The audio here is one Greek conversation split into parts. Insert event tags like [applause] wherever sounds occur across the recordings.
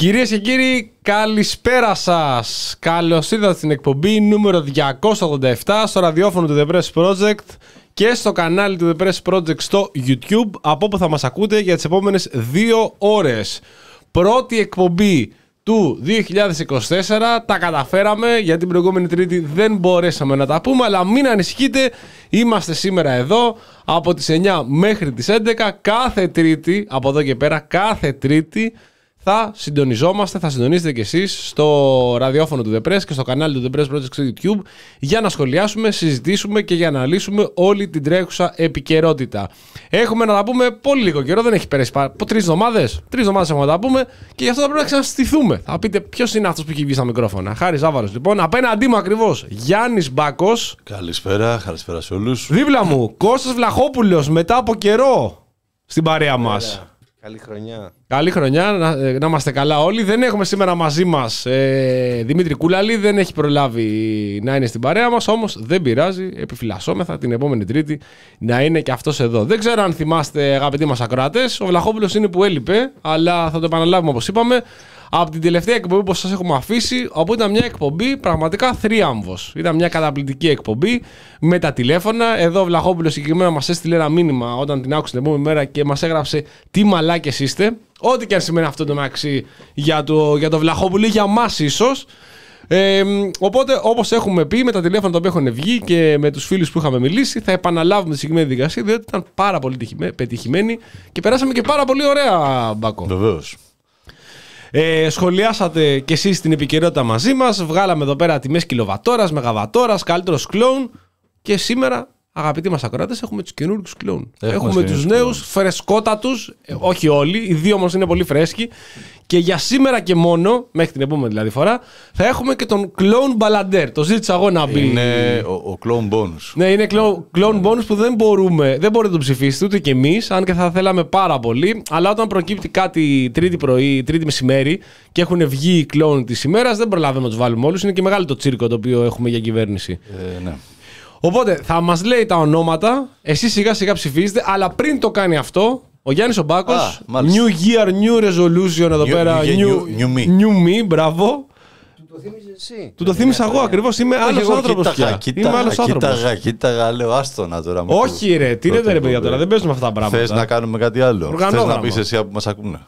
Κυρίες και κύριοι, καλησπέρα σας. Καλώς ήρθατε στην εκπομπή νούμερο 287 στο ραδιόφωνο του The Press Project και στο κανάλι του The Press Project στο YouTube, από όπου θα μας ακούτε για τις επόμενες δύο ώρες. Πρώτη εκπομπή του 2024, τα καταφέραμε, για την προηγούμενη τρίτη δεν μπορέσαμε να τα πούμε, αλλά μην ανησυχείτε, είμαστε σήμερα εδώ από τις 9 μέχρι τις 11, κάθε τρίτη, από εδώ και πέρα, κάθε τρίτη, θα συντονιζόμαστε, θα συντονίσετε κι εσείς στο ραδιόφωνο του The Press και στο κανάλι του The Press Project στο YouTube για να σχολιάσουμε, συζητήσουμε και για να λύσουμε όλη την τρέχουσα επικαιρότητα. Έχουμε να τα πούμε πολύ λίγο καιρό, δεν έχει περάσει πάρα τρεις εβδομάδες. Τρεις εβδομάδες έχουμε να τα πούμε και γι' αυτό θα πρέπει να ξαναστηθούμε. Θα πείτε ποιος είναι αυτός που έχει βγει στα μικρόφωνα. Χάρης Ζάβαρο λοιπόν. Απέναντί μου ακριβώς Γιάννης Μπάκος. Καλησπέρα, καλησπέρα σε όλους. Δίπλα μου Κώστας Βλαχόπουλος μετά από καιρό στην παρέα μας. Καλή χρονιά. Καλή χρονιά, να, ε, να είμαστε καλά όλοι. Δεν έχουμε σήμερα μαζί μας ε, Δημήτρη Κούλαλη, δεν έχει προλάβει να είναι στην παρέα μας, όμως δεν πειράζει. Επιφυλασσόμεθα την επόμενη Τρίτη να είναι και αυτός εδώ. Δεν ξέρω αν θυμάστε, αγαπητοί μας ακροατές, ο Βλαχόπουλος είναι που έλειπε, αλλά θα το επαναλάβουμε όπως είπαμε από την τελευταία εκπομπή που σας έχουμε αφήσει, όπου ήταν μια εκπομπή πραγματικά θρίαμβος. Ήταν μια καταπληκτική εκπομπή με τα τηλέφωνα. Εδώ ο Βλαχόπουλος συγκεκριμένα μας έστειλε ένα μήνυμα όταν την άκουσε την επόμενη μέρα και μας έγραψε τι μαλάκες είστε. Ό,τι και αν σημαίνει αυτό το μεταξύ για το, για το Βλαχόπουλο, για εμά ίσως. Ε, οπότε, όπως έχουμε πει, με τα τηλέφωνα τα οποία έχουν βγει και με τους φίλους που είχαμε μιλήσει, θα επαναλάβουμε τη συγκεκριμένη δικασία, διότι ήταν πάρα πολύ πετυχημένη και περάσαμε και πάρα πολύ ωραία, Μπάκο. Βεβαίως. Ε, σχολιάσατε κι εσείς την επικαιρότητα μαζί μας. Βγάλαμε εδώ πέρα τιμές κιλοβατόρας, μεγαβατόρας, καλύτερος κλόουν. Και σήμερα, αγαπητοί μας ακροάτες, έχουμε τους καινούργιους κλόουν. Έχουμε, έχουμε τους νέους, φρεσκότατους, ε, όχι όλοι, οι δύο όμως είναι πολύ φρέσκοι. Και για σήμερα και μόνο, μέχρι την επόμενη δηλαδή φορά, θα έχουμε και τον Clone Ballander. Το ζήτησα εγώ να μπει. Είναι ο, ο Clone Bonus. Ναι, είναι Clone, Bonus που δεν μπορούμε, δεν μπορείτε να το ψηφίσετε ούτε κι εμείς, αν και θα θέλαμε πάρα πολύ. Αλλά όταν προκύπτει κάτι τρίτη πρωί, τρίτη μεσημέρι και έχουν βγει οι Clone της ημέρας, δεν προλάβουμε να τους βάλουμε όλους. Είναι και μεγάλο το τσίρκο το οποίο έχουμε για κυβέρνηση. Ε, ναι. Οπότε θα μας λέει τα ονόματα, εσείς σιγά σιγά ψηφίζετε, αλλά πριν το κάνει αυτό, ο Γιάννη ο Μπάκο. New Year, New Resolution εδώ πέρα. New, new, new, me. New me, μπράβο. Του το θύμιζες; Εσύ. Του το θύμισα εγώ ακριβώς. Είμαι άλλος άνθρωπος πια. Είμαι άλλος άνθρωπος. Κοίταγα, κοίταγα, λέω άστονα τώρα. Όχι, ρε, τι λέτε ρε παιδιά τώρα, δεν παίζουμε αυτά τα πράγματα. Θες να κάνουμε κάτι άλλο. Θες να πεις εσύ από που μας ακούνε.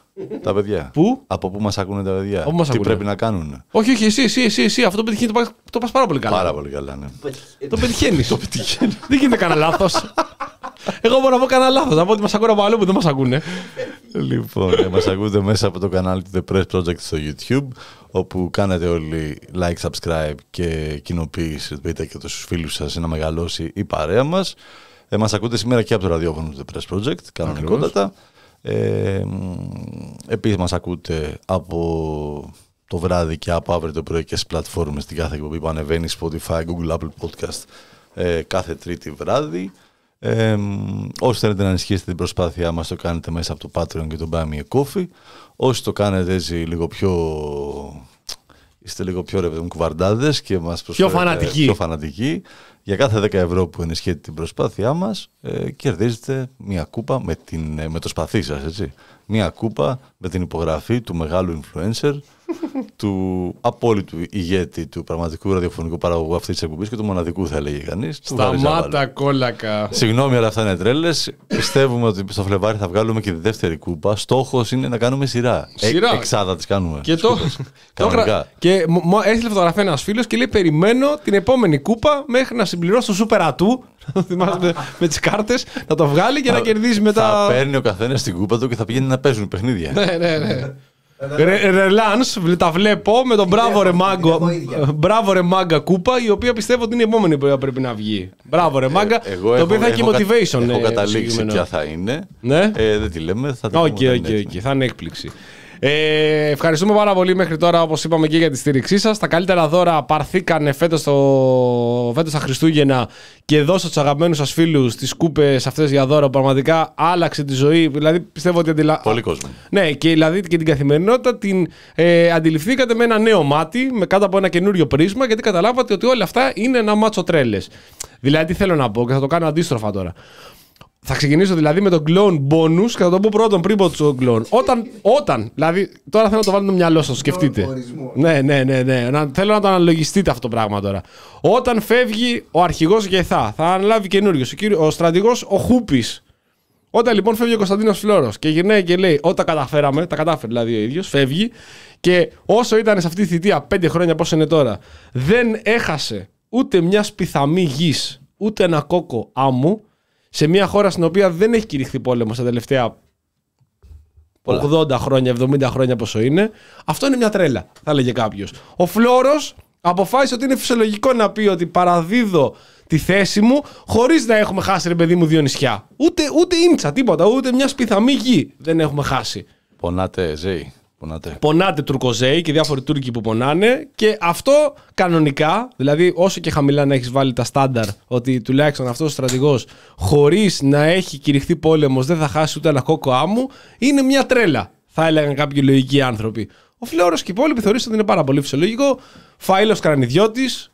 Τα παιδιά. Πού; Από πού μας ακούνε τα παιδιά. Τι πρέπει να κάνουν. Όχι, όχι, εσύ, εσύ, εσύ, εσύ. αυτό πετυχαίνει το πας πάρα πολύ καλά. Πάρα πολύ καλά, ναι. Το πετυχαίνεις. Δεν γίνεται κανένα λάθος. Εγώ μπορώ να πω κανένα λάθος. Να πω ότι μας ακούνε από αλλού που δεν μας ακούνε. Λοιπόν, ε, μας ακούτε μέσα από το κανάλι του The Press Project στο YouTube, όπου κάνετε όλοι like, subscribe και κοινοποίηση. Πείτε και τους φίλους σας να μεγαλώσει η παρέα μας. Ε, μας ακούτε σήμερα και από το ραδιόφωνο του The Press Project, κανονικότατα. Ε, Επίσης, μας ακούτε από το βράδυ και από αύριο το πρωί και στις πλατφόρμες στην κάθε εκπομπή που ανεβαίνει Spotify, Google, Apple Podcast ε, κάθε τρίτη βράδυ. Ε, όσοι θέλετε να ενισχύσετε την προσπάθειά μας το κάνετε μέσα από το Patreon και το Buy Me a Coffee. Όσοι το κάνετε έτσι λίγο πιο... Είστε λίγο πιο ρε κουβαρντάδες και μας πιο φανατικοί. πιο φανατικοί. Για κάθε 10 ευρώ που ενισχύετε την προσπάθειά μας ε, κερδίζετε μια κούπα με, την, ε, με το σπαθί σας, έτσι. Μια κούπα με την υπογραφή του μεγάλου influencer [laughs] του απόλυτου ηγέτη του πραγματικού ραδιοφωνικού παραγωγού αυτής της εκπομπής και του μοναδικού, θα έλεγε κανείς. Σταμάτα κόλακα. Συγγνώμη, αλλά αυτά είναι τρέλες. Πιστεύουμε ότι στο Φλεβάρι θα βγάλουμε και τη δεύτερη κούπα. Στόχος είναι να κάνουμε σειρά. Ε, σειρά. Ε, εξάδα της κάνουμε. Και το. Κανονικά. και έστειλε φωτογραφία ένας φίλος και λέει: Περιμένω την επόμενη κούπα μέχρι να συμπληρώσω το σούπερ ατού. [laughs] Θυμάστε με τις κάρτες να το βγάλει και να κερδίζει μετά. Θα παίρνει ο καθένας την κούπα του και θα πηγαίνει να παίζουν παιχνίδια. ναι, ναι, ναι. Ρελάνς, τα βλέπω με τον Μπράβο Ρε Μάγκα. Μπράβο Ρε Μάγκα κούπα, η οποία πιστεύω ότι είναι η επόμενη που πρέπει να βγει. Μπράβο Ρε Μάγκα. Το οποίο θα έχει motivation. Έχω καταλήξει ποια θα είναι. Ναι. Δεν τη λέμε. Θα OK, OK, θα είναι έκπληξη. Ε, ευχαριστούμε πάρα πολύ μέχρι τώρα, όπως είπαμε και για τη στήριξή σας. Τα καλύτερα δώρα πάρθηκαν φέτος φέτος τα Χριστούγεννα και δώσω του αγαπημένους σας φίλους τις κούπες αυτές για δώρα. Πραγματικά άλλαξε τη ζωή. Δηλαδή πιστεύω ότι. Αντιλα... Πολύ κόσμο. Ναι, και δηλαδή και την καθημερινότητα την ε, αντιληφθήκατε με ένα νέο μάτι, με κάτω από ένα καινούριο πρίσμα, γιατί καταλάβατε ότι όλα αυτά είναι ένα μάτσο τρέλες. Δηλαδή, τι θέλω να πω και θα το κάνω αντίστροφα τώρα Θα ξεκινήσω δηλαδή με τον clone bonus και θα το πω πρώτον πριν πω το clone. Όταν, όταν, δηλαδή, τώρα θέλω να το βάλω στο μυαλό σας, σκεφτείτε. ορισμό. Ναι, ναι, ναι, ναι. Να, θέλω να το αναλογιστείτε αυτό το πράγμα τώρα. Όταν φεύγει ο αρχηγός Γεθά, θα αναλάβει καινούριο. Ο, κύριο- ο στρατηγός ο Χούπης. Όταν λοιπόν φεύγει ο Κωνσταντίνος Φλόρο και γυρνάει και λέει: Όταν καταφέραμε, τα κατάφερε δηλαδή ο ίδιος, φεύγει και όσο ήταν σε αυτή τη θητεία, πέντε χρόνια πόσο είναι τώρα, δεν έχασε ούτε μιας σπιθαμή γης, ούτε ένα κόκο άμμου σε μια χώρα στην οποία δεν έχει κηρυχθεί πόλεμο τα τελευταία 80 χρόνια, 70 χρόνια πόσο είναι. Αυτό είναι μια τρέλα, θα έλεγε κάποιος. Ο Φλόρος αποφάσισε ότι είναι φυσιολογικό να πει ότι παραδίδω τη θέση μου χωρίς να έχουμε χάσει, ρε παιδί μου, δύο νησιά. Ούτε, ούτε ίντσα, τίποτα, ούτε μια σπιθαμή γη δεν έχουμε χάσει. Πονάτε, Ζέη. Πονάτε. Πονάτε Τουρκοζέοι και διάφοροι Τούρκοι που πονάνε και αυτό κανονικά, δηλαδή όσο και χαμηλά να έχεις βάλει τα στάνταρ, ότι τουλάχιστον αυτός ο στρατηγός χωρίς να έχει κηρυχθεί πόλεμος δεν θα χάσει ούτε ένα κόκο άμμου, είναι μια τρέλα, θα έλεγαν κάποιοι λογικοί άνθρωποι. Ο Φλόρο και οι υπόλοιποι θεωρήσαν ότι είναι πάρα πολύ φυσιολογικό. Φαΐλος Κρανιδιώτης,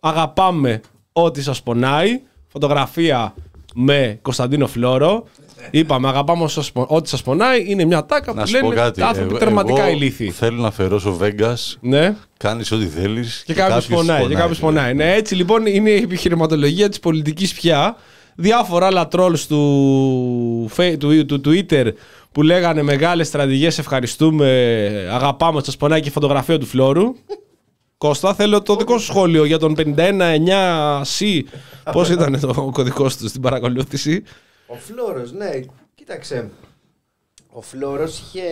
αγαπάμε ό,τι σας πονάει. Φωτογραφία με Κωνσταντίνο Φλόρο. Είπαμε, αγαπάμε όσο σας πο- ό,τι σας πονάει. Είναι μια τάκα Να που σου πω λένε κάτι. άνθρωποι Εγώ- τερματικά εγώ ηλίθιοι. Θέλω να αφαιρώσω Vegas. Ναι. Κάνεις ό,τι θέλεις. Και κάποιος πονάει. Και κάποιος πονάει. Ναι, έτσι λοιπόν είναι η επιχειρηματολογία της πολιτικής πια. Διάφορα άλλα trolls του, φε- του, του Twitter που λέγανε μεγάλες στρατηγέ, ευχαριστούμε, αγαπάμε, σας πονάει και η φωτογραφία του Φλόρου. Κώστα, θέλω το δικό σου σχόλιο για τον 519C. Πώς ήταν το κωδικό του στην παρακολούθηση; Ο Φλόρος, ναι, κοίταξε. Ο Φλόρος είχε,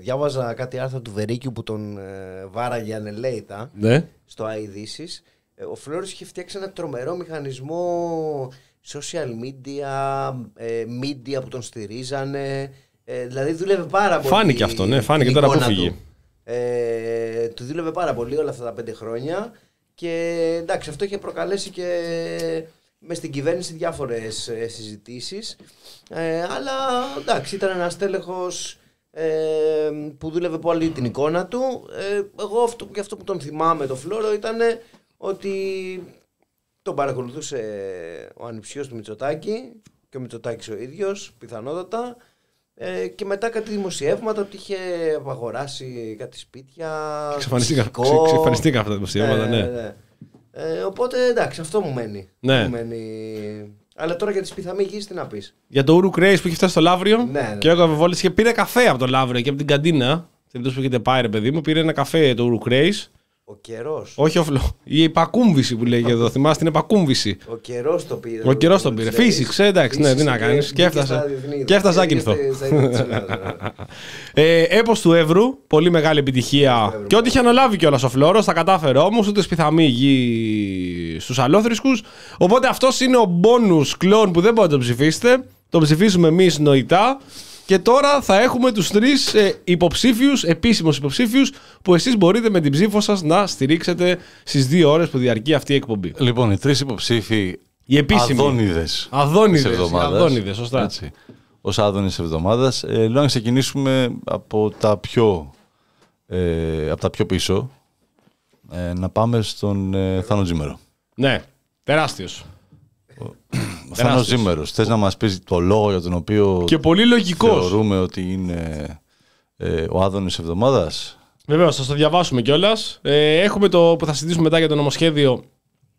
διάβαζα κάτι άρθρο του Βερίκιου που τον ε, βάραγε ανελέητα Ναι. στο iDisis. Ε, ο Φλόρος είχε φτιάξει ένα τρομερό μηχανισμό social media, ε, media που τον στηρίζανε. Ε, δηλαδή δούλευε πάρα πολύ. Φάνηκε αυτό, ναι, φάνηκε την τώρα που εικόνα φύγει. του. Ε, του δούλευε πάρα πολύ όλα αυτά τα πέντε χρόνια και εντάξει αυτό είχε προκαλέσει και μες στην κυβέρνηση διάφορες ε, συζητήσεις ε, αλλά εντάξει ήταν ένας τέλεχος ε, που δούλευε πολύ την εικόνα του ε, εγώ αυτό, και αυτό που τον θυμάμαι το Φλόρο ήταν ότι τον παρακολουθούσε ο ανιψιός του Μητσοτάκη και ο Μητσοτάκης ο ίδιος πιθανότατα ε, και μετά κάτι δημοσιεύματα ότι είχε αγοράσει κάτι σπίτια. Ξεφανιστήκα- φυσικό. ξε- ξεφανιστήκαν αυτά τα δημοσιεύματα, ναι. Ε, οπότε εντάξει, αυτό μου μένει. Ναι. Μου μένει. Αλλά τώρα για τη σπιθαμή γη τι να πεις. Για το Ουρου Κρέι που είχε φτάσει στο Λαύριο. Ναι, ναι. Και ο Καβεβόλη και πήρε καφέ από το Λαύριο και από την καντίνα. Σε περίπτωση που έχετε πάει, ρε παιδί μου, πήρε ένα καφέ το Ουρου Κρέι. Ο καιρός. Όχι ο φλο. Η επακούμβηση που λέγεται εδώ. Θυμάστε την επακούμβηση. Ο καιρός το πήρε. Ο καιρός τον πήρε. Physics, ε, εντάξει, ναι, τι να κάνεις. Και έφτασε. Και έφτασε άκυνθο. [laughs] Ε, Έπος του Εύρου, πολύ μεγάλη επιτυχία. Εύρου, Και ό,τι είχε αναλάβει κιόλας ο Φλόρος, τα κατάφερε όμως, ούτε σπιθαμή γη στους αλόθρησκους. Οπότε αυτός είναι ο bonus κλόν που δεν μπορείτε να το ψηφίσετε. Το ψηφίσουμε εμείς νοητά. Και τώρα θα έχουμε τους τρεις ε, υποψήφιους, επίσημους υποψήφιους, που εσείς μπορείτε με την ψήφο σας να στηρίξετε στις δύο ώρες που διαρκεί αυτή η εκπομπή. Λοιπόν, οι τρεις υποψήφοι Οι επίσημοι. αδόνιδες. Αδόνιδες, αδόνιδες, σωστά. Ω άδωνε εβδομάδας. Ε, λέω να ξεκινήσουμε από τα πιο, ε, από τα πιο πίσω. Ε, να πάμε στον ε, Θάνο Τζίμερο. Ναι, τεράστιος. Ο Θάνο Τζίμερο, θες να μας πεις το λόγο για τον οποίο Και πολύ λογικός. θεωρούμε ότι είναι ε, ο άδωνης εβδομάδας. Βεβαίως, θα το διαβάσουμε κιόλας. Ε, έχουμε το που θα συζητήσουμε μετά για το νομοσχέδιο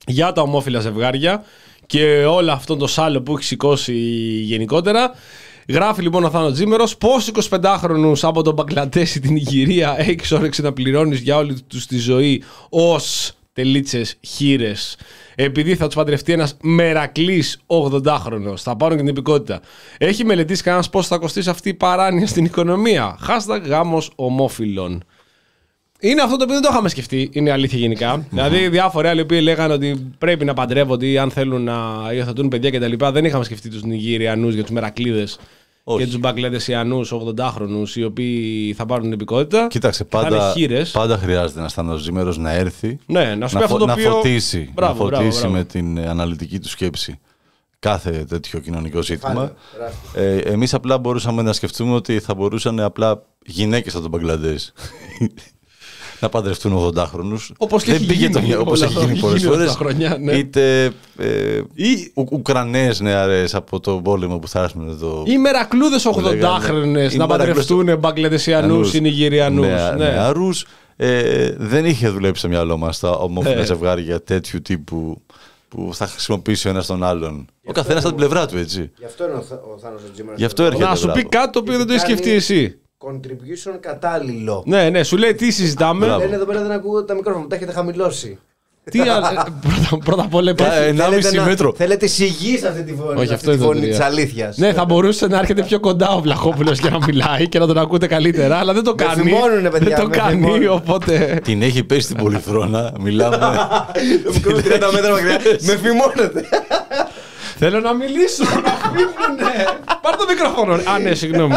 για τα ομόφυλα ζευγάρια και όλο αυτό το σάλο που έχει σηκώσει γενικότερα. Γράφει λοιπόν ο Θάνος Τζίμερο πώς 25χρονου από τον Μπαγκλαντές ή την Ιγυρία έχει όρεξη να πληρώνεις για όλη τους τη ζωή ως τελίτσες χείρες. Επειδή θα τους παντρευτεί ένας μερακλής 80χρονο. Θα πάρουν και την υπηκότητα. Έχει μελετήσει κανένας πώς θα κοστίσει αυτή η παράνοια στην οικονομία. Hashtag γάμος ομόφυλων. Είναι αυτό το οποίο δεν το είχαμε σκεφτεί, είναι η αλήθεια γενικά. δηλαδή, διάφοροι άλλοι που λέγανε ότι πρέπει να παντρεύονται ή αν θέλουν να υιοθετούν παιδιά κτλ. Δεν είχαμε σκεφτεί τους Νιγηριανούς για τους Μερακλείδες Όχι. και τους Μπαγκλαντεσιανούς 80χρονου οι οποίοι θα πάρουν την υπηκότητα. Κοίταξε, Θα είναι πάντα, χείρες. πάντα χρειάζεται ένας Θάνο Τζίμερο να έρθει. Ναι, να σου πει να, αυτό φω- το να οποίο. φωτίσει, Μπράβο, να μπράβο, φωτίσει μπράβο. με την ε, αναλυτική του σκέψη κάθε τέτοιο κοινωνικό ζήτημα. Φάνηκε, τεράστιο. Ε, εμείς απλά μπορούσαμε να σκεφτούμε ότι θα μπορούσαν απλά γυναίκες από τον Μπαγκλαντές να παντρευτούν 80χρονου. Όπως και Δεν έχει πήγε γίνει το μυαλό, όπως όλα έχει αυτά, γίνει έχει πολλέ γίνει φορές. αυτά τα χρόνια, ναι. Είτε ε, Ή- Ου- Ουκρανές νεαρές από τον πόλεμο που θα έρθουν εδώ. Ή μερακλούδες λέγανε. 80χρονε Ή να μερακλούδες- παντρευτούν Μπαγκλεδεσιανού Νεαρούς. ή Νιγηριανού. Νεα- Ναι. νεαρούς. Ε, δεν είχε δουλέψει στο μυαλό μας τα ομόφυλα Ε. ζευγάρια τέτοιου τύπου που θα χρησιμοποιήσει ο ένας τον άλλον. Ο καθένας από την πλευρά του, έτσι. Γι' αυτό είναι ο, Θ- ο Θάνος ο Τζίμερας Γι' αυτό εδώ. έρχεται. Να σου μπράβο. πει κάτι το οποίο δεν το έχεις Κάνει σκεφτεί εσύ. Contribution κατάλληλο. Ναι, ναι, σου λέει τι συζητάμε. Μπράβο. Λένε εδώ πέρα δεν ακούω τα μικρόφωνα, τα έχετε χαμηλώσει. Τι άλλο- ε, [laughs] πρώτα, πρώτα απ' όλα Ε, υπάρχει. ένα Θέλετε μισή να- μέτρο. Θέλετε σιγή σε αυτή τη φωνή, Όχι, σε αυτό αυτή τη είναι το φωνή τρία. της αλήθειας. Ναι, θα μπορούσε να έρχεται πιο κοντά ο Βλαχόπουλος για να μιλάει και να τον ακούτε καλύτερα, αλλά δεν το Με κάνει. θυμώνουνε, παιδιά, δεν το με κάνει, θυμώνουν. οπότε. Την έχει πέσει στην πολυθρόνα. Μιλάμε. [laughs] Το μικρό 30 μέτρα μακριά. [laughs] Με φημώνετε. Θέλω να μιλήσω, να φύγουνε. Πάρ το μικρόφωνο. Α, ναι, συγγνώμη.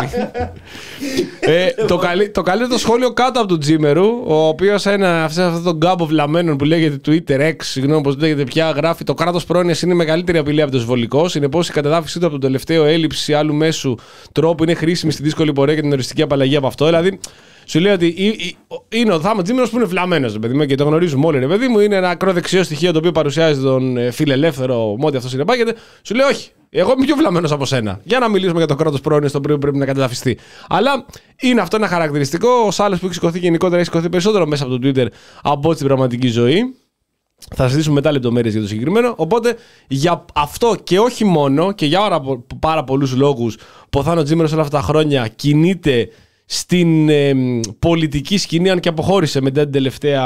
ε, το, καλύ, το καλύτερο σχόλιο κάτω από τον Τζίμερου, ο οποίος ένα αυτό αυτό τον κάμπο βλαμμένων που λέγεται Twitter X, συγγνώμη πώ λέγεται πια, γράφει Το κράτος πρόνοιας είναι η μεγαλύτερη απειλή από το συμβολικό. Συνεπώς η κατεδάφιση του από τον τελευταίο έλλειψη άλλου μέσου τρόπου είναι χρήσιμη στη δύσκολη πορεία και την οριστική απαλλαγή από αυτό. Δηλαδή, σου λέει ότι η- η- είναι ο Θάμα Τζίμερος που είναι βλαμμένο, παιδί μου, και το γνωρίζουμε όλοι, ρε παιδί μου. Είναι ένα ακροδεξιό στοιχείο το οποίο παρουσιάζει τον ε, φιλελεύθερο, με ό,τι αυτός συνεπάγεται. Σου λέει, Όχι, εγώ είμαι πιο βλαμμένο από σένα. Για να μιλήσουμε για το κράτος πρόνοια στο οποίο πρέπει να κατεδαφιστεί. Αλλά είναι αυτό ένα χαρακτηριστικό. Ο Σάλε που έχει σηκωθεί γενικότερα έχει σηκωθεί περισσότερο μέσα από το Twitter από ό,τι στην πραγματική ζωή. Θα συζητήσουμε μετά λεπτομέρειες για το συγκεκριμένο. Οπότε για αυτό και όχι μόνο και για πάρα, πο- πάρα πολλούς λόγους που ο Θάνος Τζίμερος όλα αυτά τα χρόνια κινείται στην ε, μ, πολιτική σκηνή, αν και αποχώρησε μετά, την τελευταία,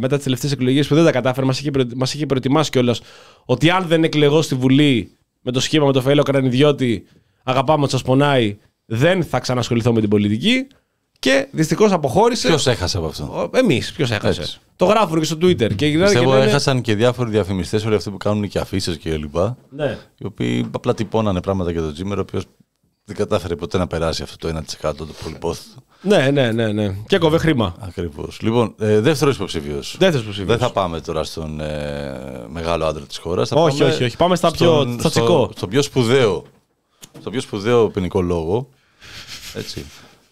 μετά τις τελευταίες εκλογές που δεν τα κατάφερε. Μας είχε, προε- μας είχε προετοιμάσει κιόλας ότι αν δεν εκλεγώ στη Βουλή με το σχήμα με το Φαΐλο Κρανιδιώτη, αγαπάμε ότι σας πονάει, δεν θα ξανασχοληθώ με την πολιτική. Και δυστυχώς αποχώρησε. Ποιος έχασε από αυτό; Εμείς, ποιος έχασε. Έτσι. Το γράφουν και στο Twitter. Και γυρνάνε και Πιστεύω λένε- έχασαν και διάφοροι διαφημιστές, όλοι αυτοί που κάνουν και αφήσεις και λοιπά. Ναι. Οι οποίοι απλά τυπώνανε πράγματα για τον Τζίμερο, ο οποίος δεν κατάφερε ποτέ να περάσει αυτό το 1% του πολυπόθητου. Ναι, ναι, ναι, ναι. Και έκοβε χρήμα. Ακριβώς. Λοιπόν, ε, δεύτερος υποψήφιο. Δεύτερος υποψήφιο. Δεν θα πάμε τώρα στον ε, μεγάλο άντρα της χώρας. Όχι, όχι, όχι. Πάμε στα πιο- στο τσικό. Στο, πιο σπουδαίο, στο πιο σπουδαίο ποινικό λόγο. Έτσι.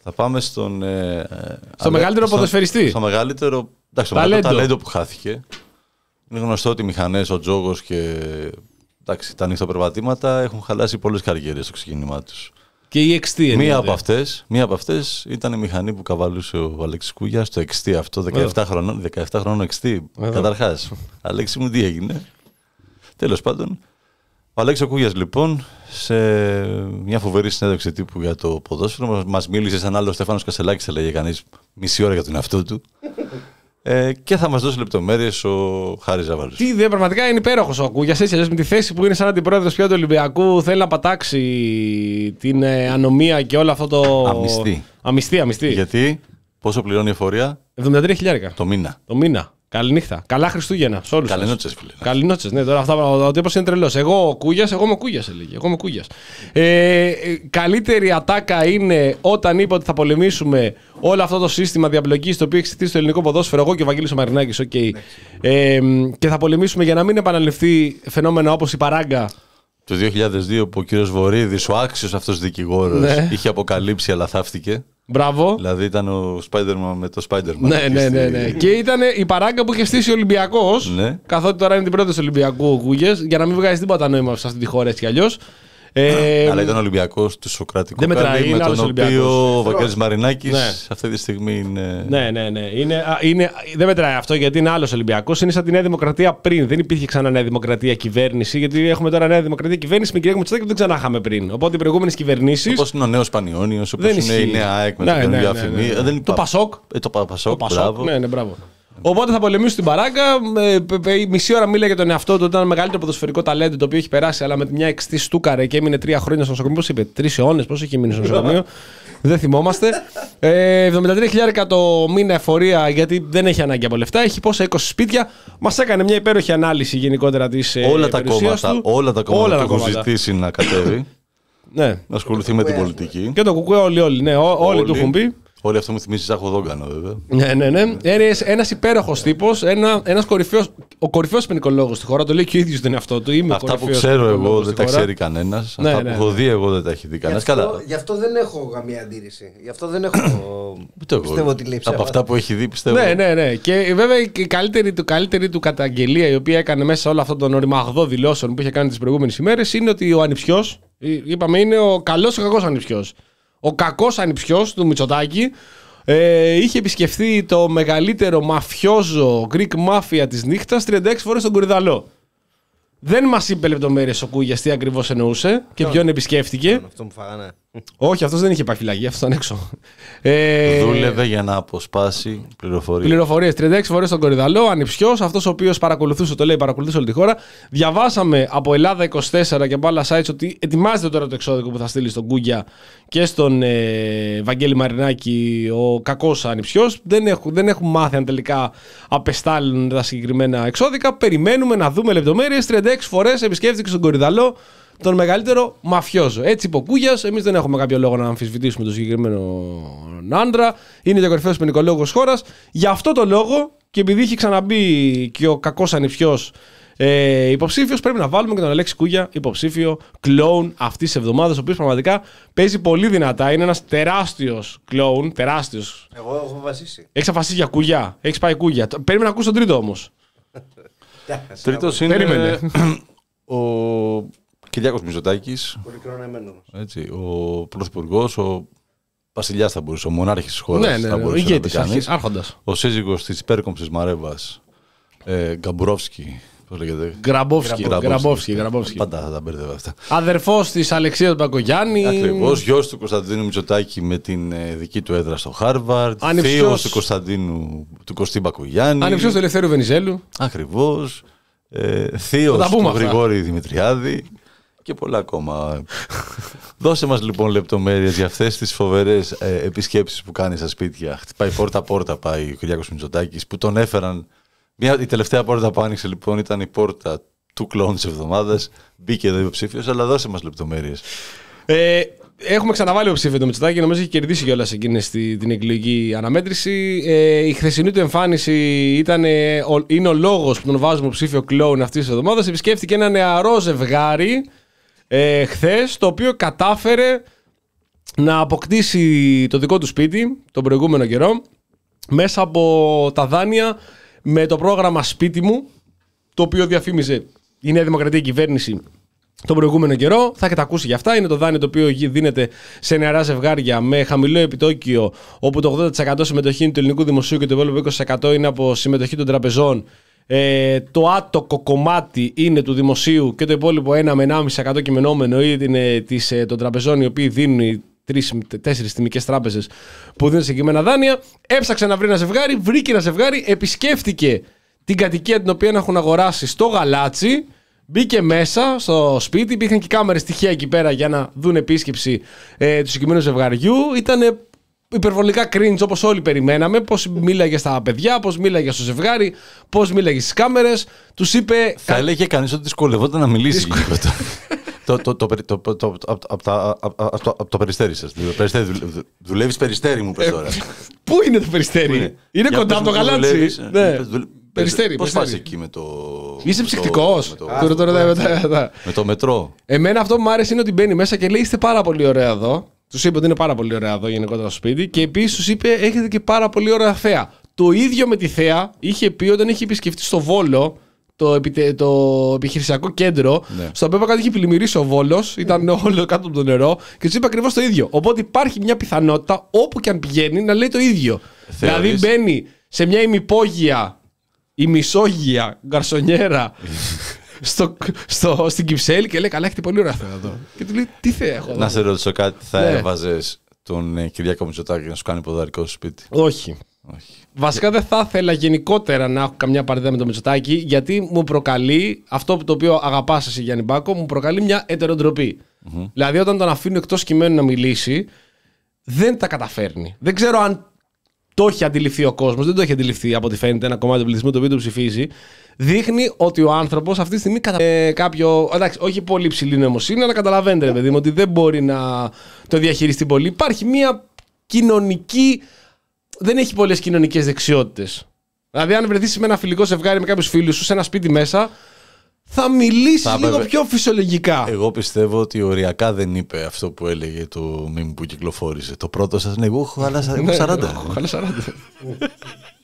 Θα πάμε στον. Ε, ε, Στο μεγαλύτερο ποδοσφαιριστή. Στο μεγαλύτερο. Εντάξει, το Ταλέντο. μεγαλύτερο ταλέντο που χάθηκε. Είναι γνωστό ότι οι μηχανές, ο τζόγος και εντάξει, τα ανοιχτοπερβατήματα έχουν χαλάσει πολλές καριέρες στο ξεκίνημά τους. Και η XT εννοείται. Μία από, αυτές, μία από αυτές ήταν η μηχανή που καβαλούσε ο Αλέξης Κούγια στο XT αυτό, 17 χρονών, 17 χρονών XT. Καταρχάς, Αλέξη μου τι έγινε; Τέλος πάντων, ο Αλέξης Κούγιας λοιπόν, σε μια φοβερή συνέντευξη τύπου για το ποδόσφαιρο, μας- μας μίλησε σαν άλλο Στέφανος Κασελάκης, έλεγε κανείς, μισή ώρα για τον εαυτό του. Ε, και θα μας δώσει λεπτομέρειες ο Χάρης Ζαβάλος. Τι ιδέα, πραγματικά είναι υπέροχος ο Κούγια. Έτσι, αλλιώς με τη θέση που είναι σαν αντιπρόεδρος πια του Ολυμπιακού, θέλει να πατάξει την ε, ανομία και όλο αυτό το. Αμυστή. Αμυστή, αμυστή. Γιατί, πόσο πληρώνει η εφορία, 73 χιλιάρικα το μήνα. το μήνα. Καληνύχτα. Καλά Χριστούγεννα σε όλους. Καληνότσες, φίλε. Καληνότσε, ναι, τώρα αυτά ο τύπος είναι τρελός. Εγώ ο Κούγιας, εγώ είμαι ο Κούγιας, έλεγε. Εγώ είμαι ο Κούγιας. Ε, ε, καλύτερη ατάκα είναι όταν είπε ότι θα πολεμήσουμε όλο αυτό το σύστημα διαπλοκής το οποίο έχει στηθεί στο ελληνικό ποδόσφαιρο. Εγώ και ο Βαγγέλης ο Μαρινάκης, οκ. Ε, και θα πολεμήσουμε για να μην επαναληφθεί φαινόμενα όπως η παράγκα. Το 2002 που ο κύριος Βορύδης, ο άξιος αυτός δικηγόρος, Ναι. είχε αποκαλύψει αλλά θαύτηκε. Μπράβο. Δηλαδή ήταν ο Spider-Man με το Spider-Man. Ναι, ναι, ναι, ναι. Και ήταν η παράγκα που είχε στήσει ο Ολυμπιακός. Ναι. Καθότι τώρα είναι την πρώτη του Ολυμπιακού ο Κούγια, για να μην βγάζει τίποτα νόημα σε αυτή τη χώρα έτσι κι αλλιώς. Ε, Αλλά ήταν Ολυμπιακός του Σοκρατικού Δεν μετράει, Καλή, είναι με άλλος τον Ολυμπιακός. οποίο ο Βαγγέλης Μαρινάκης Ναι. αυτή τη στιγμή είναι... Ναι, ναι, ναι. Είναι, α, είναι, δεν μετράει αυτό γιατί είναι άλλος Ολυμπιακός. Είναι σαν τη Νέα Δημοκρατία πριν. Δεν υπήρχε ξανά Νέα Δημοκρατία κυβέρνηση. Γιατί έχουμε τώρα Νέα Δημοκρατία κυβέρνηση με κυρία Μητσοτάκη που δεν ξανά είχαμε πριν. Οπότε οι προηγούμενες κυβερνήσει. Όπως είναι ο νέος Πανιόνιος, όπως Δεν είναι η ισχύει. νέα ΑΕΚ με Ναι, τον ναι, καινούργια ναι, αφημί. ναι, ναι. Ε, δεν Το υπά- Πασόκ. Ε, το Πα- Πασόκ, Το Πασόκ. μπράβο. Ναι, ναι, μπράβο. Οπότε θα πολεμήσουν την παράγκα. Ε, π- π- η μισή ώρα μίλα για τον εαυτό του. Ήταν ένα μεγαλύτερο ποδοσφαιρικό ταλέντο το οποίο έχει περάσει, αλλά με μια εξτή στούκαρε και έμεινε τρία χρόνια στο νοσοκομείο. Πώς είπε, τρεις αιώνες, πώς έχει μείνει στο νοσοκομείο. [laughs] δεν θυμόμαστε. Ε, 73.000 το μήνα εφορία γιατί δεν έχει ανάγκη από λεφτά. Έχει πόσα 20 σπίτια. Μας έκανε μια υπέροχη ανάλυση γενικότερα της Όλα τα κόμματα, όλα τα κόμματα του έχουν ζητήσει να κατέβει, Ναι. να ασχοληθεί με την πολιτική. Και το κουκουέ όλοι, όλοι. Ναι, ό- όλοι Όλοι. του έχουν πει. Όλο αυτό μου θυμίζει Ζάχο Δόγκανο, βέβαια. Ναι, ναι, ναι. Ένας υπέροχος τύπος, ένα ένας κορυφαίος, ο κορυφαίος ποινικολόγος στη χώρα. Το λέει και ο ίδιος τον εαυτό του. Είμαι Αυτά που κορυφαίος ξέρω εγώ ποινικολόγος δεν στη τα χώρα. ξέρει κανένας. Ναι, Αυτά ναι, που έχω ναι. δει εγώ δεν τα έχει δει Γι' κανένα. αυτό, Καλά. γι' αυτό δεν έχω καμία αντίρρηση. Γι' αυτό δεν έχω. Ούτε εγώ. πιστεύω ότι λέει Από ψέματα. αυτά που έχει δει πιστεύω. Ναι, ναι, ναι. Και βέβαια η καλύτερη του, καλύτερη του καταγγελία η οποία έκανε μέσα σε όλο αυτό τον οριμαγδό δηλώσεων που είχε κάνει τις προηγούμενες ημέρες είναι ότι ο ανιψιός, είπαμε, είναι ο καλός και ο κακός ανιψιός. Ο κακός ανιψιός του Μητσοτάκη ε, είχε επισκεφθεί το μεγαλύτερο μαφιόζο Greek Mafia της νύχτας 36 φορές στον Κορυδαλό. Δεν μας είπε λεπτομέρειες ο Κούγιας τι ακριβώς εννοούσε και ποιον; επισκέφτηκε. Αυτό μου φάγανε. Όχι, αυτός δεν είχε πάει φυλακή, αυτός ήταν έξω. Ε, Δούλευε για να αποσπάσει πληροφορίες. Πληροφορίες 36 φορές στον Κορυδαλό, ανιψιό, αυτός ο οποίος παρακολουθούσε, το λέει, παρακολουθούσε όλη τη χώρα. Διαβάσαμε από Ελλάδα 24 και από άλλα sites ότι ετοιμάζεται τώρα το εξώδικο που θα στείλει στον Κούγκια και στον ε, Βαγγέλη Μαρινάκη ο κακός ανιψιό. Δεν, έχουν, δεν έχουν μάθει αν τελικά απεστάλλουν τα συγκεκριμένα εξώδικα. Περιμένουμε να δούμε λεπτομέρειες. 36 φορές επισκέφθηκε στον Κορυδαλό τον μεγαλύτερο μαφιόζο. Έτσι είπε ο Κούγιας. Εμείς δεν έχουμε κάποιο λόγο να αμφισβητήσουμε τον συγκεκριμένο άντρα. Είναι και ο κορυφαίος ποινικολόγος χώρας. Γι' αυτό το λόγο και επειδή έχει ξαναμπεί και ο κακός ανιψιός ε, υποψήφιος, πρέπει να βάλουμε και τον Αλέξη Κούγια υποψήφιο κλόουν αυτής της εβδομάδας, ο οποίος πραγματικά παίζει πολύ δυνατά. Είναι ένας τεράστιος κλόουν, τεράστιος. Εγώ έχω βασίσει. Έχεις αφασίσει για Κούγια, έχεις πάει Κούγια; Το- Περίμενα να ακούσει τον τρίτο όμως. [laughs] Τρίτος είναι Περίμενε. ο Κυριάκος Μητσοτάκης, Πολύ χρόνο έτσι, ο Πρωθυπουργός, ο Βασιλιάς θα μπορούσε, ο μονάρχης της χώρας. Ναι, ναι, θα ναι. Ο μπορούσε να ηγέτης, το κάνει. άρχοντας. Ο σύζυγος της υπέρκομψη Μαρέβας, ε, Γκαμπουρόφσκι. Πώς λέγεται; Γκραμπόφσκι. Γκραμπόφσκι, Ναι. Γκραμπόφσκι. Πάντα θα τα μπέρδευα αυτά. Αδερφός της Αλεξίας Μπακογιάννη. Ακριβώς. Γιος του Κωνσταντίνου Μητσοτάκη με την ε, δική του έδρα στο Χάρβαρντ. Ανιψιός. Θείος του Κωνσταντίνου του Κωστή Μπακογιάννη. Ανιψιό του Ελευθέρου Βενιζέλου. Ακριβώς. Ε, Θείος Θα τα του πούμε αυτά. Γρηγόρη Δημητριάδη. Και πολλά ακόμα. Δώσε μας λοιπόν λεπτομέρειες για αυτές τις φοβερές ε, επισκέψεις που κάνει στα σπίτια. Χτυπάει πόρτα-πόρτα πάει ο Κυριάκος Μητσοτάκης που τον έφεραν. Μια, η τελευταία πόρτα που άνοιξε λοιπόν ήταν η πόρτα του κλόν της εβδομάδας. Μπήκε εδώ υποψήφιος, αλλά δώσε μας λεπτομέρειες. Ε, έχουμε ξαναβάλει υποψήφιο το Μητσοτάκη, νομίζω έχει κερδίσει κιόλας εκείνη στη, την εκλογική αναμέτρηση. Ε, η χθεσινή του εμφάνιση ήταν, ε, ο- είναι ο λόγος που τον βάζουμε ψήφιο κλόουν αυτής της εβδομάδας. Επισκέφθηκε ένα νεαρό ζευγάρι ε, χθες, το οποίο κατάφερε να αποκτήσει το δικό του σπίτι τον προηγούμενο καιρό μέσα από τα δάνεια με το πρόγραμμα Σπίτι μου, το οποίο διαφήμιζε η Νέα Δημοκρατία κυβέρνηση τον προηγούμενο καιρό. Θα έχετε ακούσει για αυτά. Είναι το δάνειο το οποίο γι- δίνεται σε νεαρά ζευγάρια με χαμηλό επιτόκιο, όπου το 80% συμμετοχή είναι του ελληνικού δημοσίου και το υπόλοιπο 20% είναι από συμμετοχή των τραπεζών. Ε, το άτοκο κομμάτι είναι του δημοσίου και το υπόλοιπο 1 με 1,5% κειμενόμενο είναι της, ε, των τραπεζών οι οποίοι δίνουν οι τρεις, τέσσερις τιμικές τράπεζες που δίνουν συγκεκριμένα δάνεια. Έψαξε να βρει ένα ζευγάρι, βρήκε ένα ζευγάρι, επισκέφτηκε την κατοικία την οποία έχουν αγοράσει στο Γαλάτσι. Μπήκε μέσα στο σπίτι, υπήρχαν και κάμερες τυχαία εκεί πέρα για να δουν επίσκεψη ε, του συγκεκριμένου ζευγαριού. Ήταν υπερβολικά cringe όπως όλοι περιμέναμε. Πώς μίλαγε στα παιδιά, πώς μίλαγε στο ζευγάρι, πώς μίλαγε στις κάμερες. Τους είπε. Θα έλεγε κανείς ότι δυσκολευόταν να μιλήσει γενικότερα. Το, το, το, περι- το, το, το, απ' απ' τα- απ' απ' το- απ' το περιστέρι σας. Δηλαδή, περιστέρι, δουλε- δου- Δουλεύεις περιστέρι μου πες τώρα. Πού είναι το περιστέρι, είναι, Για κοντά πες από το μου, γαλάτσι. δουλεύεις, Ναι. ε, δουλε- Περιστέρι, Πώς περιστέρι. πας εκεί με το... Είσαι με το- ψυκτικό. με το- Τώρα τώρα ρωτάει μετά- μετά. Με το μετρό. Εμένα αυτό που μου άρεσε είναι ότι μπαίνει μέσα και λέει: Είστε πάρα πολύ ωραία εδώ. Τους είπε ότι είναι πάρα πολύ ωραία εδώ γενικότερα στο σπίτι. Και επίσης τους είπε: Έχετε και πάρα πολύ ωραία θέα. Το ίδιο με τη θέα είχε πει όταν είχε επισκεφτεί στο Βόλο το, επιτε- το επιχειρησιακό κέντρο, Ναι. στο οποίο κάτω είχε πλημμυρίσει ο Βόλος, ήταν όλο κάτω από το νερό και τους είπε ακριβώς το ίδιο. Οπότε υπάρχει μια πιθανότητα όπου και αν πηγαίνει να λέει το ίδιο. Θεωρείς- Δηλαδή μπαίνει σε μια ημυπόγεια, ημισόγεια γκαρσονιέρα [laughs] στο, στο, στην Κυψέλη και λέει: Καλά, έχετε πολύ ωραία θέα εδώ. Και του λέει: Τι θέα έχω εδώ. Να σε ρωτήσω κάτι, θα Ναι. έβαζες τον ε, Κυριάκο Μητσοτάκη να σου κάνει ποδαρικό στο σπίτι; Όχι. Όχι. Βασικά δεν θα ήθελα γενικότερα να έχω καμιά παρέα με το Μητσοτάκη, γιατί μου προκαλεί αυτό που το οποίο αγαπάς εσύ Γιάννη Μπάκο, μου προκαλεί μια ετεροτροπη Δηλαδή, όταν τον αφήνω εκτός κειμένου να μιλήσει, δεν τα καταφέρνει. Δεν ξέρω αν το έχει αντιληφθεί ο κόσμος, δεν το έχει αντιληφθεί από ό,τι φαίνεται ένα κομμάτι του πληθυσμού το οποίο το ψηφίζει. Δείχνει ότι ο άνθρωπος αυτή τη στιγμή κατα... ε, κάποιο. Εντάξει, όχι πολύ ψηλή νοημοσύνη, αλλά καταλαβαίνετε, ρε παιδί μου, ότι δεν μπορεί να το διαχειριστεί πολύ. Υπάρχει μια κοινωνική. Δεν έχει πολλές κοινωνικές δεξιότητες. Δηλαδή, αν βρεθείς με ένα φιλικό ζευγάρι με κάποιους φίλους σου σε ένα σπίτι μέσα, θα μιλήσεις Θα λίγο έπρεπε- πιο φυσιολογικά. Εγώ πιστεύω ότι οριακά δεν είπε αυτό που έλεγε το μήνυμα που κυκλοφόρησε. Το πρώτο σας, ναι, εγώ έχω άλλα Ναι, έχω 40. [laughs]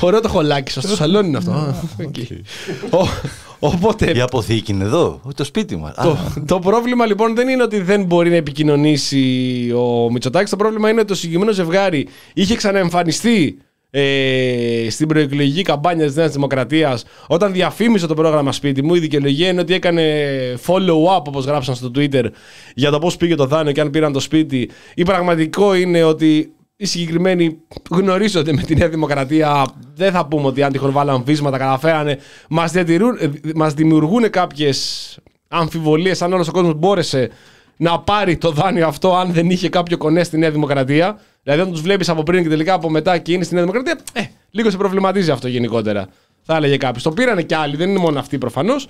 Καλά 40. Ωραίο το χολάκι σας. Στο σαλόνι είναι αυτό. Α, [laughs] εκεί. Ο- Οπότε. Η αποθήκη είναι εδώ, όχι το σπίτι μας. Το, το πρόβλημα λοιπόν δεν είναι ότι δεν μπορεί να επικοινωνήσει ο Μητσοτάκης. Το πρόβλημα είναι ότι το συγκεκριμένο ζευγάρι είχε ξαναεμφανιστεί ε, στην προεκλογική καμπάνια της Νέας Δημοκρατίας όταν διαφήμισε το πρόγραμμα σπίτι μου. Η δικαιολογία είναι ότι έκανε follow-up, όπως γράψαν στο Twitter, για το πώς πήγε το δάνειο και αν πήραν το σπίτι. Η πραγματικό είναι ότι οι συγκεκριμένοι γνωρίζονται με τη Νέα Δημοκρατία. Δεν θα πούμε ότι αν τυχόν βάλαν βίσματα, καταφέρανε. Μας μας δημιουργούν κάποιες αμφιβολίες αν όλος ο κόσμος μπόρεσε να πάρει το δάνειο αυτό αν δεν είχε κάποιο κονέ στη Νέα Δημοκρατία. Δηλαδή, αν τους βλέπεις από πριν και τελικά από μετά και είναι στη Νέα Δημοκρατία, ε, λίγο σε προβληματίζει αυτό γενικότερα. Θα έλεγε κάποιος. Το πήρανε κι άλλοι, δεν είναι μόνο αυτοί προφανώς.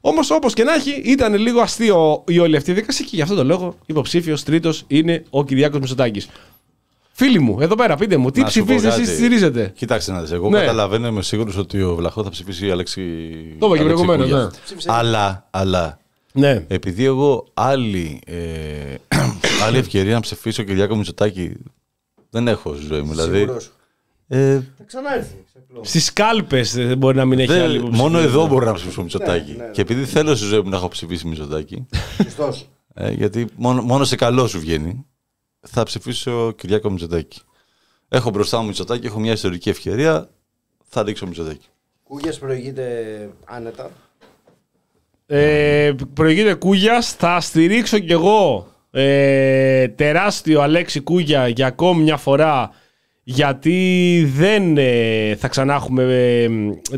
Όμως, όπως και να έχει, ήταν λίγο αστείο η όλη αυτή η δικασία και γι' αυτό το λόγο υποψήφιος τρίτος είναι ο Κυριάκος Μητσοτάκης. Φίλοι μου, εδώ πέρα, πείτε μου, τι Να σου πω ψηφίζετε εσεί, κάτι. στηρίζετε; Κοιτάξτε να δεις, εγώ Ναι. καταλαβαίνω, είμαι σίγουρος ότι ο Βλαχό θα ψηφίσει η Αλέξη. Το είπα και Αλέξη προηγουμένως, Κούγια. ναι. Ψήφισε. Αλλά, αλλά, Ναι. επειδή εγώ άλλη, ε, [clears throat] άλλη ευκαιρία να ψηφίσω Κυριάκο Μητσοτάκη δεν έχω στη ζωή μου. Δηλαδή, Σίγουρος. ε, Θα ξανάρθει. ξεπλώ. Στις κάλπες δεν μπορεί να μην έχει δεν- άλλη υποψήφιο. μόνο εδώ μπορώ να ψηφίσω Μητσοτάκη. ναι, ναι. Και επειδή θέλω στη ζωή μου να έχω ψηφίσει Μητσοτάκη, Σωστός. ε, γιατί μόνο, μόνο σε καλό σου βγαίνει, θα ψηφίσω Κυριάκο Μητσοτάκη. Έχω μπροστά μου Μητσοτάκη, έχω μια ιστορική ευκαιρία, θα ρίξω Μητσοτάκη. Κούγιας προηγείται άνετα. Ε, προηγείται Κούγιας. Θα στηρίξω κι εγώ ε, τεράστιο Αλέξη Κούγια για ακόμη μια φορά. Γιατί δεν ε, θα ξανά έχουμε ε,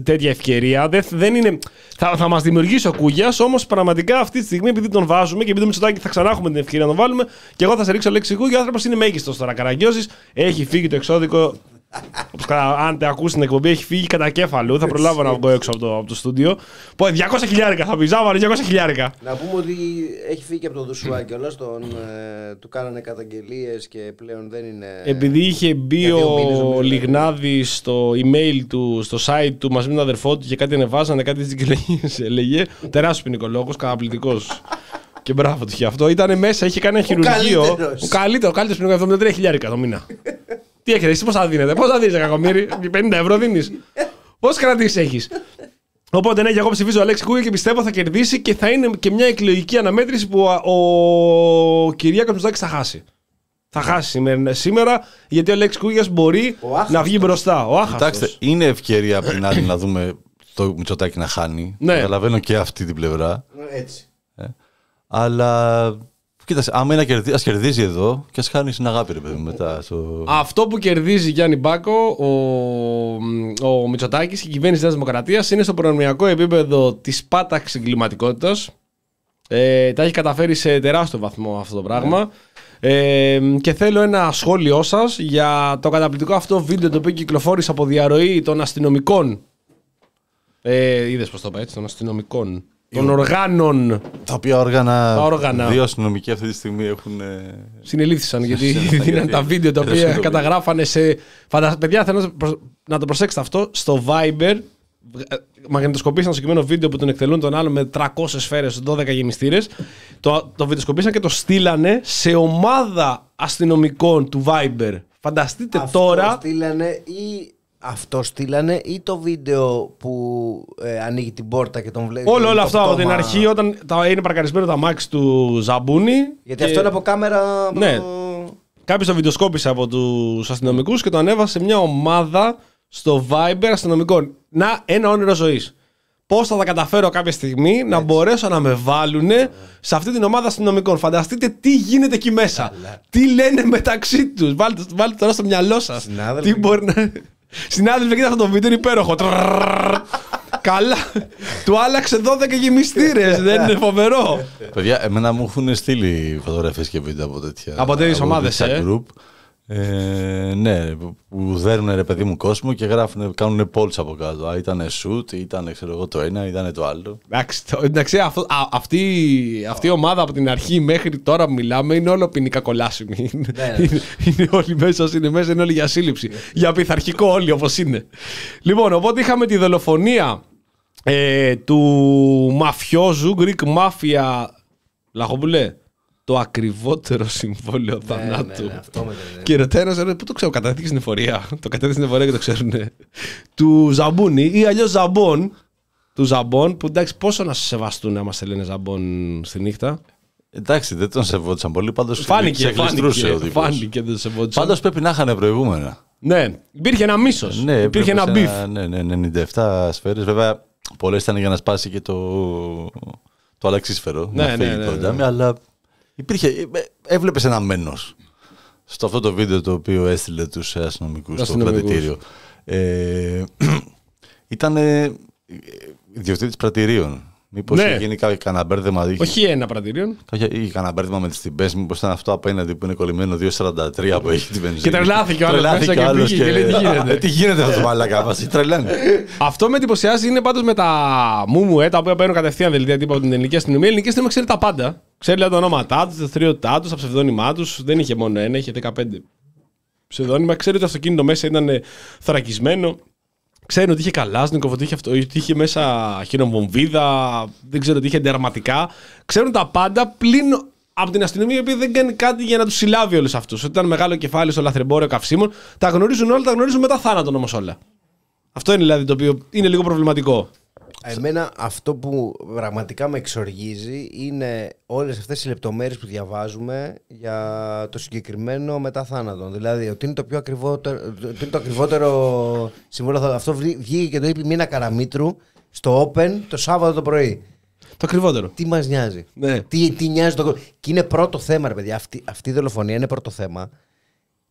τέτοια ευκαιρία. Δεν, δεν είναι, θα, θα μας δημιουργήσει ο Κούγιας, όμως πραγματικά αυτή τη στιγμή, επειδή τον βάζουμε και επειδή το Μητσοτάκη θα ξανά έχουμε την ευκαιρία να τον βάλουμε, και εγώ θα σε ρίξω Αλέξη Κούγια. Ο άνθρωπος είναι μέγιστος τώρα. Καραγκιόζης έχει φύγει το εξώδικο όπως κα- αν τε ακούσεις την εκπομπή, έχει φύγει κατά κέφαλο. Θα προλάβω να βγω έξω από το, από το στούντιο. Πω, 200 χιλιάρικα θα πεις, Ζάβαλε 200 χιλιάρικα. Να πούμε ότι έχει φύγει και από το Δουσουά κιόλας, τον, ε, του κάνανε καταγγελίες και πλέον δεν είναι... Επειδή είχε μπει για δύο μήνες, ο νομίζω, Λιγνάδη στο email του, στο site του μαζί με τον αδερφό του και κάτι ανεβάζανε, κάτι έτσι και [laughs] έλεγε. Τεράστιος ποινικολόγος, καταπληκτικός. και μπράβο του για αυτό. Ήταν μέσα, είχε κάνει ένα χειρουργείο. καλύτερος. Ο καλύτερος, ο καλύτερος ποινικολόγος, 73 χιλιάρικα το μήνα. Τι έχετε, εσύ πώς θα δίνετε, πώς θα δίνεις, Κακομίρι, 50 ευρώ δίνεις. Πόσε κρατήσεις έχεις. Οπότε ναι, και εγώ ψηφίζω Αλέξη Κούγια και πιστεύω θα κερδίσει και θα είναι και μια εκλογική αναμέτρηση που ο, ο Κυριάκος Μητσοτάκης θα χάσει. Θα χάσει σήμερα, σήμερα γιατί ο Αλέξης Κούγιας μπορεί Ο άχαστος. να βγει μπροστά. Ο άχαστος. Κοιτάξτε, είναι ευκαιρία από την άλλη να δούμε το Μητσοτάκη να χάνει. Ναι. Καταλαβαίνω και αυτή την πλευρά. Έτσι. Αλλά κοίταξε, άμα είναι να κερδίσει, ας κερδίζει εδώ και ας χάνει στην αγάπη, ρε παιδί μου, μετά. Στο... Αυτό που κερδίζει Γιάννη Μπάκο, ο, ο Μητσοτάκης και η κυβέρνηση τη Δημοκρατίας είναι στο προνομιακό επίπεδο της πάταξης εγκληματικότητας. Ε, τα έχει καταφέρει σε τεράστιο βαθμό αυτό το πράγμα. Ε, και θέλω ένα σχόλιο σας για το καταπληκτικό αυτό βίντεο το οποίο κυκλοφόρησε από διαρροή των αστυνομικών. Ε, Είδες πώς το είπα έτσι, των αστυνομικών. Των οργάνων Τα οποία όργανα, Τα όργανα. δύο αστυνομικοί αυτή τη στιγμή έχουν. ε, συνελήφθησαν γιατί Συνελήφθησαν δίναν γιατί- τα βίντεο τα γιατί οποία αστυνομικοί. καταγράφανε σε. Φαντα... Παιδιά, θέλω να το προσ- να το προσέξετε αυτό. Στο Viber ε, μαγνητοσκοπήσαν στο συγκεκριμένο βίντεο που τον εκτελούν τον άλλο με 300 σφαίρες, 12 γεμιστήρες. Το, το βιντεοσκοπήσαν και το στείλανε σε ομάδα αστυνομικών του Viber. Φανταστείτε Αυτό τώρα. στείλανε ή... Αυτό στείλανε ή το βίντεο που ε, ανοίγει την πόρτα και τον βλέπει. Όλο, όλο το αυτό από την πτώμα. αρχή όταν τα, είναι παρκαρισμένο τα μάξι του Ζαμπούνι. Γιατί και- αυτό είναι από κάμερα. από Ναι. το- Κάποιος το βιντεοσκόπησε από τους αστυνομικούς και το ανέβασε σε μια ομάδα στο Viber αστυνομικών. Να, ένα όνειρο ζωής. Πώς θα τα καταφέρω κάποια στιγμή να μπορέσω να με βάλουν σε αυτή την ομάδα αστυνομικών. Φανταστείτε τι γίνεται εκεί μέσα. Τι λένε μεταξύ τους. Βάλτε, βάλτε τώρα στο μυαλό σας. Συνάδελφοι. Τι μπορεί να. Συνάδελφοι, κοίτα αυτό το βίντεο, είναι υπέροχο. Τρρρρρρ. Καλά. Του άλλαξε 12 γεμιστήρε. Δεν είναι φοβερό. Παιδιά, εμένα μου έχουν στείλει φωτογραφίε και βίντεο από τέτοια. Από τέτοιες ομάδες, τέτοια ε. group. Ε, ναι, που δέρνουν ρε παιδί μου κόσμο και γράφουν, κάνουν polls από κάτω. Α, ήταν shoot, ήταν ξέρω εγώ το ένα, ήταν το άλλο. Εντάξει, το- εντάξει αυτό, α, αυτή, αυτή η ομάδα από την αρχή μέχρι τώρα που μιλάμε είναι όλο ποινικά κολάσιμη. Είναι, Ναι, είναι, είναι όλοι μέσα, όσοι είναι μέσα, είναι όλοι για σύλληψη. για πειθαρχικό όλοι όπως είναι. Λοιπόν, οπότε είχαμε τη δολοφονία ε, του μαφιόζου, Greek Mafia, Λαχομπουλέ, το ακριβότερο συμβόλαιο Ναι, θανάτου. ναι, ναι, αυτό με το- Και ρωτάει ένα πού το ξέρω, καταδείχθηκε στην εφορία. Το κατέθεσε στην εφορία και το ξέρουν. του Ζαμπούνι ή αλλιώς Ζαμπόν. Του Ζαμπόν, που εντάξει, πόσο να σε σεβαστούν άμα σε λένε Ζαμπόν στη νύχτα; Εντάξει, δεν τον σεβόντουσαν πολύ, πάντως Φάνηκε, ξεγλιστρούσε ο φάνηκε, τύπος. φάνηκε δεν σε σεβόντουσαν. Πάντως πρέπει να είχαν προηγούμενα. Ναι, υπήρχε ένα μίσος. Ναι, υπήρχε ένα έπρεπε μπιφ. σε Ναι, ναι, 97 σφαίρες. Βέβαια, πολλές ήταν για να σπάσει και το, το αλεξίσφαιρο. Ναι, να φύγει ναι, ναι, το ναι. τζάμι, αλλά υπήρχε. Έβλεπες ένα μένος. Στο αυτό το βίντεο το οποίο έστειλε τους αστυνομικούς στο Αστυνομικούς. κρατητήριο. Ε, [clears throat] ήταν ιδιοκτήτης πρατηρίων. Μήπως Ναι. είχε γίνει κάποιο κανένα μπέρδεμα. είχε- Όχι ένα πρατήριο. Κάποια, είχε κανένα μπέρδεμα με τις τυμπές. Μήπως ήταν αυτό απέναντι που είναι κολλημένο 2,43 που έχει την βενζίνη. Και τρελάθηκε ο άλλος Τρελάθηκε μέσα και ο άλλος πήγε και λέει, «Τι γίνεται;» Ε, Τι γίνεται αυτό το μαλακά μας, τρελάνε. Αυτό με εντυπωσιάζει είναι πάντως με τα μούμου, ε, τα οποία παίρνουν κατευθείαν δελτία τύπου από την ελληνική αστυνομία. Η ελληνική αστυνομία ξέρει τα πάντα. Ξέρει δηλαδή, τα ονόματά τους, τα δραστηριότητά τους, τα ψευδόνυμά τους. Δεν είχε μόνο ένα, είχε 15 ψευδόνυμα. Ξέρει ότι το αυτοκίνητο μέσα ήταν ε, θωρακισμένο. Ξέρει ότι είχε καλάσνικο, ότι είχε, αυτό, ότι είχε μέσα χειροβομβίδα, δεν ξέρω ότι είχε ντερματικά. Ξέρουν τα πάντα πλην από την αστυνομία η οποία δεν κάνει κάτι για να τους συλλάβει όλους αυτούς. Ότι ήταν μεγάλο κεφάλι στο λαθρεμπόριο καυσίμων. Τα γνωρίζουν όλα, τα γνωρίζουν μετά θάνατον όμως όλα. Αυτό είναι δηλαδή το οποίο είναι λίγο προβληματικό. Εμένα αυτό που πραγματικά με εξοργίζει είναι όλες αυτές οι λεπτομέρειες που διαβάζουμε για το συγκεκριμένο μετά θάνατον. Δηλαδή ότι είναι το πιο ακριβότερο, ότι είναι το ακριβότερο συμβόλαιο. θανάτου. Αυτό βγή- βγήκε και το είπε η Μίνα Καραμίτρου στο Open το Σάββατο το πρωί. Το ακριβότερο. Τι μας νοιάζει; Ναι. Τι, τι νοιάζει το κόσμο. Και είναι πρώτο θέμα, ρε παιδιά. Αυτή, αυτή η δολοφονία είναι πρώτο θέμα.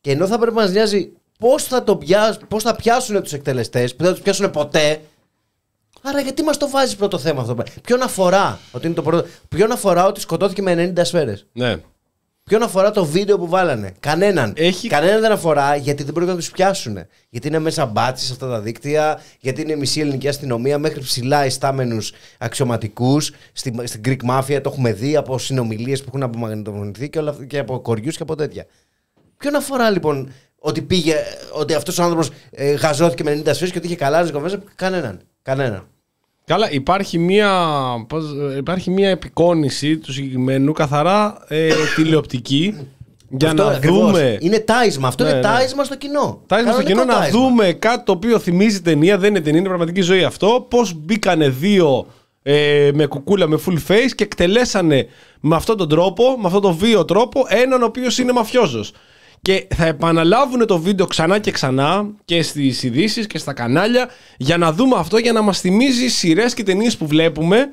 Και ενώ θα πρέπει να μας νοιάζει πώς θα, το πιάσ- πώς θα πιάσουν τους εκτελεστές, που δεν θα τους πιάσουν ποτέ. Άρα γιατί μας το βάζεις πρώτο θέμα αυτό; Ποιον αφορά ότι είναι το πρώτο. Ποιον αφορά ότι σκοτώθηκε με 90 σφαίρες; Ναι. Ποιον αφορά το βίντεο που βάλανε; Κανέναν. Έχει- Κανέναν δεν αφορά γιατί δεν πρόκειται να τους πιάσουν. Γιατί είναι μέσα μπάτσι σε αυτά τα δίκτυα, γιατί είναι μισή ελληνική αστυνομία μέχρι ψηλά ιστάμενους αξιωματικούς. Στην, στην Greek Mafia το έχουμε δει από συνομιλίες που έχουν απομαγνητοποιηθεί και, όλα, αυτά- και από κοριούς και από τέτοια. Ποιον αφορά λοιπόν ότι πήγε, ότι αυτός ο άνθρωπος ε, γαζώθηκε με 90 σφαίρε και ότι είχε καλά μέσα. Κανέναν. Κανέναν. Καλά, υπάρχει μία, πώς, ε, υπάρχει μία επικόνηση του συγκεκριμένου καθαρά ε, [coughs] τηλεοπτική για Αυτό να ακριβώς. δούμε. Είναι τάισμα. Αυτό Ναι, είναι ναι. τάισμα στο κοινό. Τάισμα στο κοινό Κανονικό να τάισμα. δούμε κάτι το οποίο θυμίζει ταινία, δεν είναι ταινία, είναι πραγματική ζωή αυτό. Πώς μπήκανε δύο ε, με κουκούλα με full face και εκτελέσανε με αυτόν τον τρόπο, με αυτόν τον βίο τρόπο, έναν ο οποίος είναι μαφιόζος. Και θα επαναλάβουν το βίντεο ξανά και ξανά και στις ειδήσεις και στα κανάλια για να δούμε αυτό, για να μας θυμίζει σειρές και ταινίες που βλέπουμε.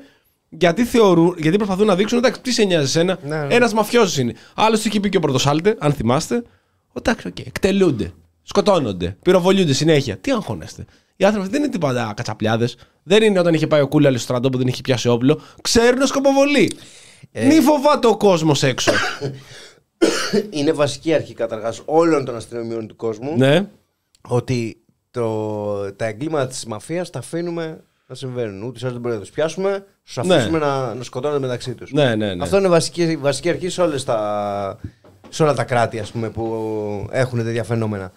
Γιατί, θεωρούν, γιατί προσπαθούν να δείξουν, εντάξει, τι σε νοιάζει εσένα. Ναι, ναι. Ένας μαφιόζος είναι. Άλλος είχε πει και ο Πρωτοσάλτε, αν θυμάστε. Εντάξει, οκ, εκτελούνται. Σκοτώνονται. Πυροβολούνται συνέχεια. Τι αγχώνεστε. Οι άνθρωποι δεν είναι τίποτα κατσαπλιάδες. Δεν είναι όταν είχε πάει ο Κούλαλης στο στρατό που δεν είχε πιάσει όπλο. Ξέρουν σκοποβολή. Ε. Μη φοβάται ο κόσμος έξω. [laughs] είναι βασική αρχή καταρχάς όλων των αστυνομιών του κόσμου ναι. ότι το, τα εγκλήματα της μαφίας τα αφήνουμε να συμβαίνουν. Ούτε σε δεν μπορούμε να τους πιάσουμε, τους Ναι. αφήσουμε να, να σκοτώνονται μεταξύ τους. Ναι, ναι, ναι. Αυτό είναι βασική, βασική αρχή σε, όλες τα, σε όλα τα κράτη ας πούμε, που έχουν τέτοια φαινόμενα.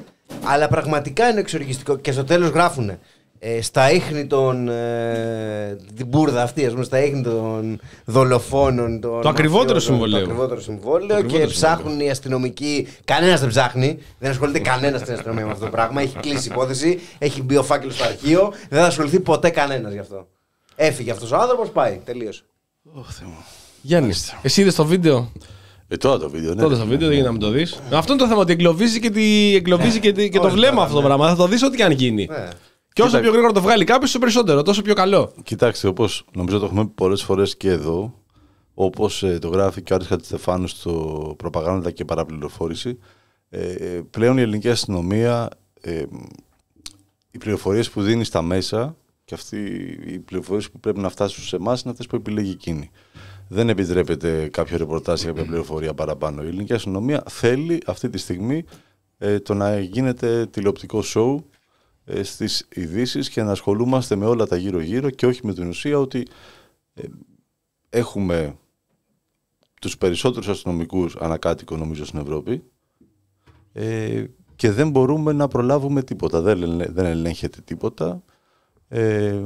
Αλλά πραγματικά είναι εξοργιστικό και στο τέλος γράφουν. Ε, στα ίχνη των. Ε, την μπουρδα αυτή, ας πούμε, στα ίχνη των δολοφόνων. Των Το ακριβότερο μαφιόζων, συμβολέο. Το ακριβότερο συμβόλαιο Το και ακριβότερο ψάχνουν οι αστυνομικοί. Κανένας δεν ψάχνει. Δεν ασχολείται κανένας στην αστυνομία με αυτό το πράγμα. Έχει κλείσει η υπόθεση. Έχει μπει ο φάκελος στο αρχείο. Δεν θα ασχοληθεί ποτέ κανένας γι' αυτό. Έφυγε αυτός ο άνθρωπος, πάει. Τελείωσε. Γιάννης, εσύ είδες το βίντεο; Ε, τώρα το βίντεο, ναι. Τότε στο βίντεο δεν γίνεται να μην το δεις. Αυτό είναι το θέμα. Ότι εγκλωβίζει και, τη, εγκλωβίζει και, τη- και το Όχι, βλέμμα τώρα, αυτό το ναι. πράγμα. Θα το δεις ό,τι και αν γίνει. Ναι. Και όσο Κοίτα- πιο γρήγορα το βγάλει κάποιος, τόσο περισσότερο. Τόσο πιο καλό. Κοιτάξτε, όπως νομίζω το έχουμε πει πολλές φορές και εδώ, όπως το γράφει και ο Άρης Χατζηστεφάνου στο Προπαγάνδα και Παραπληροφόρηση, ε, πλέον η ελληνική αστυνομία, ε, οι πληροφορίες που δίνει στα μέσα και αυτοί οι πληροφορίες που πρέπει να φτάσουν σε εμάς είναι αυτές που επιλέγει εκείνη. Δεν επιτρέπεται κάποιο ρεπορτάζ ή κάποια πληροφορία παραπάνω. Η ελληνική αστυνομία θέλει αυτή τη στιγμή ε, το να γίνεται τηλεοπτικό σοου ε, στις ειδήσεις και να ασχολούμαστε με όλα τα γύρω-γύρω και όχι με την ουσία ότι ε, έχουμε τους περισσότερους αστυνομικούς ανακάτοικο νομίζω στην Ευρώπη ε, και δεν μπορούμε να προλάβουμε τίποτα, δεν, δεν ελέγχεται τίποτα. Ε,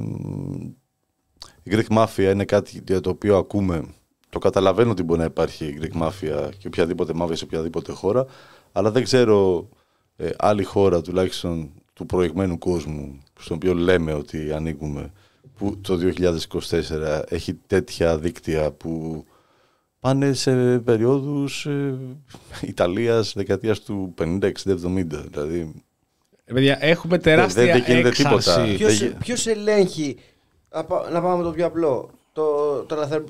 η Greek Mafia είναι κάτι για το οποίο ακούμε, το καταλαβαίνω ότι μπορεί να υπάρχει η Greek Mafia και οποιαδήποτε μαύρη σε οποιαδήποτε χώρα, αλλά δεν ξέρω ε, άλλη χώρα τουλάχιστον του προηγμένου κόσμου, στον οποίο λέμε ότι ανήκουμε, που το 2024 έχει τέτοια δίκτυα που πάνε σε περιόδους ε, Ιταλίας δεκαετίας του 50, 60, 70. Δηλαδή, ε, παιδιά, έχουμε τεράστια δεν, δεν έξαρση. τίποτα. Ποιος, Δεν- ποιος ελέγχει, να, πά- να πάμε με το πιο απλό, το, το λαθρε...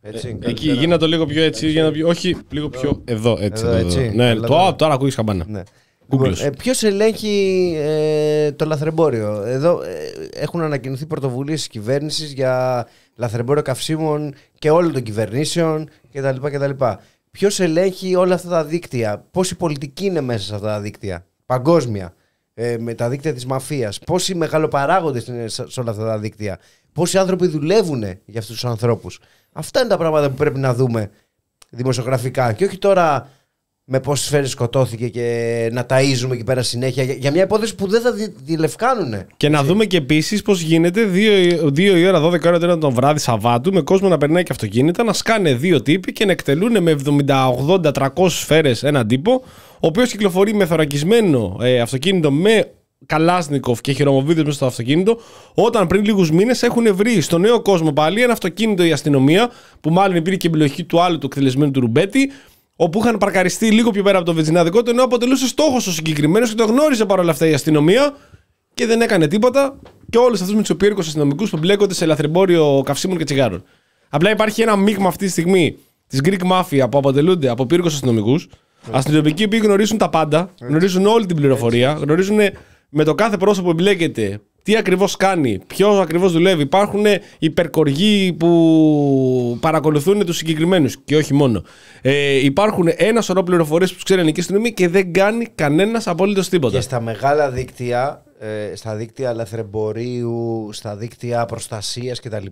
Έτσι, Εκεί καλύτερα. γίνα το λίγο πιο έτσι, γίνα το πιο, όχι, λίγο πιο εδώ, έτσι. Εδώ, εδώ, εδώ. έτσι. Ναι, Έλα το, εδώ. α, τώρα ακούγεις καμπάνα. Ναι. Κούκλος. Λοιπόν, ε, ποιος ελέγχει ε, το λαθρεμπόριο; Εδώ ε, έχουν ανακοινωθεί πρωτοβουλίες της κυβέρνησης για λαθρεμπόριο καυσίμων και όλων των κυβερνήσεων κτλ. κτλ. Ποιος ελέγχει όλα αυτά τα δίκτυα; Πόσοι πολιτικοί είναι μέσα σε αυτά τα δίκτυα; Παγκόσμια. Ε, με τα δίκτυα της μαφίας. Πόσοι μεγαλοπαράγοντες είναι σε σε όλα αυτά τα δίκτυα; Πόσοι άνθρωποι δουλεύουν για αυτούς τους ανθρώπους; Αυτά είναι τα πράγματα που πρέπει να δούμε δημοσιογραφικά. Και όχι τώρα με πόσες σφαίρες σκοτώθηκε και να ταΐζουμε εκεί πέρα συνέχεια για, για μια υπόθεση που δεν θα δι, διελευκάνουν. Και να δούμε και επίσης πώς γίνεται 2 η ώρα, 12 ώρα τώρα τον βράδυ Σαββάτου, με κόσμο να περνάει και αυτοκίνητα, να σκάνε δύο τύποι και να εκτελούν με 70, 80, 300 σφαίρες έναν τύπο, ο οποίος κυκλοφορεί με θωρακισμένο ε, αυτοκίνητο με Καλάσνικοφ και χειρομοβίδες μέσα στο αυτοκίνητο, όταν πριν λίγους μήνες έχουν βρει στο νέο κόσμο πάλι ένα αυτοκίνητο η αστυνομία, που μάλλον υπήρχε και επιλογή του άλλου του εκτελεσμένου του Ρουμπέτη, όπου είχαν παρκαριστεί λίγο πιο πέρα από το βενζινάδικό του, ενώ αποτελούσε στόχος ο συγκεκριμένος και το γνώριζε παρόλα αυτά η αστυνομία και δεν έκανε τίποτα. Και όλους αυτούς με τους οπίρκου αστυνομικούς που μπλέκονται σε λαθρεμπόριο καυσίμων και τσιγάρων. Απλά υπάρχει ένα μείγμα αυτή τη στιγμή της Greek Mafia που αποτελούνται από πύρκου αστυνομικούς. Αστυνομικοί που γνωρίζουν τα πάντα, γνωρίζουν όλη την πληροφορία, γνωρίζουν με το κάθε πρόσωπο που εμπλέκεται τι ακριβώς κάνει, ποιος ακριβώς δουλεύει. Υπάρχουν υπερκοργοί που παρακολουθούν τους συγκεκριμένους και όχι μόνο. Ε, υπάρχουν ένα σωρό πληροφορίες που τους ξέρει η ελληνική αστυνομία και δεν κάνει κανένας απολύτω τίποτα. Και στα μεγάλα δίκτυα, ε, στα δίκτυα λαθρεμπορίου, στα δίκτυα προστασίας κτλ.,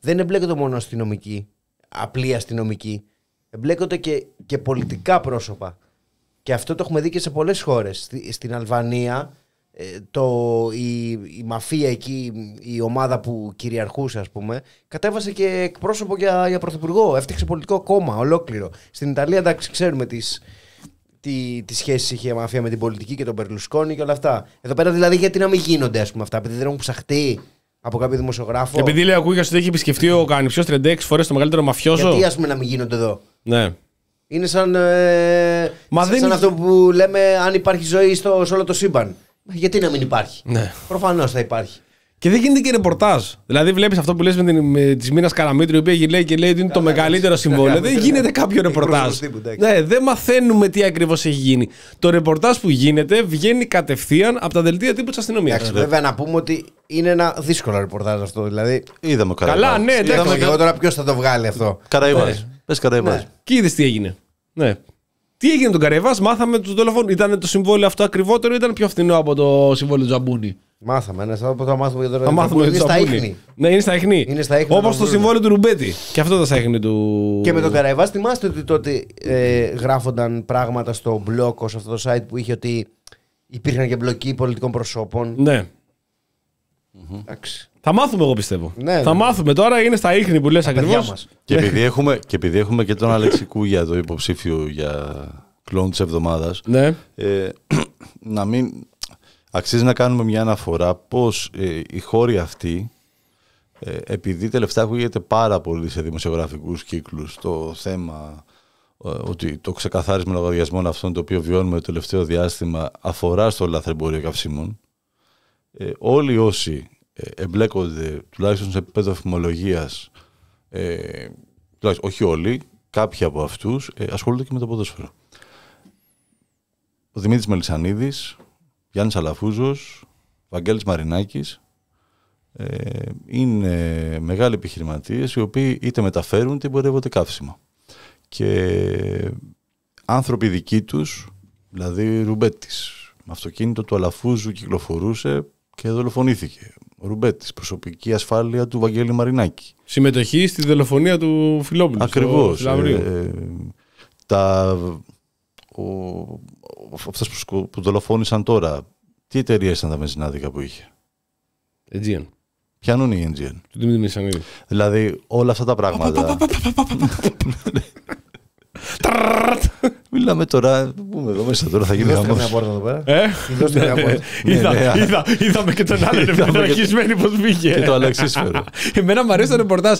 δεν εμπλέκονται μόνο αστυνομικοί, απλοί αστυνομικοί. Εμπλέκονται και, και πολιτικά πρόσωπα. Και αυτό το έχουμε δει και σε πολλές χώρες. Στη- Στην Αλβανία, ε, το, η, η μαφία εκεί, η ομάδα που κυριαρχούσε, ας πούμε, κατέβασε και εκπρόσωπο για, για πρωθυπουργό. Έφτιαξε πολιτικό κόμμα ολόκληρο. Στην Ιταλία, εντάξει, ξέρουμε τις, τι, τις σχέσεις είχε η μαφία με την πολιτική και τον Περλουσκόνη και όλα αυτά. Εδώ πέρα δηλαδή γιατί να μην γίνονται ας πούμε, αυτά, επειδή δεν έχουν ψαχτεί από κάποιο δημοσιογράφο; Επειδή λέει ακούγεται ότι έχει επισκεφτεί ο Κανιψιός 36 φορές το μεγαλύτερο μαφιόζο. Γιατί ας πούμε να μην γίνονται εδώ; Ναι. Είναι σαν, ε, Μα σαν, δεν σαν είναι- αυτό που λέμε αν υπάρχει ζωή στο, σε όλο το σύμπαν. Γιατί να μην υπάρχει; ναι. Προφανώς θα υπάρχει. Και δεν γίνεται και ρεπορτάζ. Δηλαδή, βλέπεις αυτό που λες με, την, με τη Μίνα Καραμίτρου, η οποία γυρνάει και λέει ότι είναι το Καλά, μεγαλύτερο εντάξει, συμβόλαιο. καλά, Δεν ναι. γίνεται κάποιο ρεπορτάζ. Εκπρόσωπος τύπου, εντάξει. Ναι, δεν μαθαίνουμε τι ακριβώς έχει γίνει. Το ρεπορτάζ που γίνεται βγαίνει κατευθείαν από τα δελτία τύπου της αστυνομίας. Εντάξει, βέβαια να πούμε ότι είναι ένα δύσκολο ρεπορτάζ αυτό. Δηλαδή. Είδαμε ο Καλά, Καραϊβάς. ναι, εντάξει. Είδαμε και εγώ τώρα ποιος θα το βγάλει αυτό. Καραϊβάς. Πες Καραϊβάς. Ναι. Και είδες τι έγινε. Ναι. Τι έγινε τον Καρεβάς, μάθαμε του δολοφόνου. Ήταν το συμβόλαιο αυτό ακριβότερο ή ήταν πιο φθηνό από το συμβόλαιο του Τζαμπούνι; Μάθαμε, ναι, θα θα μάθουμε για το Θα μάθουμε είναι το στα Τζαμπούνι. ίχνη. Ναι, είναι στα ίχνη. Είναι στα ίχνη, Όπως να το το βρούμε. συμβόλαιο του Ρουμπέτη. Και αυτό ήταν στα ίχνη του. Και με τον Καραϊβά, θυμάστε ότι τότε ε, γράφονταν πράγματα στο blog, σε αυτό το site που είχε ότι υπήρχαν και μπλοκοί πολιτικών προσώπων; Ναι. Εντάξει. Θα μάθουμε, εγώ πιστεύω. Ναι, θα ναι. μάθουμε τώρα, είναι στα ίχνη που λες Τα παιδιά ακριβώ. μας. Και επειδή, έχουμε, και επειδή έχουμε και τον Αλεξικού για το υποψήφιο για κλόν της εβδομάδας, Ναι. ε, [clears throat] να μην... Αξίζει να κάνουμε μια αναφορά πως ε, οι χώροι αυτοί, ε, επειδή τελευταία ακούγεται πάρα πολύ σε δημοσιογραφικούς κύκλους το θέμα ε, ότι το ξεκαθάρισμα λογαριασμών αυτών το οποίο βιώνουμε το τελευταίο διάστημα αφορά στο λαθρεμπόριο καυσίμων, ε, όλοι όσοι ε, εμπλέκονται τουλάχιστον σε επίπεδο φημολογίας, ε, τουλάχιστον, όχι όλοι, κάποιοι από αυτούς ε, ασχολούνται και με το ποδόσφαιρο. Ο Δημήτρης Μελισανίδης, Γιάννης Αλαφούζος, Βαγγέλης Μαρινάκης, ε, είναι μεγάλοι επιχειρηματίες οι οποίοι είτε μεταφέρουν είτε εμπορεύονται καύσιμα. Και άνθρωποι δικοί τους Δηλαδή Ρουμπέτης. Με αυτοκίνητο του Αλαφούζου κυκλοφορούσε και δολοφονήθηκε. Ο Ρουμπέτη. Προσωπική ασφάλεια του Βαγγέλη Μαρινάκη. Συμμετοχή στη δολοφονία του Φιλόπουλου. στο Ακριβώ. Φιλαυρίο. Ε, τα. Ο, αυτές που, σκο- που δολοφόνησαν τώρα, τι εταιρεία ήταν τα βενζινάδικα που είχε. Aegean. Πιανούν η Engine. Του Δημήτρη Μεσανίδη. Δηλαδή όλα αυτά τα πράγματα. Μιλάμε τώρα. Πού πούμε εδώ μέσα τώρα, θα γίνει Δώστε χαμός. μια πόρτα εδώ πέρα. Ε, Δώστε μια πόρτα. είδα, ναι. είδα, είδαμε και τον άλλον Είδαμε και- επιτραχισμένοι πώ βγήκε. Και το αλεξίσφαιρο. Εμένα μου αρέσει το ρεπορτάζ.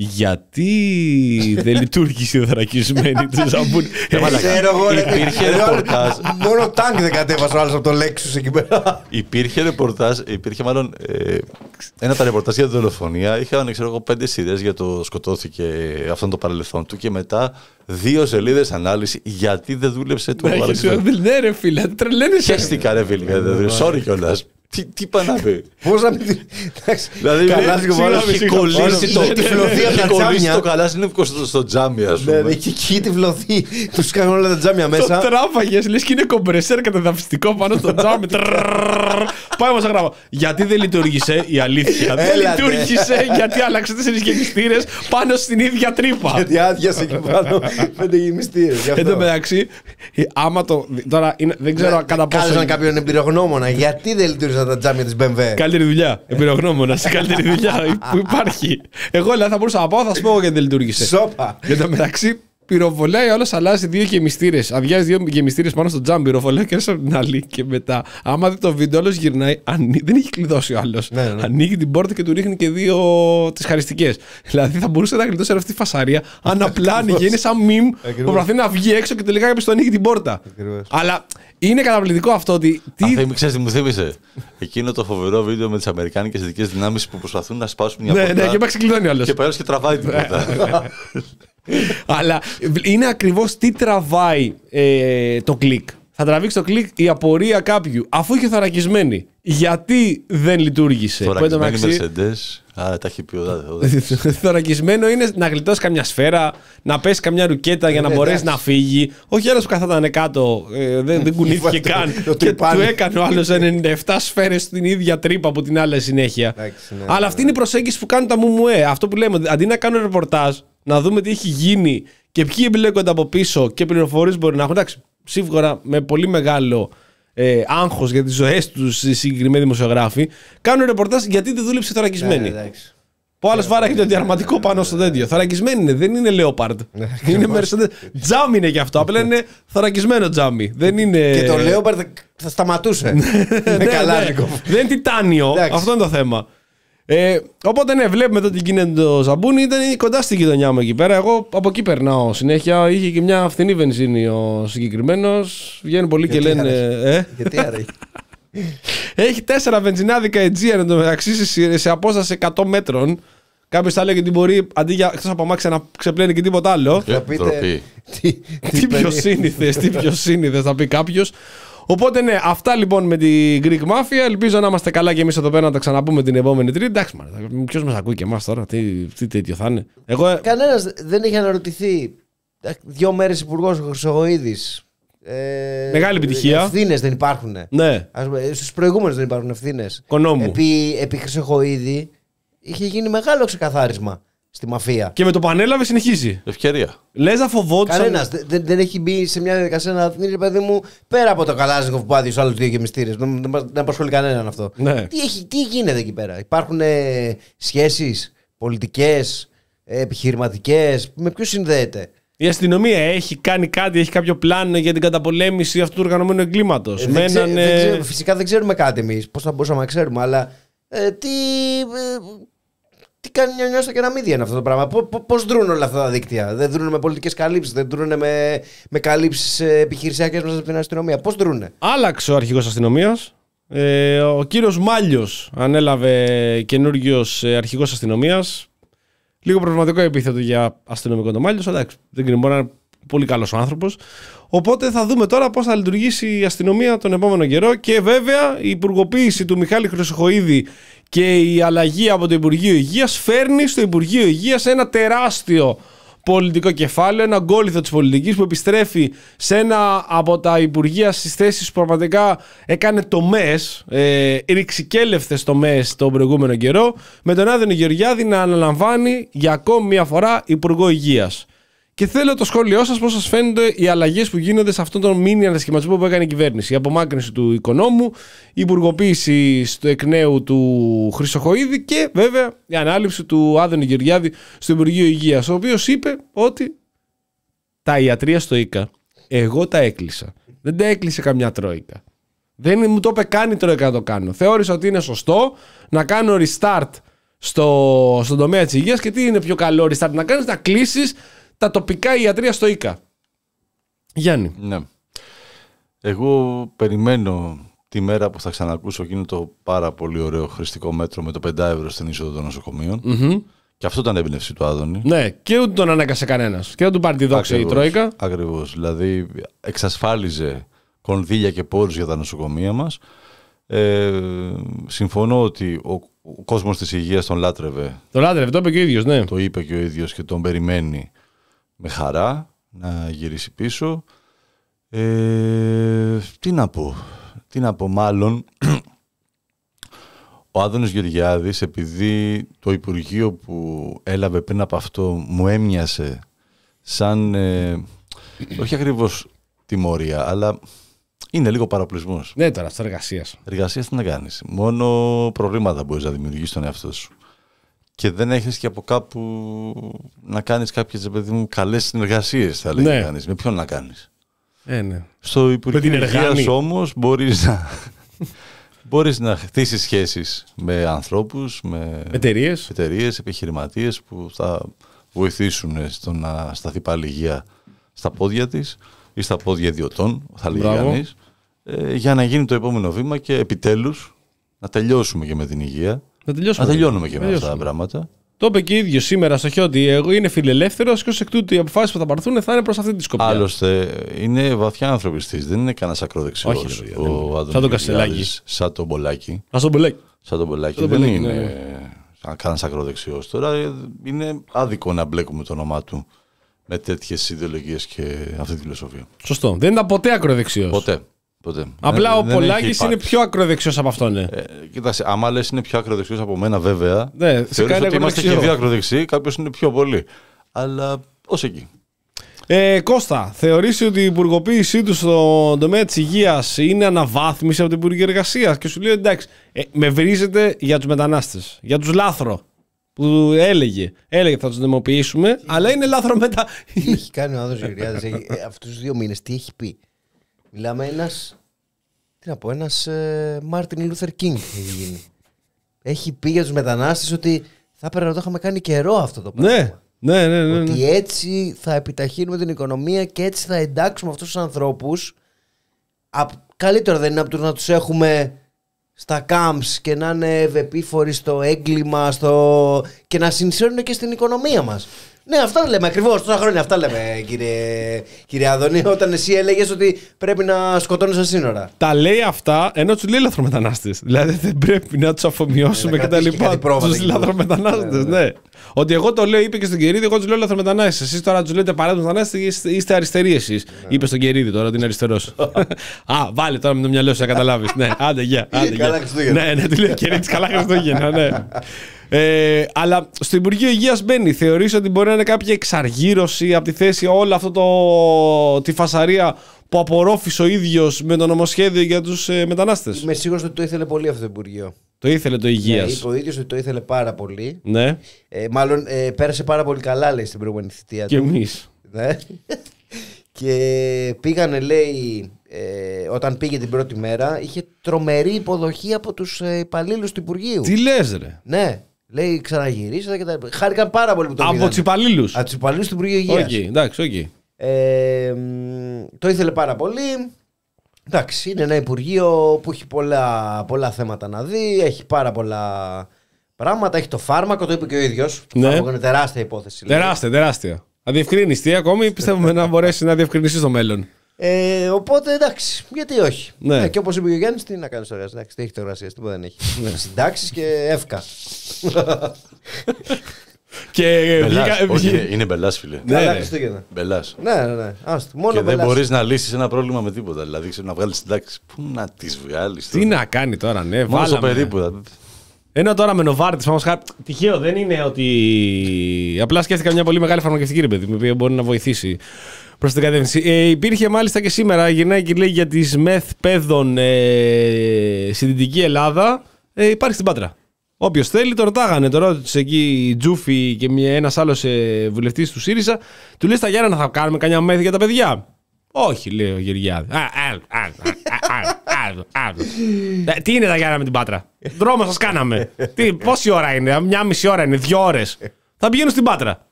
Γιατί δεν λειτουργήσε η δρακισμένη του Ζαμπούνι. Ε, μαλάκα. Ξέρω εγώ, ρε, Υπήρχε ρε, ρεπορτάζ. Μόνο τάγκ δεν κατέβασε ο άλλος από το Lexus εκεί πέρα. Υπήρχε ρεπορτάζ, υπήρχε μάλλον ε, ένα από τα ρεπορτάζ για τη δολοφονία. Είχαν, ξέρω εγώ, πέντε σειρέ για το σκοτώθηκε αυτόν το παρελθόν του και μετά δύο σελίδες ανάλυση γιατί δεν δούλεψε το Ναι, αλεξίσφαιρο. Ναι, ρε φίλε, τρελαίνεσαι. Χαίστηκα, ρε φίλε, γιατί δεν δούλεψε. Sorry κιόλας. Τι, τι είπα να πει. Πώ να μην. Εντάξει. Δηλαδή, Καλάζικο, συγγνώμη, βάλε- έχει κολλήσει το, Έχει τυφλωθεί από τα έχει κολλήσει τζάμια. το καλάσινευκο στο, στο τζάμι, α Ναι, πούμε. έχει εκεί τυφλωθεί. Του κάνουν όλα τα τζάμια Το μέσα. τράβαγε, λε και είναι κομπρεσέρ καταδαφιστικό πάνω στο τζάμι. Τρρρρρρρ. Πάει όμω γράμμα. Γιατί δεν λειτουργήσε η αλήθεια. Δεν Έλατε. λειτουργήσε γιατί άλλαξε τέσσερι γεμιστήρε πάνω στην ίδια τρύπα. Γιατί άδειασε εκεί πάνω πέντε γεμιστήρε. Εν τω μεταξύ, ε, άμα το. Τώρα είναι- δεν ξέρω κατά πόσο. Κάλεσαν κάποιον εμπειρογνώμονα. Γιατί δεν λειτουργήσαν τα τζάμια της BMW. Καλύτερη δουλειά. Εμπειρογνώμονας. Σε καλύτερη δουλειά που υπάρχει. Εγώ δηλαδή θα μπορούσα να πάω, θα σου πω εγώ γιατί δεν λειτουργήσε. Σόπα. Εν τω μεταξύ, πυροβολάει όλος, αλλάζει δύο γεμιστήρες. Αδειάζει δύο γεμιστήρες πάνω στο τζάμπ. Πυροβολάει και ένα από την άλλη. Και μετά, άμα δει το βίντεο, όλος γυρνάει. ανοί- Δεν έχει κλειδώσει ο άλλος. Ναι, ναι. Ανοίγει την πόρτα και του ρίχνει και δύο τις χαριστικές. Δηλαδή θα μπορούσε να γλιτώσει αυτή τη φασαρία αν απλά άνοιγε. Είναι σαν μιμ που Ακριβώς. προσπαθεί να βγει έξω και τελικά κάποιος του ανοίγει την πόρτα. Ακριβώς. Αλλά είναι καταπληκτικό αυτό ότι. Τι... Αυτό ξέρεις τι μου θύμισε; Εκείνο το φοβερό βίντεο με τις Αμερικάνικες ειδικέ δυνάμεις που προσπαθούν να σπάσουν μια ναι, πόρτα. ναι, και πάει ξεκλειδώνει ο άλλο. Και πάει και τραβάει την πόρτα. [laughs] Αλλά είναι ακριβώς τι τραβάει ε, το κλικ. Θα τραβήξει το κλικ η απορία κάποιου, αφού είχε θωρακισμένη. Γιατί δεν λειτουργήσε. Που εν τω Θωρακισμένη μεταξύ, Mercedes. Άρα τα έχει πει ο Δάδε. ο [laughs] Δάδε. θωρακισμένο είναι να γλιτώσεις καμιά σφαίρα, να πέσεις καμιά ρουκέτα για να Ναι, μπορέσεις εντάξει. να φύγει. Όχι άλλος που καθόταν κάτω, ε, δεν, δεν κουνήθηκε [laughs] Το- καν. το και τρυπάνι. του έκανε ο άλλος 97 σφαίρες στην ίδια τρύπα από την άλλη συνέχεια. Εντάξει, ναι, Αλλά ναι, αυτή είναι η προσέγγιση που κάνουν τα μουμουέ. Αυτό που λέμε, ότι αντί να κάνουν ρεπορτάζ, να δούμε τι έχει γίνει και ποιοι εμπλέκονται από πίσω και πληροφορίες μπορεί να έχουν. Εντάξει, σίγουρα με πολύ μεγάλο ε, άγχος για τις ζωές τους οι συγκεκριμένοι δημοσιογράφοι, κάνουν ρεπορτάζ γιατί δεν δούλεψε θωρακισμένη. Ναι, εντάξει. Που άλλος βάραγε το διαρματικό πάνω στο τέτοιο. Θωρακισμένη είναι, δεν είναι Leopard. είναι Mercedes. Τζάμι είναι και αυτό. Απλά είναι θωρακισμένο τζάμι. Δεν είναι. Και το Λέοπαρντ θα σταματούσε. Ναι, Με καλά, ναι. Νίκο. Δεν είναι τιτάνιο. Εντάξει. Αυτό είναι το θέμα. Ε, οπότε ναι, βλέπουμε εδώ τι γίνεται το ζαμπούνι. Ήταν κοντά στη γειτονιά μου εκεί πέρα. Εγώ από εκεί περνάω συνέχεια. Είχε και μια φθηνή βενζίνη ο συγκεκριμένος. Βγαίνουν πολλοί και Γιατί λένε. άρεσε; Ε, Γιατί άραγε. [laughs] έχει τέσσερα βενζινάδικα Aegean εντωμεταξύ σε, σε απόσταση 100 μέτρων. Κάποιος θα έλεγε ότι μπορεί αντί για εκτός από αμάξια να ξεπλένει και τίποτα άλλο. Ε, Θα πείτε. ντροπή. Τι- τι πιο περί- σύνηθες, τι πιο σύνηθες, θα πει κάποιος. Οπότε ναι, αυτά λοιπόν με την Greek Mafia. Ελπίζω να είμαστε καλά και εμείς εδώ πέρα να τα ξαναπούμε την επόμενη Τρίτη. Εντάξει, ποιος μας ακούει και εμάς τώρα, τι, τι τέτοιο θα είναι. Εγώ. ε, Κανένας δεν έχει αναρωτηθεί. Δύο μέρες υπουργός ο Χρυσογοίδης. Ε, Μεγάλη επιτυχία. Ευθύνες δεν υπάρχουν. Ναι, Στους προηγούμενους δεν υπάρχουν ευθύνες. κονόμου. Επί, επί Χρυσοχοίδη είχε γίνει μεγάλο ξεκαθάρισμα στη μαφία. Και με το πανέλαβε συνεχίζει. συνεχίζει. Ευκαιρία. Λες να φοβόντουσαν. Κανένας δεν, δεν έχει μπει σε μια διαδικασία να δει, παιδί μου, πέρα από το καλάζικό που άδειε άλλου δύο γεμιστήρες. Δεν, απασχολεί κανέναν αυτό. Ναι. Τι, έχει, τι γίνεται εκεί πέρα, Υπάρχουν ε, σχέσεις πολιτικές, επιχειρηματικές, με ποιους συνδέεται; Η αστυνομία έχει κάνει κάτι, έχει κάποιο πλάνο για την καταπολέμηση αυτού του οργανωμένου εγκλήματος; Ε, ξέ, ε... φυσικά δεν ξέρουμε κάτι εμείς. Πώς θα μπορούσαμε να ξέρουμε, αλλά. Ε, τι, ε, ε, τι κάνει μια νιώσα και κεραμίδια είναι αυτό το πράγμα. Πώς δρούν όλα αυτά τα δίκτυα; Δεν δρούν με πολιτικές καλύψεις, δεν δρούν με, με καλύψεις επιχειρησιακές μέσα από την αστυνομία. Πώς δρούν. Άλλαξε ο αρχηγός αστυνομίας. Ε, ο κύριος Μάλιος ανέλαβε καινούριο αρχηγός αστυνομίας. Λίγο προβληματικό επίθετο για αστυνομικό το Μάλιος. Εντάξει, δεν ξέρω, μπορεί να είναι πολύ καλός άνθρωπος. Οπότε θα δούμε τώρα πώς θα λειτουργήσει η αστυνομία τον επόμενο καιρό. Και βέβαια η υπουργοποίηση του Μιχάλη Χρυσοχοίδη και η αλλαγή από το Υπουργείο Υγείας φέρνει στο Υπουργείο Υγείας ένα τεράστιο πολιτικό κεφάλαιο, ένα γκόλιθο της πολιτικής που επιστρέφει σε ένα από τα υπουργεία στις θέσεις που πραγματικά έκανε τομέ, ε, ρηξικέλευτες τομέ τον προηγούμενο καιρό, με τον Άδενο Γεωργιάδη να αναλαμβάνει για ακόμη μια φορά Υπουργό Υγείας. Και θέλω το σχόλιο σας πώς σας φαίνονται οι αλλαγές που γίνονται σε αυτόν τον μήνυ ανασχηματισμό που έκανε η κυβέρνηση. Η απομάκρυνση του οικονόμου, η υπουργοποίηση στο εκ νέου του Χρυσοχοίδη και βέβαια η ανάληψη του Άδενου Γεωργιάδη στο Υπουργείο Υγείας, ο οποίος είπε ότι τα ιατρία στο ΙΚΑ, εγώ τα έκλεισα. Δεν τα έκλεισε καμιά τρόικα. Δεν μου το είπε καν η τρόικα να το κάνω. Θεώρησα ότι είναι σωστό να κάνω restart στο, στον τομέα της υγείας και τι είναι πιο καλό restart να κάνεις, να κλείσεις τα τοπικά ιατρία στο ΙΚΑ. Γιάννη. Ναι. Εγώ περιμένω τη μέρα που θα ξανακούσω εκείνο το πάρα πολύ ωραίο χρηστικό μέτρο με το 5 ευρώ στην είσοδο των νοσοκομείων. Μμμ. Και αυτό ήταν έμπνευση του Άδωνη. Ναι, και ούτε τον ανάγκασε κανένας. Και δεν του πάρει τη δόξα η Τρόικα. Ακριβώς. Δηλαδή εξασφάλιζε κονδύλια και πόρους για τα νοσοκομεία μας. Ε, συμφωνώ ότι ο, ο κόσμος της υγείας τον λάτρευε. Το λάτρευε, το είπε και ο ίδιος, ναι. Το είπε και ο ίδιος και τον περιμένει με χαρά να γυρίσει πίσω. Ε, τι να πω. Τι να πω, μάλλον [clears throat] ο Άδωνης Γεωργιάδης επειδή το Υπουργείο που έλαβε πριν από αυτό μου έμοιασε σαν, ε, όχι ακριβώς τιμωρία, αλλά είναι λίγο παραπλησμός. Ναι, τώρα, τη εργασίας. Εργασίας τι να κάνεις. Μόνο προβλήματα μπορείς να δημιουργήσεις στον εαυτό σου. Και δεν έχεις και από κάπου να κάνεις κάποιες, ρε παιδί μου, καλές συνεργασίες, θα λέγει Ναι. κανείς. Με ποιον να κάνεις; Ε, ναι. Στο Υπουργείο την Εργάνη. Υγείας όμως μπορείς να, [laughs] μπορείς να χτίσεις σχέσεις με ανθρώπους, με Εταιρείες. εταιρείες, επιχειρηματίες που θα βοηθήσουν στο να σταθεί πάλι η υγεία στα πόδια της ή στα πόδια ιδιωτών, θα λέγει Μπράβο. κανείς, ε, για να γίνει το επόμενο βήμα και επιτέλους να τελειώσουμε και με την υγεία, Να τελειώσουμε. να τελειώνουμε και με αυτά τα Τελειώσουμε. πράγματα. Το είπε και ίδιος σήμερα στο χιότι. Εγώ είναι φιλελεύθερος και ως εκ τούτου οι αποφάσεις που θα πάρθουν θα είναι προς αυτή τη σκοπιά. Άλλωστε, είναι βαθιά ανθρωπιστής, δεν είναι κανένα ακροδεξιός Όχι, ρε παιδιά, ο δεν- Άδωνης σαν τον Κασελάκη. Γεωργιάδης, Σαν τον Μπολάκη. Α τον μπελέκι. Σαν τον Μπολάκη. Σαν τον δεν Μπολάκη, είναι ναι. σαν κανένας ακροδεξιός. Τώρα ε, είναι άδικο να μπλέκουμε το όνομά του με τέτοιες ιδεολογίες και αυτή τη φιλοσοφία. Σωστό. Δεν ήταν ποτέ ακροδεξιός. Ποτέ. Ποτέ. Απλά Δεν- ο δεν έχει Πολάκης είναι υπάρξει. πιο ακροδεξιό από αυτόν. Ναι. Ε, κοίταξε, άμα λες είναι πιο ακροδεξιό από μένα, βέβαια. Ναι, σε θεωρείς κάνει ότι είμαστε και ακροδεξιό. δύο ακροδεξιοί, κάποιος είναι πιο πολύ. Αλλά ως εκεί. Ε, Κώστα, θεωρείς ότι η υπουργοποίησή του στον τομέα της υγείας είναι αναβάθμιση από την Υπουργή Εργασία; Και σου λέει εντάξει, ε, με βρίζετε για τους μετανάστες, για τους λάθρο. Που έλεγε, έλεγε θα τους δημοποιήσουμε, αλλά είναι λάθρο μετά. Τι έχει κάνει ο Άδωνις Γεωργιάδης ε, αυτούς τους δύο μήνες, τι έχει πει; Μιλάμε ένας, τι να πω, ένας ε, Μάρτιν Λούθερ Κίνγκ έχει γίνει. Έχει πει για τους μετανάστες ότι θα έπρεπε να το είχαμε κάνει καιρό αυτό το πράγμα. ναι, ναι, ναι, ναι, ναι. Ότι έτσι θα επιταχύνουμε την οικονομία και έτσι θα εντάξουμε αυτούς τους ανθρώπους. Απ- καλύτερο δεν είναι από το να τους έχουμε στα camps και να είναι ευεπίφοροι στο έγκλημα στο... και να συνεισφέρουν και στην οικονομία μας. Ναι, αυτά λέμε ακριβώς. Τόσα χρόνια αυτά λέμε, κύριε, κύριε Άδωνη, όταν εσύ έλεγες ότι πρέπει να σκοτώνεις στα σύνορα. Τα λέει αυτά ενώ του λέει λαθρομετανάστες. Δηλαδή δεν πρέπει να τους αφομοιώσουμε Ε, να και τα κρατήσει και λοιπά. κάτι πρόβατα Τους εκεί πέρα. λαθρομετανάστες, Ναι, ναι. ναι. Ότι εγώ το λέω, είπε και στον Κερίδη, εγώ τους λέω λαθρομετανάστες. Εσείς τώρα τους λέτε παράδειγμα μετανάστε, είστε, είστε αριστεροί εσείς. Ναι. Είπε στον Κερίδη τώρα ότι είναι αριστερός. [laughs] Α, βάλε τώρα με το μυαλό σου να καταλάβεις. ναι, άντε, γεια. άντε, γεια. Καλά Χριστούγεννα. Ναι, ναι, του λέει Κερίδης, καλά Χριστούγεννα, ναι. Ε, αλλά στο Υπουργείο Υγείας μπαίνει. Θεωρείς ότι μπορεί να είναι κάποια εξαργύρωση από τη θέση όλο αυτό το, τη φασαρία που απορρόφησε ο ίδιος με το νομοσχέδιο για τους ε, μετανάστες; Είμαι σίγουρος ότι το ήθελε πολύ αυτό το Υπουργείο. Το ήθελε το υγείας. Ναι, είπε ο ίδιος ότι το ήθελε πάρα πολύ. Ναι, Ε, μάλλον ε, πέρασε πάρα πολύ καλά, λέει, στην προηγούμενη θητεία και του. εμείς. Ναι. και πήγανε, λέει, ε, όταν πήγε την πρώτη μέρα, είχε τρομερή υποδοχή από τους ε, υπαλλήλους του Υπουργείου. Τι λες, ρε; Ναι, λέει, ξαναγυρίσατε και τα λοιπά. Χάρηκαν πάρα πολύ που το Από πήγανε. του υπαλλήλου. Από του υπαλλήλου του Υπουργείου Υγείας. Οκ, εντάξει, οκ. Ε, μ, το ήθελε πάρα πολύ. Εντάξει, είναι ένα Υπουργείο που έχει πολλά, πολλά θέματα να δει, έχει πάρα πολλά πράγματα, έχει το φάρμακο, το είπε και ο ίδιος. Το Ναι. φάρμακο είναι τεράστια υπόθεση. λέει. Τεράστια, τεράστια. Αδιευκρίνηστη ακόμη πιστεύουμε να μπορέσει να διευκρινιστεί στο μέλλον. Ε, οπότε εντάξει, γιατί όχι; Ναι. Ε, και όπως είπε ο Γιάννης, τι να κάνεις τώρα. Εντάξει, τι έχει το εργασία, τίποτα δεν έχει. Ναι. Συντάξεις και ΕΦΚΑ. και Μπελάς. βγήκα. Όχι, βγή- είναι- είναι μπελάς, φίλε. Ναι, Καλά ναι. Χριστούγεννα. Μπελάς. Ναι, ναι, ναι. Άστο. Μόνο Και δεν μπελάς. μπορείς να λύσεις ένα πρόβλημα με τίποτα. Δηλαδή, ξέρω, να βγάλεις την τάξη. Πού να τις βγάλεις. Τι να κάνει τώρα, ναι, Μόνο στο βάλαμε. περίπου. Ενώ τώρα με Νοβάρτη, πάνω χάρη. Τυχαίο δεν είναι ότι. Απλά σκέφτηκα μια πολύ μεγάλη φαρμακευτική ρε παιδί, η οποία μπορεί να βοηθήσει προς την κατεύθυνση. Ε, υπήρχε μάλιστα και σήμερα, γυρνάει και λέει για τις ΜΕΘ παίδων ε, στη Δυτική Ελλάδα. Ε, υπάρχει στην Πάτρα. Όποιος θέλει, το ρωτάγανε. Το ρώτησε εκεί η Τζούφη και ένας άλλος ε, βουλευτής του ΣΥΡΙΖΑ. Του λέει στα Γιάννα, θα κάνουμε κανένα μεθ για τα παιδιά; Όχι, λέει ο Γεωργιάδης. Α, άλλο, άλλο, άλλο, άλλο, άλλο. Ε, Τι είναι τα Γιάννα με την Πάτρα; Δρόμο σας κάναμε. Τι, πόση ώρα είναι, μια μισή ώρα είναι, δύο ώρες. Θα πηγαίνουν στην Πάτρα.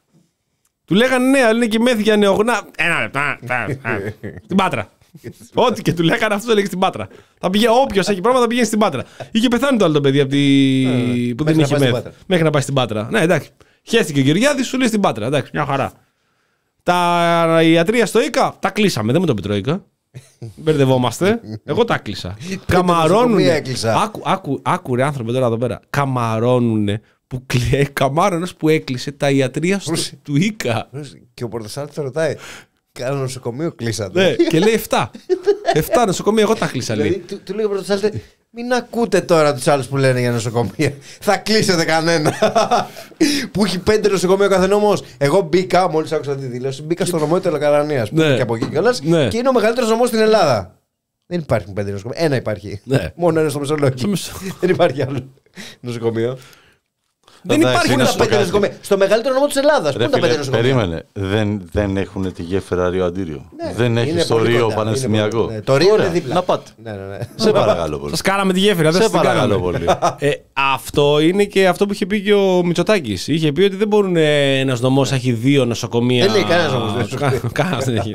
Του λέγανε ναι, αλλά είναι και μέθη για νεογνά. Ένα λεπτό. α, α, α. Στην Πάτρα. [laughs] Ό,τι και του λέγανε αυτό έλεγε στην Πάτρα. Θα πηγαίνει, όποιος έχει πρόβλημα θα πηγαίνει στην Πάτρα. Είχε πεθάνει το άλλο το παιδί από τη... που δεν μέχρι να είχε πάει στην μέθ. Πάτρα. Μέχρι να πάει στην Πάτρα. Ναι, εντάξει. Χαίστηκε ο Γεωργιάδης, σου λέει στην Πάτρα. Εντάξει, μια χαρά. Τα ιατρία στο ΙΚΑ τα κλείσαμε. Δεν μου το πει τρόικα. [laughs] Μπερδευόμαστε. Εγώ τα κλείσα. Καμαρώνουν. νοσοκομεία έκλεισα. Άκου, άκου, άκου ρε άνθρωποι τώρα εδώ πέρα. Καμαρώνουν που κλε... καμάρωνες που έκλεισε τα ιατρία στο... του ΙΚΑ. Και ο Πορτοσάλτη θα ρωτάει. Κάνα νοσοκομείο κλείσατε; Ναι, και λέει 7. 7 νοσοκομεία, εγώ τα κλείσα Δηλαδή, λέει. του, του λέει ο Πορτοσάλτη, μην ακούτε τώρα τους άλλους που λένε για νοσοκομεία. Θα κλείσετε κανένα. που έχει πέντε νοσοκομεία ο καθενό. Εγώ μπήκα, μόλις άκουσα τη δήλωση, μπήκα στο νομό της Τελοκαρανία. Ναι. Και από εκεί κιόλας. Ναι. Και είναι ο μεγαλύτερος νομός στην Ελλάδα. Δεν υπάρχουν πέντε νοσοκομεία. Ένα υπάρχει. Ναι. Μόνο ένα στο Μεσολόγιο. Στο Μεσο- Δεν υπάρχει άλλο νοσοκομείο. Δεν Εντάξει, υπάρχει Πού να είναι σου τα πω πέντε κάτι. νοσοκομεία. Στο μεγαλύτερο νομό της Ελλάδας. Πού Ρε είναι τα πέντε φίλε, νοσοκομεία. περίμενε. Δεν, δεν έχουν τη γέφυρα Ρίο Αντίριο. Ναι, δεν έχει είναι στο πολύ Ρίο κοντά, Πανεπιστημιακό. είναι πολύ- ναι, Το Ρίο είναι Ωραία, δίπλα. Να πάτε. Ναι, ναι, ναι. Σε παρακαλώ πολύ. Σας κάναμε τη γέφυρα, δεν Σε σας την παρακαλώ κάναμε. πολύ. Ε, αυτό είναι και αυτό που είχε πει και ο Μητσοτάκης. Είχε πει ότι δεν μπορούν ένας νομό να έχει δύο νοσοκομεία. Δεν λέει κανένας νομός, δεν σου Κα- Κανένας δεν έχει.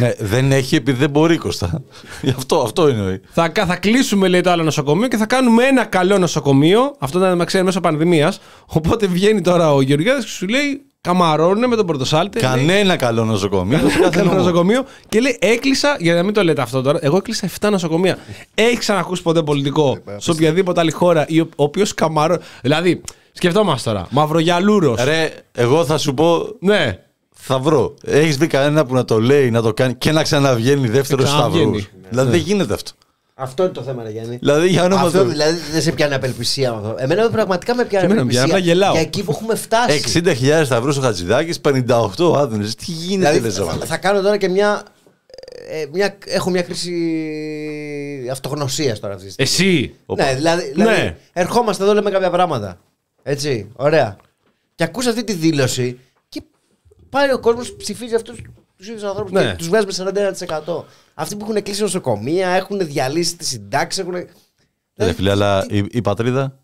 Ναι. Ναι, δεν έχει επειδή δεν μπορεί Κώστα. Γι' αυτό, αυτό εννοεί. Θα, κα- θα κλείσουμε λέει το άλλο νοσοκομείο και θα κάνουμε ένα καλό νοσοκομείο. Αυτό ήταν να ξέρεις μέσω πανδημίας. Οπότε βγαίνει τώρα ο Γεωργιάδης και σου λέει Καμαρώνε με τον Πορτοσάλτε. λέει, Κανένα καλό νοσοκομείο. σε κάθε Καλό νομό. νοσοκομείο και λέει έκλεισα, για να μην το λέτε αυτό τώρα, εγώ έκλεισα 7 νοσοκομεία. Έχει ξανακούσει ποτέ πολιτικό σε οποιαδήποτε άλλη χώρα ή ο οποίος καμαρώνει. Δηλαδή, σκεφτόμαστε τώρα, Μαυρογιαλούρος. Ρε, εγώ θα σου πω, Ναι, θα βρω. Έχεις δει κανένα που να το λέει, να το κάνει και να ξαναβγαίνει δεύτερος Και ξαναβγαίνει. σταυρό. Δηλαδή δεν γίνεται αυτό. Αυτό είναι το θέμα, ρε Γιάννη. Δηλαδή για όνομα Αυτό του. δηλαδή δεν σε πιάνει απελπισία με αυτό. Εμένα πραγματικά με πιάνει Και εμένα με πιάνει, απελπισία απλά γελάω. για εκεί που έχουμε φτάσει. 60.000 σταυρούς ο Χατζηδάκης, 58 ο Άδωνης. Τι γίνεται, Δηλαδή, λες, θα, θα κάνω τώρα και μια, ε, μια. Έχω μια κρίση αυτογνωσίας τώρα αυτή τη στιγμή. εσύ. Ναι, δηλαδή, δηλαδή Ναι. ερχόμαστε εδώ, λέμε κάποια πράγματα. Έτσι, ωραία. Και ακούς αυτή τη δήλωση και πάει ο κόσμος, ψηφίζει αυτούς τους ίδιους ανθρώπους Ναι. και τους βγάζει με 41%. Αυτοί που έχουν κλείσει νοσοκομεία, έχουν διαλύσει τη συντάξη, έχουν. Ρε φίλε, αλλά η, η πατρίδα.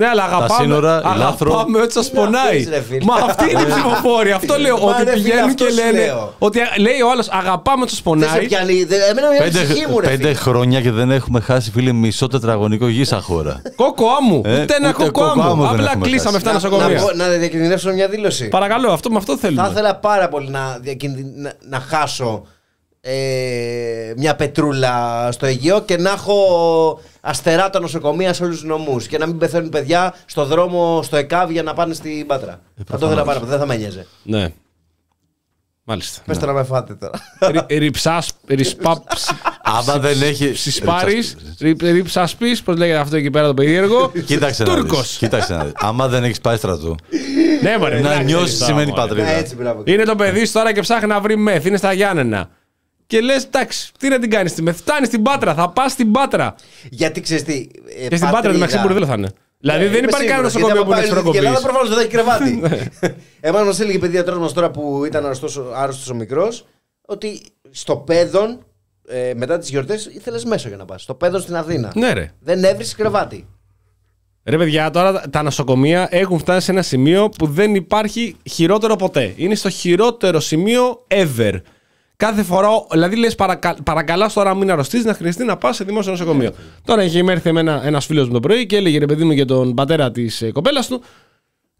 Ναι, αλλά αγαπάμε, σύνορα, η Λάθρο. αγαπάμε ότι σα Τι πονάει. να πεις, ρε φίλε; Μα αυτή είναι η ψηφοφόρη. Αυτό λέω. Μα ότι ρε φίλε, πηγαίνουν αυτό και σου λένε. λέω. Ότι λέει ο άλλος αγαπάμε ότι σα Δεν σε πονάει. πιάνει. δε- Εμένα με Πέντε, ψυχή μου, ρε πέντε φίλε. χρόνια και δεν έχουμε χάσει, φίλε, μισό τετραγωνικό γη σαν χώρα. Κόκο άμμου. Ε, Ούτε ένα ούτε κόκο κόκο άμμου άμμου. δεν Απλά έχουμε κλείσαμε 7 χάσει. Να, νοσοκομεία. πω- να διακινδυνεύσω μια δήλωση. Παρακαλώ, αυτό με αυτό Θα θέλουμε. ήθελα πάρα πολύ να, διακινδυ- να, να χάσω ε, μια πετρούλα στο Αιγαίο και να έχω αστερά τα νοσοκομεία σε όλους τους νομούς. Και να μην πεθαίνουν παιδιά στο δρόμο, στο ΕΚΑΒ για να πάνε στην Πάτρα. θα το ήθελα πάρα πολύ, δεν θα με νοιάζε. Ναι. Μάλιστα. Πες το να με φάτε τώρα. Ριψάς. Ρισπά. Άμα δεν έχει. Συσπάρη. Ριψάσπη. Πώς λέγεται αυτό εκεί πέρα το περίεργο; Κοίταξε να Τούρκος. δεις. Κοίταξε να δεις. Άμα δεν έχεις πάει στρατό. Ναι, μωρέ. να εντάξει, νιώσεις τώρα, σημαίνει μωρέ. πατρίδα. Ναι, έτσι, μπράβο. Είναι το παιδί σου τώρα και ψάχνει να βρει μεθ. Είναι στα Γιάννενα. Και λες, εντάξει, τι να την κάνεις τη μεθ. Φτάνεις στην πάτρα, θα πας στην πάτρα. Γιατί ξέρεις τι. ε, Και στην πάτρα, μεταξύ μπουρδέλο θα είναι. Δηλαδή δεν υπάρχει κανένας νοσοκομείο που είναι Η Ελλάδα εξωτερικοποιήσει. προφανώς δεν θα έχει κρεβάτι. [laughs] Εμένα μα έλεγε η παιδίατρό μας τώρα που ήταν άρρωστος ο μικρός ότι στο παιδόν ε, μετά τις γιορτές ήθελες μέσα για να πας. Στο παιδόν στην Αθήνα. Ναι, ρε. Δεν έβρισε κρεβάτι. Ρε παιδιά, τώρα τα- τα νοσοκομεία έχουν φτάσει σε ένα σημείο που δεν υπάρχει χειρότερο ποτέ. Είναι στο χειρότερο σημείο ever. Κάθε φορά, δηλαδή λες, παρακα, παρακαλάς τώρα, μην αρρωστείς, να χρειαστεί να πας σε δημόσιο νοσοκομείο. Τώρα είχε έρθει ένα ένας φίλος μου το πρωί και έλεγε ρε παιδί μου για τον πατέρα της ε, κοπέλας του.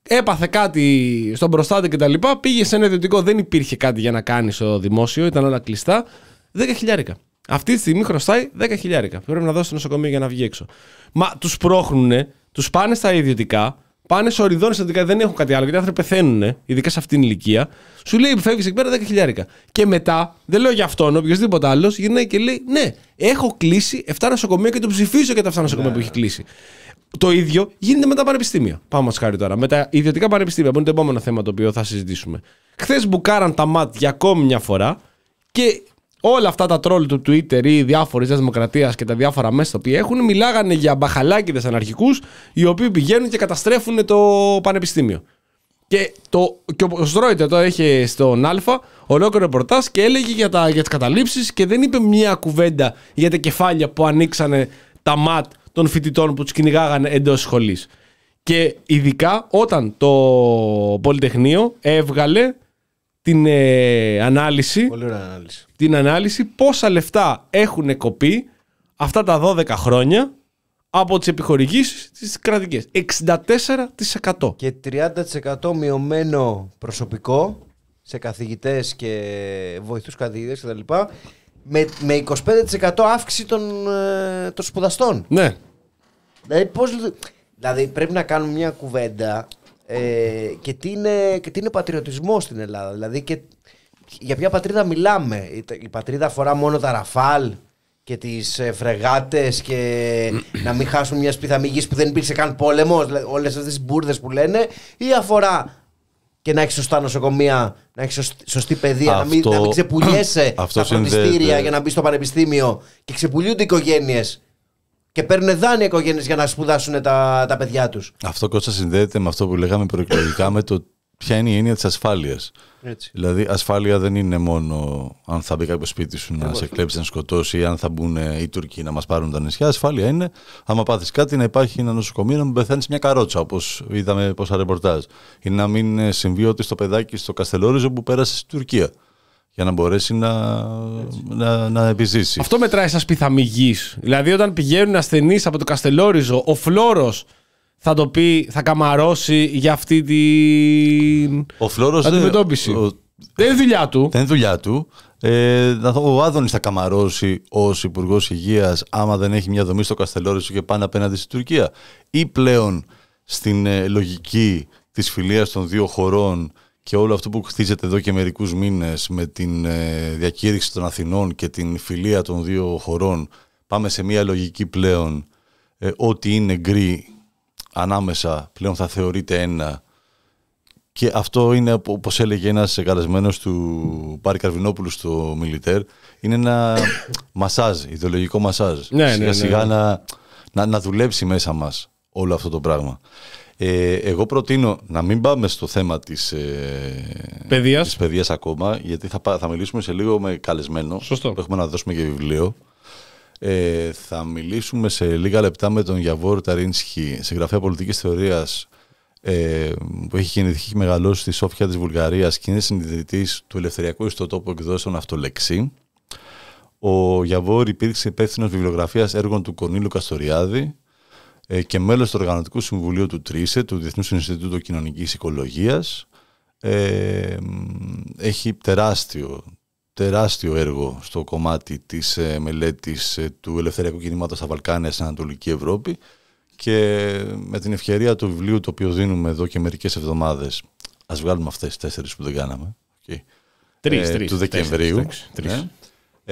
Έπαθε κάτι στον προστάτη και τα λοιπά. Πήγε σε ένα ιδιωτικό, δεν υπήρχε κάτι για να κάνεις στο δημόσιο, ήταν όλα κλειστά. 10 χιλιάρικα. Αυτή τη στιγμή χρωστάει 10 χιλιάρικα. Πρέπει να δώσει στο νοσοκομείο για να βγει έξω. Μα τους πρόχνουνε, τους πάνε στα ιδιωτικά, πάνε σε οριδόνες στατικά, δεν έχουν κάτι άλλο, γιατί οι άνθρωποι πεθαίνουν, ειδικά σε αυτήν την ηλικία. Σου λέει φεύγεις εκεί πέρα 10 χιλιάρικα. Και μετά, δεν λέω για αυτόν, οποιοδήποτε άλλος, γυρνάει και λέει Ναι, έχω κλείσει 7 νοσοκομεία και το ψηφίζω για τα 7 νοσοκομεία που έχει κλείσει. Το ίδιο γίνεται με τα πανεπιστήμια. Πάμε μα χάρη τώρα. Με τα ιδιωτικά πανεπιστήμια, που είναι το επόμενο θέμα το οποίο θα συζητήσουμε. Χθες μπουκάραν τα ΜΑΤ για ακόμη μια φορά και όλα αυτά τα τρόλ του Twitter ή διάφορε της Δημοκρατίας και τα διάφορα μέσα τα οποία έχουν, μιλάγανε για μπαχαλάκιδες αναρχικούς οι οποίοι πηγαίνουν και καταστρέφουν το πανεπιστήμιο. Και, το, και ο Στρόιτερ το είχε στον Α, ολόκληρο ρεπορτάζ και έλεγε για, τα, για τις καταλήψεις και δεν είπε μια κουβέντα για τα κεφάλια που ανοίξανε τα ματ των φοιτητών που τους κυνηγάγανε εντός σχολής. Και ειδικά όταν το Πολυτεχνείο έβγαλε την ε, ανάλυση, Πολύ ωραία ανάλυση. την ανάλυση πόσα λεφτά έχουν κοπεί αυτά τα 12 χρόνια από τις επιχορηγήσεις τις κρατικές. 64%. Και 30% μειωμένο προσωπικό σε καθηγητές και βοηθούς καθηγητές κτλ. Με, με 25% αύξηση των, ε, των σπουδαστών. Ναι. Δηλαδή, πώς, δηλαδή πρέπει να κάνουμε μια κουβέντα ε, και, τι είναι, και τι είναι πατριωτισμό στην Ελλάδα. Δηλαδή και για ποια πατρίδα μιλάμε. Η, η πατρίδα αφορά μόνο τα ραφάλ και τις ε, φρεγάτες και [clears throat] να μην χάσουν μια σπίθα γης που δεν υπήρξε καν πόλεμος, δηλαδή, όλες αυτές τις μπουρδες που λένε ή αφορά και να έχεις σωστά νοσοκομεία, να έχεις σωστή παιδεία, να, μην, Αυτό- να μην ξεπουλιέσαι [clears throat] Αυτό στα φροντιστήρια συνδέεται. για να μπεις στο πανεπιστήμιο και ξεπουλιούνται οικογένειες και παίρνουν δάνεια οικογένειες για να σπουδάσουν τα, τα παιδιά τους. Αυτό Κώστα συνδέεται με αυτό που λέγαμε προεκλογικά με το ποια είναι η έννοια της ασφάλειας. Έτσι. Δηλαδή, ασφάλεια δεν είναι μόνο αν θα μπει κάποιος σπίτι σου να σε κλέψει, να σκοτώσει ή αν θα μπουν ε, οι Τούρκοι να μας πάρουν τα νησιά. Ασφάλεια είναι, άμα πάθεις κάτι, να υπάρχει ένα νοσοκομείο να μην πεθάνεις μια καρότσα, όπως είδαμε πόσα ρεπορτάζ. Ή να μην ε, συμβεί ότι στο παιδάκι στο Καστελόριζο που πέρασε στην Τουρκία. Για να μπορέσει να, να, να επιζήσει. Αυτό μετράει σαν σπιθαμή γης. Δηλαδή, όταν πηγαίνουν ασθενείς από το Καστελόριζο, ο Φλόρο θα το πει, θα καμαρώσει για αυτή την Ο Φλόρος δεν- αντιμετώπιση. ο- Δεν είναι δουλειά του. Δεν είναι δουλειά του. Ε, να δω, ο Άδωνης θα καμαρώσει ως Υπουργός Υγείας άμα δεν έχει μια δομή στο Καστελόρισο και πάνε απέναντι στην Τουρκία. Ή πλέον στην ε, λογική της φιλίας των δύο χωρών και όλο αυτό που χτίζεται εδώ και μερικούς μήνες με την ε, διακήρυξη των Αθηνών και την φιλία των δύο χωρών, πάμε σε μια λογική πλέον ε, ό,τι είναι γκρι ανάμεσα πλέον θα θεωρείται ένα και αυτό είναι, όπως έλεγε ένας καλεσμένος του Πάρη Καρβινόπουλου στο Μιλιτέρ, είναι ένα [coughs] μασάζ, ιδεολογικό μασάζ. Ναι, ναι, σιγά ναι, σιγά ναι. Να, να, να δουλέψει μέσα μας όλο αυτό το πράγμα. Ε, εγώ προτείνω να μην πάμε στο θέμα της, ε, Παιδείας. της παιδείας ακόμα, γιατί θα, πά- θα μιλήσουμε σε λίγο με καλεσμένο, Σωστό. που έχουμε να δώσουμε και βιβλίο. Ε, θα μιλήσουμε σε λίγα λεπτά με τον Γιαβόρ Ταρίνσκι, συγγραφέα πολιτικής θεωρίας, ε, που έχει γεννηθεί και μεγαλώσει στη Σόφια της Βουλγαρίας και είναι συνειδητής του Ελευθεριακού Ιστοτόπου Εκδόσεων Αυτολεξή. Ο Γιαβόρ υπήρξε υπεύθυνος βιβλιογραφίας έργων του Κορνίλου Καστοριάδη ε, και μέλος του Οργανωτικού Συμβουλίου του ΤΡΙΣΕ, του Διεθνούς Ινστιτούτου Κοινωνικής Οικολογίας. Ε, μ, έχει τεράστιο, τεράστιο έργο στο κομμάτι της ε, μελέτης ε, του ελευθεριακού κινήματος στα Βαλκάνια στην Ανατολική Ευρώπη και με την ευκαιρία του βιβλίου το οποίο δίνουμε εδώ και μερικές εβδομάδες ας βγάλουμε αυτές τις τέσσερις που δεν κάναμε okay. Τρεις, ε, τρεις, του τέσσερις, Δεκεμβρίου εντάξει, τρεις. ναι.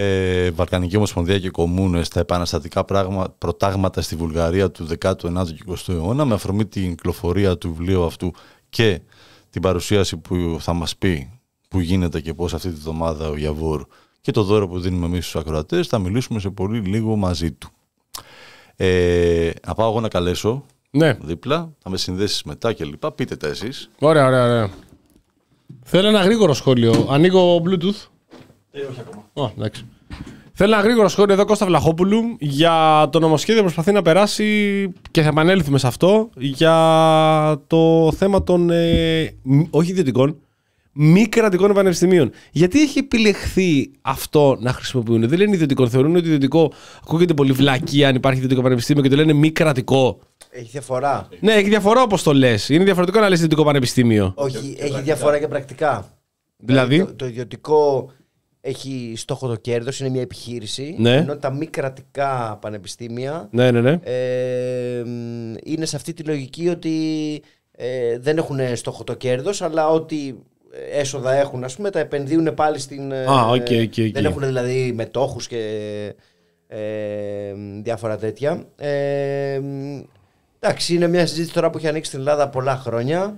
Ε, Βαλκανική Ομοσπονδία και Κομμούνες τα επαναστατικά πράγμα, προτάγματα στη Βουλγαρία του 19ου και 20ου αιώνα με αφορμή την κυκλοφορία του βιβλίου αυτού και την παρουσίαση που θα μας πει που γίνεται και πώς αυτή τη βδομάδα ο Γιαβόρ και το δώρο που δίνουμε εμείς στους ακροατές θα μιλήσουμε σε πολύ λίγο μαζί του. Ε, να πάω εγώ να καλέσω Ναι. δίπλα, θα με συνδέσεις μετά και λοιπά. Πείτε τα εσείς. Ωραία, ωραία, ωραία. Θέλω ένα γρήγορο σχόλιο. Ανοίγω Bluetooth. Ε, όχι ακόμα. Ω, εντάξει. Θέλω ένα γρήγορο σχόλιο εδώ Κώστα Βλαχόπουλου για το νομοσχέδιο που προσπαθεί να περάσει και θα επανέλθουμε σε αυτό για το θέμα των ε, μη- όχι ιδιωτικών, μη κρατικών πανεπιστημίων. Γιατί έχει επιλεχθεί αυτό να χρησιμοποιούν; Δεν λένε ιδιωτικό. Θεωρούν ότι ιδιωτικό ακούγεται πολύ βλακή αν υπάρχει ιδιωτικό πανεπιστήμιο και το λένε μη κρατικό. Έχει διαφορά. Ναι, έχει διαφορά όπως το λες. Είναι διαφορετικό να λες ιδιωτικό πανεπιστήμιο. Όχι, έχει διαφορά και πρακτικά. Δηλαδή; Το, το ιδιωτικό έχει στόχο το κέρδος, είναι μια επιχείρηση. Ναι. Ενώ τα μη κρατικά πανεπιστήμια Ναι, ναι, ναι. ε, μ, είναι σε αυτή τη λογική ότι ε, δεν έχουν στόχο το κέρδος αλλά ό,τι έσοδα έχουν ας πούμε τα επενδύουν πάλι στην... Α, OK, OK, OK. Δεν έχουν δηλαδή μετόχους και ε, διάφορα τέτοια. Ε, εντάξει, είναι μια συζήτηση τώρα που έχει ανοίξει στην Ελλάδα πολλά χρόνια.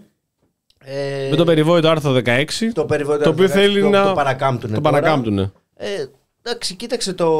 Ε, Με το περιβόητο άρθρο 16. το περιβόητο το οποίο άρθρο θέλει 16, να. Το παρακάμπτουνε Το τώρα. παρακάμπτουνε. Ε, εντάξει, κοίταξε το.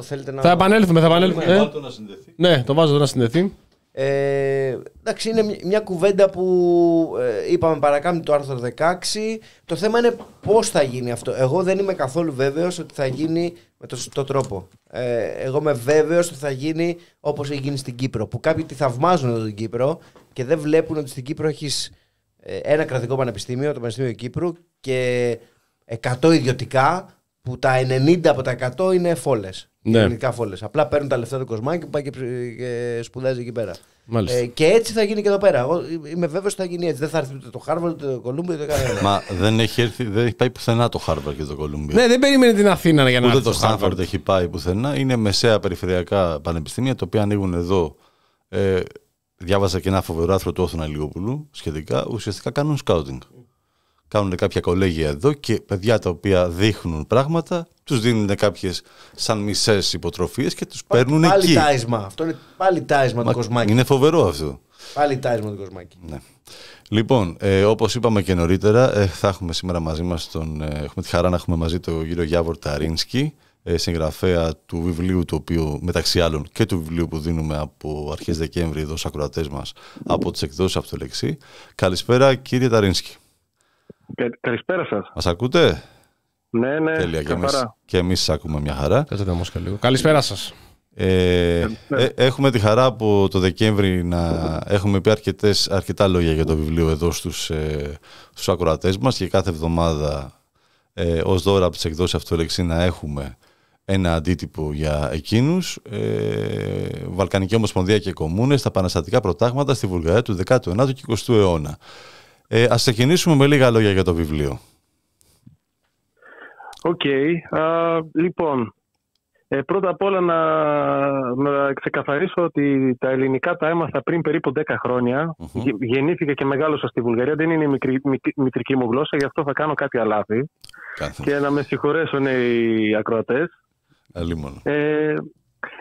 Θέλετε να. Θα επανέλθουμε, θα επανέλθουμε. Ε, Βάλτε το να συνδεθεί. ναι, το βάζω εδώ να συνδεθεί. Ε, εντάξει, είναι μια- μια κουβέντα που ε, είπαμε παρακάμπτει το άρθρο 16. Το θέμα είναι πώς θα γίνει αυτό. Εγώ δεν είμαι καθόλου βέβαιος ότι θα γίνει με το σωστό τρόπο. Ε, εγώ είμαι βέβαιος ότι θα γίνει όπως έχει γίνει στην Κύπρο. Που κάποιοι τη θαυμάζουν εδώ την Κύπρο και δεν βλέπουν ότι στην Κύπρο έχεις ένα κρατικό πανεπιστήμιο, το Πανεπιστήμιο Κύπρου, και 100 ιδιωτικά που τα 90 από τα 100 είναι φόλες. Ναι. Ελληνικά φόλες. Απλά παίρνουν τα λεφτά του κοσμάκι που πάει και, ψ- και σπουδάζει εκεί πέρα. Μάλιστα. Ε, και έτσι θα γίνει και εδώ πέρα. Εγώ είμαι βέβαιος ότι θα γίνει έτσι. Δεν θα έρθει ούτε το Harvard, ούτε το Columbia, ούτε κανένα. Μα δεν έχει, έρθει, δεν έχει πάει πουθενά το Harvard και το Columbia. Ναι, δεν περίμενε την Αθήνα για να Ούτε έρθει το στο Stanford Harvard. έχει πάει πουθενά. Είναι μεσαία περιφερειακά πανεπιστήμια τα οποία ανοίγουν εδώ. Ε, διάβαζα και ένα φοβερό άρθρο του Όθωνα Λιγόπουλου σχετικά. Ουσιαστικά κάνουν scouting. Κάνουν κάποια κολέγια εδώ και παιδιά τα οποία δείχνουν πράγματα, τους δίνουν κάποιες σαν μισές υποτροφίες και τους παίρνουν πάλι εκεί. τάισμα. Αυτό είναι πάλι τάισμα Μα- του κοσμάκι. Είναι φοβερό αυτό. Πάλι τάισμα του κοσμάκι. Ναι. Λοιπόν, ε, όπως είπαμε και νωρίτερα, ε, θα έχουμε σήμερα μαζί μας τον. Ε, έχουμε τη χαρά να έχουμε μαζί τον κύριο Γιάβορ Ταρίνσκι, ε, συγγραφέα του βιβλίου, το οποίο μεταξύ άλλων και του βιβλίου που δίνουμε από αρχές Δεκέμβρη εδώ στους ακροατές μας από τις εκδόσεις Αυτολεξή. Καλησπέρα, κύριε Ταρίνσκι. Κα- Καλησπέρα σας. Μας ακούτε; Ναι, ναι, Τέλεια. Και εμείς, καθαρά. και εμείς σας ακούμε μια χαρά. Κάτσε το μόσκα λίγο. Καλησπέρα σας. Ε, ε, έχουμε τη χαρά από το Δεκέμβρη να έχουμε πει αρκετές, αρκετά λόγια για το βιβλίο εδώ στους, ε, στους ακροατές μας και κάθε εβδομάδα ε, ως δώρα από τις εκδόσεις Αυτολεξή να έχουμε ένα αντίτυπο για εκείνους ε, Βαλκανική Ομοσπονδία και Κομμούνες τα επαναστατικά προτάγματα στη Βουλγαρία του 19ου και 20ου αιώνα ε, Ας ξεκινήσουμε με λίγα λόγια για το βιβλίο Οκ. Α, λοιπόν, ε, πρώτα απ' όλα να, να ξεκαθαρίσω ότι τα ελληνικά τα έμαθα πριν περίπου 10 χρόνια. Μμμ. Γε- Γεννήθηκα και μεγάλωσα στη Βουλγαρία. Δεν είναι η μικρή, μικ- μητρική μου γλώσσα, γι' αυτό θα κάνω κάποια λάθη. Κάθε Και να με συγχωρέσουν οι ακροατές. Αλίμονο. Ε,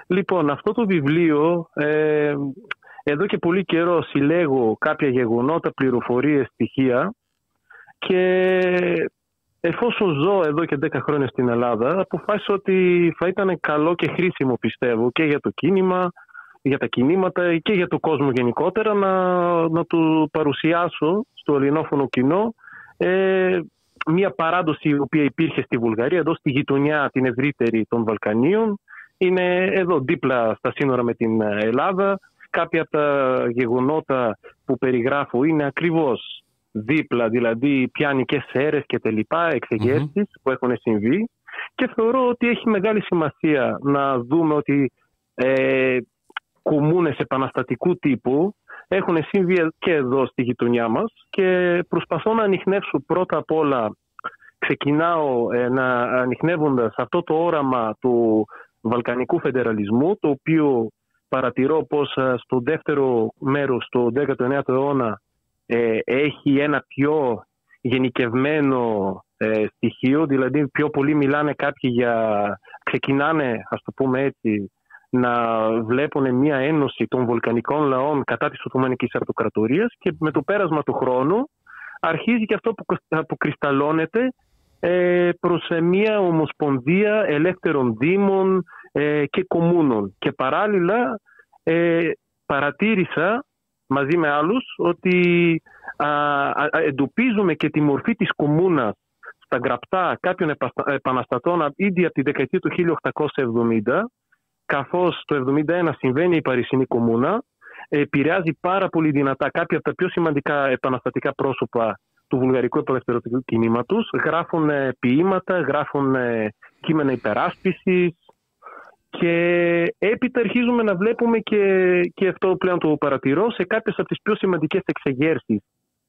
λοιπόν, αυτό το βιβλίο ε, εδώ και πολύ καιρό συλλέγω κάποια γεγονότα, πληροφορίες, στοιχεία και εφόσον ζω εδώ και 10 χρόνια στην Ελλάδα αποφάσισα ότι θα ήταν καλό και χρήσιμο πιστεύω και για το κίνημα, για τα κινήματα και για το κόσμο γενικότερα να, να του παρουσιάσω στο ελληνόφωνο κοινό ε, μια παράδοση η οποία υπήρχε στη Βουλγαρία, εδώ στη γειτονιά την ευρύτερη των Βαλκανίων. Είναι εδώ δίπλα στα σύνορα με την Ελλάδα. Κάποια από τα γεγονότα που περιγράφω είναι ακριβώς δίπλα, δηλαδή πιάνικες αίρες και τελλοιπά, εξεγέρσεις που έχουν συμβεί. Και θεωρώ ότι έχει μεγάλη σημασία να δούμε ότι ε, κομμούνες επαναστατικού τύπου έχουν συμβεί και εδώ στη γειτονιά μας και προσπαθώ να ανοιχνεύσω πρώτα απ' όλα ξεκινάω ε, να ανοιχνεύοντας αυτό το όραμα του βαλκανικού φεντεραλισμού το οποίο παρατηρώ πως ε, στο δεύτερο μέρος του 19ου αιώνα ε, έχει ένα πιο γενικευμένο ε, στοιχείο δηλαδή πιο πολύ μιλάνε κάποιοι για ξεκινάνε ας το πούμε έτσι να βλέπουν μια ένωση των βολκανικών λαών κατά της Οθωμανικής Αυτοκρατορίας και με το πέρασμα του χρόνου αρχίζει και αυτό που αποκρισταλώνεται ε, προς ε, μια ομοσπονδία ελεύθερων δήμων ε, και κομμούνων. Και παράλληλα ε, παρατήρησα μαζί με άλλους ότι α, α, εντοπίζουμε και τη μορφή της κομμούνας στα γραπτά κάποιων επαστα- επαναστατών ήδη από τη δεκαετία του 1870 καθώς το 1971 συμβαίνει η Παρισινή Κομμούνα, επηρεάζει πάρα πολύ δυνατά κάποια από τα πιο σημαντικά επαναστατικά πρόσωπα του βουλγαρικού επελευθερωτικού κινήματος. Γράφουν ε, ποίηματα, γράφουν ε, κείμενα υπεράσπισης και έπειτα αρχίζουμε να βλέπουμε και, και αυτό πλέον το παρατηρώ σε κάποιες από τις πιο σημαντικές εξεγέρσεις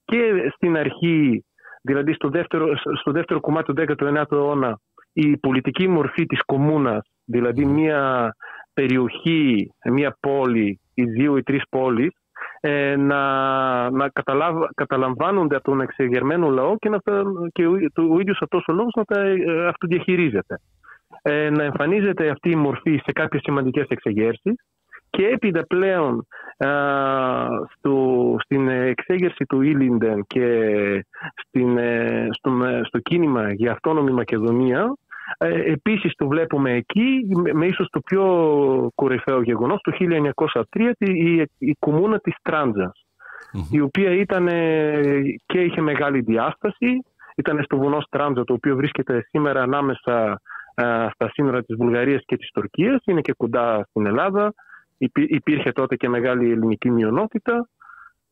και στην αρχή, δηλαδή στο δεύτερο, στο δεύτερο κομμάτι του 19ου αιώνα, η πολιτική μορφή της κομμούνας, δηλαδή μια περιοχή, μια πόλη, οι δύο ή τρεις πόλεις, ε, να, να καταλάβ, καταλαμβάνονται από τον εξεγερμένο λαό και, να, και ο, ο ίδιος αυτός ο λόγος να τα ε, αυτοδιαχειρίζεται. Ε, να εμφανίζεται αυτή η μορφή σε κάποιες σημαντικές εξεγέρσεις και έπειτα πλέον στο, στην εξέγερση του Ήλιντεν και στην, ε, στο, στο κίνημα για αυτόνομη Μακεδονία ε, επίσης το βλέπουμε εκεί με ίσως το πιο κορυφαίο γεγονός το 1903 η, η κομμούνα της τραντζας η οποία ήταν και είχε μεγάλη διάσταση ήταν στο βουνό Στράντζα το οποίο βρίσκεται σήμερα ανάμεσα στα σύνορα της Βουλγαρίας και της Τουρκίας είναι και κοντά στην Ελλάδα. Υπήρχε τότε και μεγάλη ελληνική μειονότητα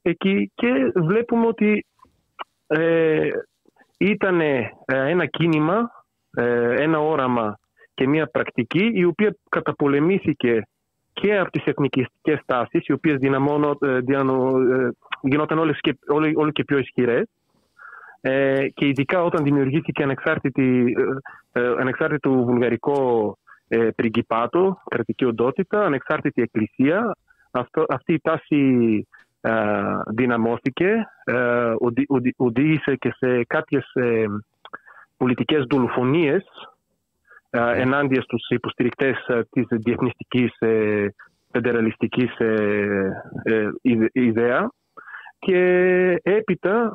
εκεί και βλέπουμε ότι ε, ήταν ένα κίνημα ε, ένα όραμα και μια πρακτική η οποία καταπολεμήθηκε και από τις εθνικιστικές τάσεις οι οποίες δυναμώνω, ε, ε, γινόταν όλες και, όλο, και πιο ισχυρές και ειδικά όταν δημιουργήθηκε ανεξάρτητη, ανεξάρτητο βουλγαρικό πριγκιπάτο, κρατική οντότητα, ανεξάρτητη εκκλησία. Αυτό, αυτή η τάση δυναμώθηκε, οδήγησε και σε κάποιες πολιτικές δολοφονίες ναι. ενάντια στους υποστηρικτές της διεθνιστικής φεντεραλιστικής ιδέα και έπειτα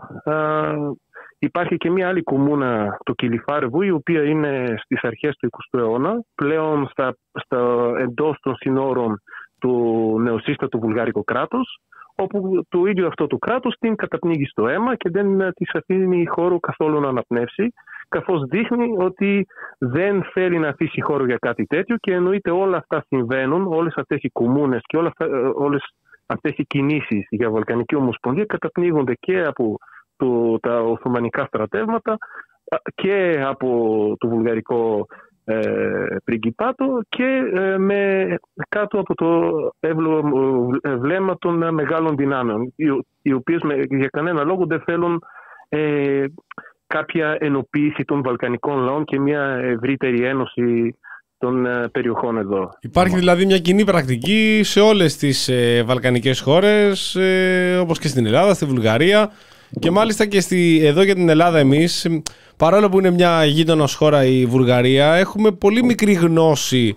υπάρχει και μια άλλη κομμούνα, το Κιλιφάρεβου, η οποία είναι στις αρχές του 20ου αιώνα, πλέον στα, στα, εντός των συνόρων του νεοσύστατου βουλγάρικου κράτους, όπου το ίδιο αυτό το κράτος την καταπνίγει στο αίμα και δεν της αφήνει χώρο καθόλου να αναπνεύσει καθώς δείχνει ότι δεν θέλει να αφήσει χώρο για κάτι τέτοιο και εννοείται όλα αυτά συμβαίνουν, όλες αυτές οι κομμούνες και όλα αυτά, ε, όλες αυτές οι κινήσεις για Βαλκανική Ομοσπονδία καταπνίγονται και από το, τα Οθωμανικά στρατεύματα και από το βουλγαρικό ε, πριγκιπάτο και ε, με, κάτω από το εύλο ε, βλέμμα των μεγάλων δυνάμεων οι, οι οποίες για κανένα λόγο δεν θέλουν ε, κάποια ενοποίηση των Βαλκανικών λαών και μια ευρύτερη ένωση των ε, περιοχών εδώ. Υπάρχει δηλαδή μια κοινή πρακτική σε όλες τις ε, βαλκανικές χώρες, ε, όπως και στην Ελλάδα, στη Βουλγαρία και μάλιστα και στη, εδώ για την Ελλάδα εμείς, παρόλο που είναι μια γείτονος χώρα η Βουλγαρία, έχουμε πολύ μικρή γνώση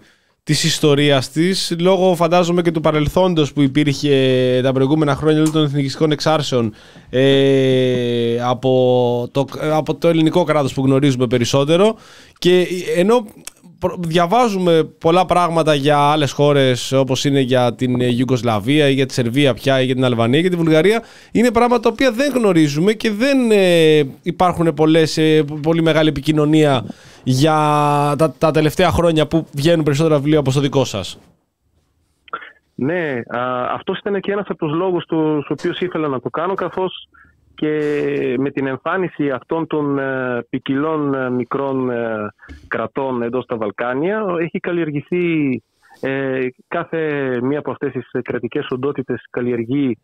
της ιστορίας της λόγω φαντάζομαι και του παρελθόντος που υπήρχε τα προηγούμενα χρόνια των εθνικιστικών εξάρσεων ε, από, το, από το ελληνικό κράτος που γνωρίζουμε περισσότερο. Και ενώ διαβάζουμε πολλά πράγματα για άλλες χώρες όπως είναι για την Ιουγκοσλαβία ή για τη Σερβία πια ή για την Αλβανία ή για τη Βουλγαρία είναι πράγματα τα οποία δεν γνωρίζουμε και δεν ε, υπάρχουν πολλές, ε, πολύ μεγάλη επικοινωνία για τα, τα τελευταία χρόνια που βγαίνουν περισσότερα βιβλία από το δικό σας. Ναι, αυτός ήταν και ένας από τους λόγους τους οποίους ήθελα να το κάνω καθώς και με την εμφάνιση αυτών των ε, ποικιλών ε, μικρών ε, κρατών εδώ στα Βαλκάνια έχει καλλιεργηθεί κάθε μία από αυτές τις κρατικές οντότητες καλλιεργεί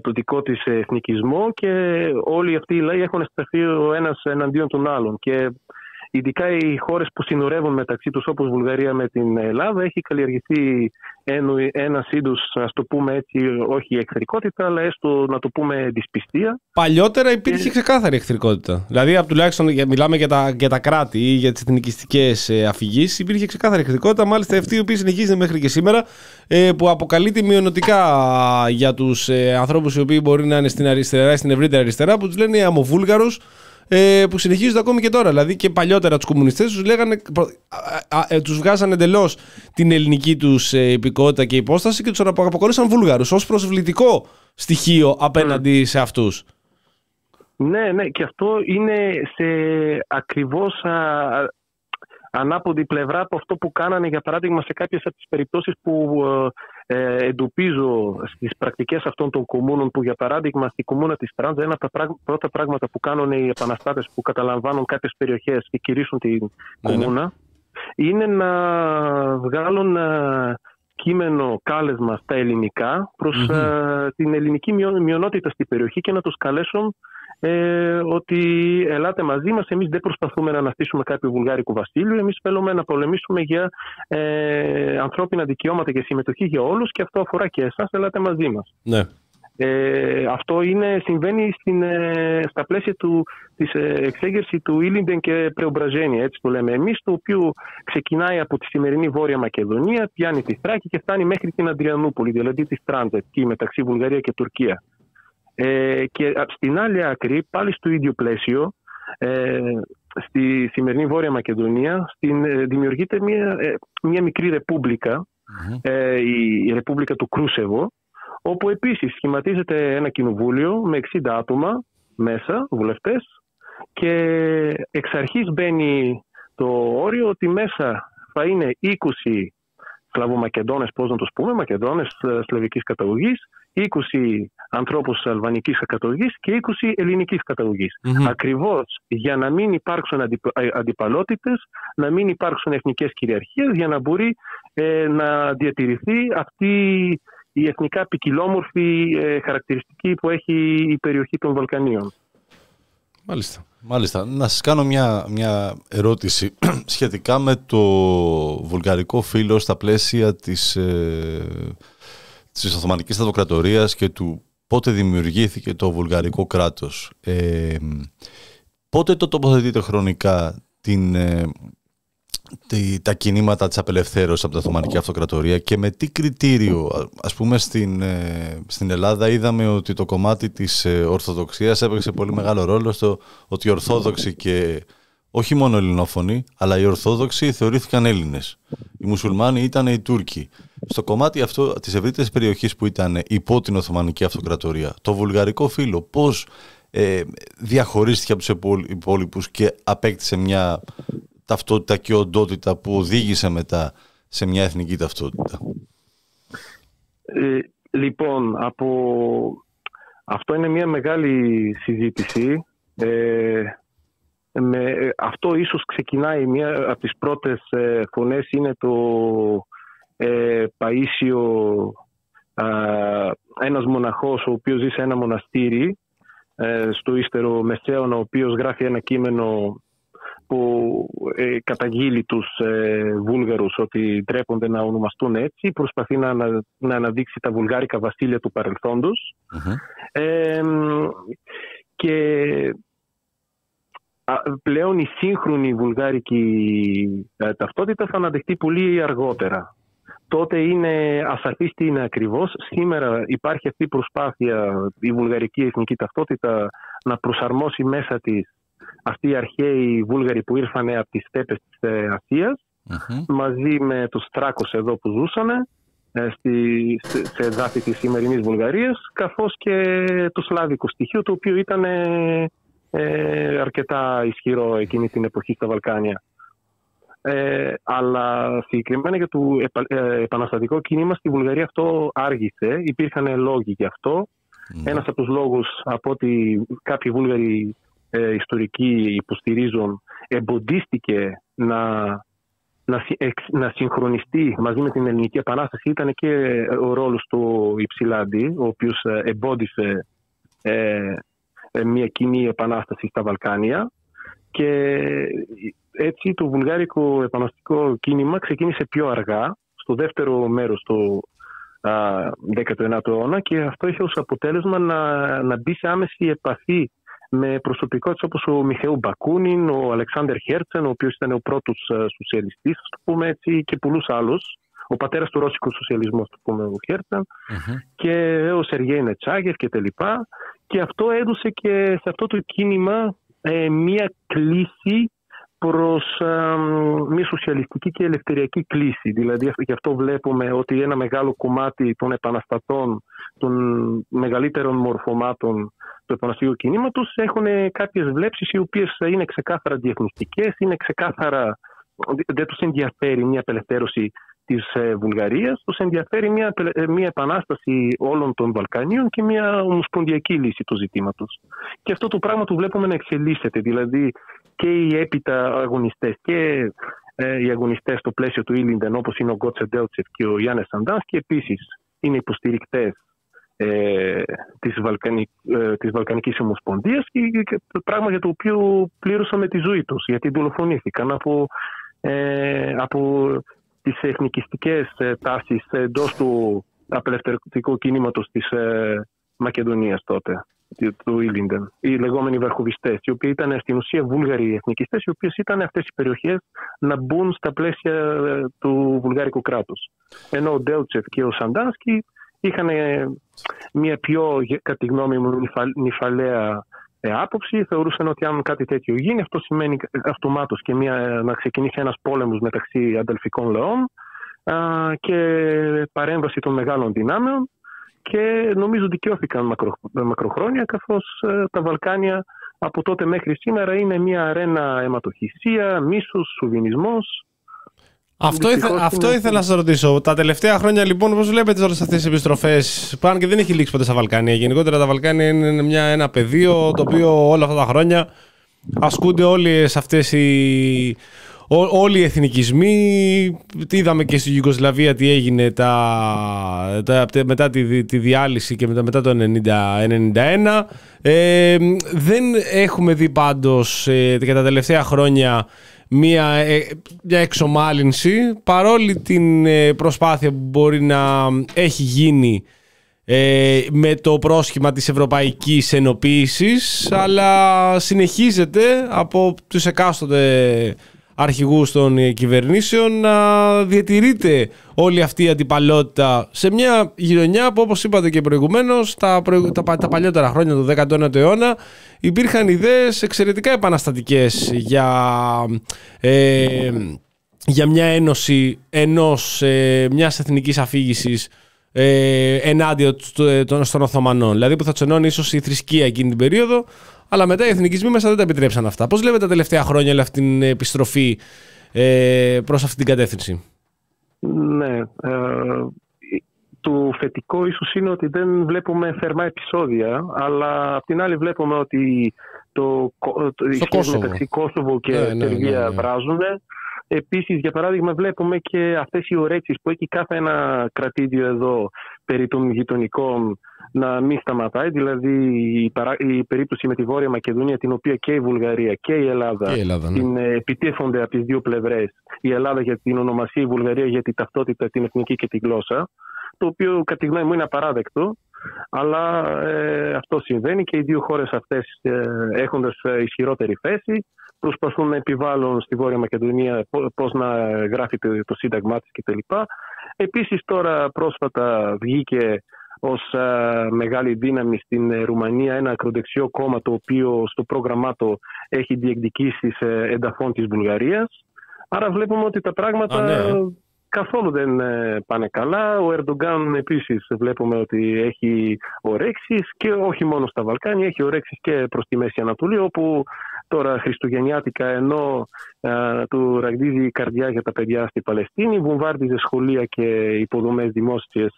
το δικό της εθνικισμό και όλοι αυτοί οι λαοί έχουν σταθεί ο ένας εναντίον των άλλων. Και ειδικά οι χώρες που συνορεύουν μεταξύ τους όπως Βουλγαρία με την Ελλάδα έχει καλλιεργηθεί ένα είδου, ας το πούμε έτσι, όχι εχθρικότητα, αλλά έστω να το πούμε δυσπιστία. Παλιότερα υπήρχε ξεκάθαρη εχθρικότητα. Δηλαδή, τουλάχιστον μιλάμε για τα, για τα κράτη ή για τις εθνικιστικές ε, αφηγήσεις, υπήρχε ξεκάθαρη εχθρικότητα. Μάλιστα, αυτή η οποία συνεχίζεται μέχρι και σήμερα, ε, που αποκαλείται μειονοτικά για τους ε, ανθρώπους οι οποίοι μπορεί να είναι στην αριστερά ή στην ευρύτερη αριστερά, που τους λένε αμοβούλγαρους ε, που συνεχίζονται ακόμη και τώρα. Δηλαδή και παλιότερα τους κομμουνιστές τους λέγανε. Ε, τους βγάζανε εντελώς την ελληνική τους ε, υπηκότητα και υπόσταση και τους αποκαλούσαν Βούλγαρους ως προσβλητικό στοιχείο απέναντι σε αυτούς. Ναι, ναι, και αυτό είναι σε ακριβώς ανάποδη πλευρά από αυτό που κάνανε για παράδειγμα σε κάποιες από τις περιπτώσεις που ε, εντοπίζω στις πρακτικές αυτών των κομμούνων που για παράδειγμα στη κομμούνα της Τράντζα ένα από τα πρώτα πράγματα που κάνουν οι επαναστάτες που καταλαμβάνουν κάποιες περιοχές και κηρύσουν την ναι, ναι. κομμούνα είναι να βγάλουν ε, κείμενο κάλεσμα στα ελληνικά ε, την ελληνική μειονότητα στην περιοχή και να τους καλέσουν ε, ότι ελάτε μαζί μας, εμείς δεν προσπαθούμε να αναστήσουμε κάποιο βουλγάρικο βασίλειο, εμείς θέλουμε να πολεμήσουμε για ε, ανθρώπινα δικαιώματα και συμμετοχή για όλους και αυτό αφορά και εσάς, ελάτε μαζί μας. Ναι. Ε, αυτό είναι, συμβαίνει στην, ε, στα πλαίσια του, της ε, εξέγερσης του Ήλιντεν και Πρεομπραζένια, έτσι το λέμε εμείς, το οποίο ξεκινάει από τη σημερινή Βόρεια Μακεδονία, πιάνει τη Θράκη και φτάνει μέχρι την Αντριανούπολη, δηλαδή τη Στράντζα, εκεί μεταξύ Βουλγαρία και Τουρκία. Ε, και στην άλλη άκρη, πάλι στο ίδιο πλαίσιο, ε, στη σημερινή Βόρεια Μακεδονία, στην, ε, δημιουργείται μια, ε, μια μικρή ρεπούμπλικα, ε, η, η Ρεπούμπλικα του Κρούσεβο, όπου επίσης σχηματίζεται ένα κοινοβούλιο με 60 άτομα μέσα, βουλευτές, και εξ αρχής μπαίνει το όριο ότι μέσα θα είναι 20 Σλαβομακεδόνες, πώς να το πούμε, Μακεδόνες σλαβικής καταγωγής, 20 ανθρώπους αλβανικής καταγωγής και 20 ελληνικής καταγωγής. Ακριβώς για να μην υπάρξουν αντιπαλότητες, να μην υπάρξουν εθνικές κυριαρχίες, για να μπορεί ε, να διατηρηθεί αυτή η εθνικά ποικιλόμορφη ε, χαρακτηριστική που έχει η περιοχή των Βαλκανίων. Μάλιστα. Μάλιστα. Να σας κάνω μια, μια ερώτηση [clears throat] σχετικά με το βουλγαρικό φύλλο στα πλαίσια της, ε, της Οθωμανικής Αυτοκρατορίας και του πότε δημιουργήθηκε το βουλγαρικό κράτος. Ε, πότε το τοποθετείτε χρονικά την, ε, τα κινήματα της απελευθέρωσης από την Οθωμανική Αυτοκρατορία και με τι κριτήριο, ας πούμε στην, ε, στην Ελλάδα είδαμε ότι το κομμάτι της ε, Ορθοδοξίας έπαιξε πολύ μεγάλο ρόλο στο ότι οι Ορθόδοξοι και όχι μόνο ελληνόφωνοι, αλλά οι Ορθόδοξοι θεωρήθηκαν Έλληνες. Οι Μουσουλμάνοι ήταν οι Τούρκοι. Στο κομμάτι αυτό της ευρύτερης περιοχής που ήταν υπό την Οθωμανική Αυτοκρατορία, το βουλγαρικό φύλλο πώς ε, διαχωρίστηκε από τους υπόλοιπους και απέκτησε μια ταυτότητα και οντότητα που οδήγησε μετά σε μια εθνική ταυτότητα. Ε, λοιπόν, από... αυτό είναι μια μεγάλη συζήτηση. Ε, με... Αυτό ίσως ξεκινάει μια από τις πρώτες ε, φωνές είναι το ε, Παΐσιο ένας μοναχός ο οποίος ζει σε ένα μοναστήρι ε, στο ύστερο Μεσαίωνα ο οποίος γράφει ένα κείμενο που ε, καταγγείλει τους ε, Βούλγαρους ότι τρέπονται να ονομαστούν έτσι, προσπαθεί να, να, αναδείξει τα βουλγάρικα βασίλεια του παρελθοντος και πλέον η σύγχρονη βουλγάρικη ε, ταυτότητα θα αναδεχτεί πολύ αργότερα. Τότε είναι ασαφής τι είναι ακριβώς. Σήμερα υπάρχει αυτή η προσπάθεια, η βουλγαρική εθνική ταυτότητα να προσαρμόσει μέσα της αυτοί οι αρχαίοι Βούλγαροι που ήρθαν από τις στέπες της ε, ασιας μαζί με τους Τράκους εδώ που ζούσαν ε, στη, σε εδάφη της σημερινής Βουλγαρίας καθώς και το σλάβικο στοιχείο το οποίο ήταν ε, ε, αρκετά ισχυρό εκείνη την εποχή στα Βαλκάνια. Ε, αλλά συγκεκριμένα για το επαναστατικό κίνημα στη Βουλγαρία αυτό άργησε. Υπήρχαν λόγοι γι' αυτό. Mm. Ένας από τους λόγους από ότι κάποιοι Βούλγαροι ε, ιστορικοί υποστηρίζουν εμποδίστηκε να, να, να συγχρονιστεί μαζί με την Ελληνική Επανάσταση. Ήταν και ο ρόλος του Υψηλάντη, ο οποίος ε, εμπόδισε ε, ε, μια κοινή επανάσταση στα Βαλκάνια. Και έτσι το βουλγάρικο επαναστατικό κίνημα ξεκίνησε πιο αργά, στο δεύτερο μέρος του 19ου αιώνα. Και αυτό είχε ως αποτέλεσμα να, να μπει σε άμεση επαφή με προσωπικότητες όπως ο Μιχαήλ Μπακούνιν, ο Αλεξάνδερ Χέρτσεν, ο οποίος ήταν ο πρώτος ε, σοσιαλιστής, το πούμε έτσι, και πολλούς άλλους. Ο πατέρας του ρώσικου σοσιαλισμού, το πούμε, ο χερτσεν και ο Σεργέη Νετσάγερ και τα λοιπά. Και αυτό έδωσε και σε αυτό το κίνημα ε, μία κλίση προς ε, μια σοσιαλιστική και ελευθεριακή κλίση. Δηλαδή γι' αυτό βλέπουμε ότι ένα μεγάλο κομμάτι των επαναστατών, των μεγαλύτερων μορφωμάτων του επαναστατικού κινήματος έχουν κάποιες βλέψεις οι οποίες είναι ξεκάθαρα διεθνιστικές, είναι ξεκάθαρα. Δεν τους ενδιαφέρει μια απελευθέρωση της ε, Βουλγαρίας, τους ενδιαφέρει μια, ε, μια επανάσταση όλων των Βαλκανίων και μια ομοσπονδιακή λύση του ζητήματος. Και αυτό το πράγμα το βλέπουμε να εξελίσσεται. Δηλαδή και οι έπειτα αγωνιστές και ε, οι αγωνιστές στο πλαίσιο του Ήλιντεν, όπως είναι ο Γκότσε Ντέλτσεφ και ο Γιάννε και επίσης είναι υποστηρικτές ε, της, Βαλκανικ, ε, της Βαλκανικής Ομοσπονδίας και πράγμα για το οποίο πλήρωσαν με τη ζωή τους γιατί δολοφονήθηκαν από, ε, από τις εθνικιστικές ε, τάσεις εντός του απελευθερωτικού κινήματος της, ε, Μακεδονίας τότε του Ήλιντεν, οι λεγόμενοι βαρχοβιστέ, οι οποίοι ήταν στην ουσία βούλγαροι εθνικιστές, οι οποίες ήταν αυτές οι περιοχές να μπουν στα πλαίσια ε, του βουλγάρικου κράτους. Ενώ ο Ντέλτσεφ και ο Σαντάνσκι είχαν μια πιο, κατά τη γνώμη μου, νυφαλαία ε, άποψη. Θεωρούσαν ότι αν κάτι τέτοιο γίνει, αυτό σημαίνει αυτομάτως και μια, να ξεκινήσει ένας πόλεμος μεταξύ αδελφικών λαών και παρέμβαση των μεγάλων δυνάμεων και νομίζω δικαιώθηκαν μακρο, μακροχρόνια καθώς ε, τα Βαλκάνια από τότε μέχρι σήμερα είναι μια αρένα αιματοχυσία, μίσος, σουβινισμός. Αυτό, ήθε, αυτό ήθελα να σας ρωτήσω. Τα τελευταία χρόνια, λοιπόν, πώς βλέπετε όλε αυτές τις επιστροφές, πάνε και δεν έχει λήξει ποτέ στα Βαλκάνια. Γενικότερα, τα Βαλκάνια είναι μια, ένα πεδίο το οποίο όλα αυτά τα χρόνια ασκούνται όλε αυτές οι όλοι οι εθνικισμοί, τι είδαμε και στη Γιουγκοσλαβία τι έγινε τα, τα, μετά τη, τη διάλυση και μετά, μετά το 1991. Ε, δεν έχουμε δει πάντως ε, τα τελευταία χρόνια μια, ε, μια εξομάλυνση παρόλη την ε, προσπάθεια που μπορεί να έχει γίνει ε, με το πρόσχημα της ευρωπαϊκής ενοποίησης αλλά συνεχίζεται από τους εκάστοτε αρχηγούς των ε, κυβερνήσεων να διατηρείται όλη αυτή η αντιπαλότητα σε μια γειτονιά που όπως είπατε και προηγουμένως τα, τα, τα παλιότερα χρόνια του 19ου αιώνα υπήρχαν ιδέες εξαιρετικά επαναστατικές για, ε, για μια ένωση ενός, ε, μιας εθνικής αφήγησης ε, ενάντια των Οθωμανών. Δηλαδή που θα τσενώνει ίσως η θρησκεία εκείνη την περίοδο αλλά μετά οι εθνικισμοί μέσα δεν τα επιτρέψαν αυτά. Πώς βλέπετε τα τελευταία χρόνια όλη αυτή την επιστροφή ε, προς αυτή την κατεύθυνση; Ναι. Ε, το θετικό ίσως είναι ότι δεν βλέπουμε θερμά επεισόδια, αλλά απ' την άλλη βλέπουμε ότι το, το, οι μεταξύ Κόσοβο και ναι, ναι, ναι, ναι. βράζουν. Επίσης, για παράδειγμα, βλέπουμε και αυτές οι ωρέξεις που έχει κάθε ένα κρατήδιο εδώ περί των γειτονικών να μην σταματάει. Δηλαδή η, παρά, η περίπτωση με τη Βόρεια Μακεδονία, την οποία και η Βουλγαρία και η Ελλάδα, και η Ελλάδα ναι. την ε, επιτίθονται από τις δύο πλευρές. Η Ελλάδα για την ονομασία, η Βουλγαρία για την ταυτότητα, την εθνική και τη γλώσσα. Το οποίο κατά τη γνώμη μου είναι απαράδεκτο. Αλλά ε, αυτό συμβαίνει και οι δύο χώρες αυτές ε, έχοντας ε, ισχυρότερη θέση προσπαθούν να επιβάλλουν στη Βόρεια Μακεδονία πώς να γράφει το σύνταγμά της κτλ. Επίσης τώρα πρόσφατα βγήκε ως μεγάλη δύναμη στην ε, Ρουμανία ένα ακροδεξιό κόμμα το οποίο στο πρόγραμμά του έχει διεκδικήσει σε ενταφών της Βουλγαρίας. Άρα βλέπουμε ότι τα πράγματα ναι. καθόλου δεν ε, πάνε καλά. Ο Ερντογκάν επίσης βλέπουμε ότι έχει ορέξεις και όχι μόνο στα Βαλκάνια, έχει ορέξεις και προς τη Μέση Ανατολή όπου τώρα χριστουγεννιάτικα ενώ του ραγδίζει η καρδιά για τα παιδιά στη Παλαιστίνη, βομβάρδιζε σχολεία και υποδομές δημόσιες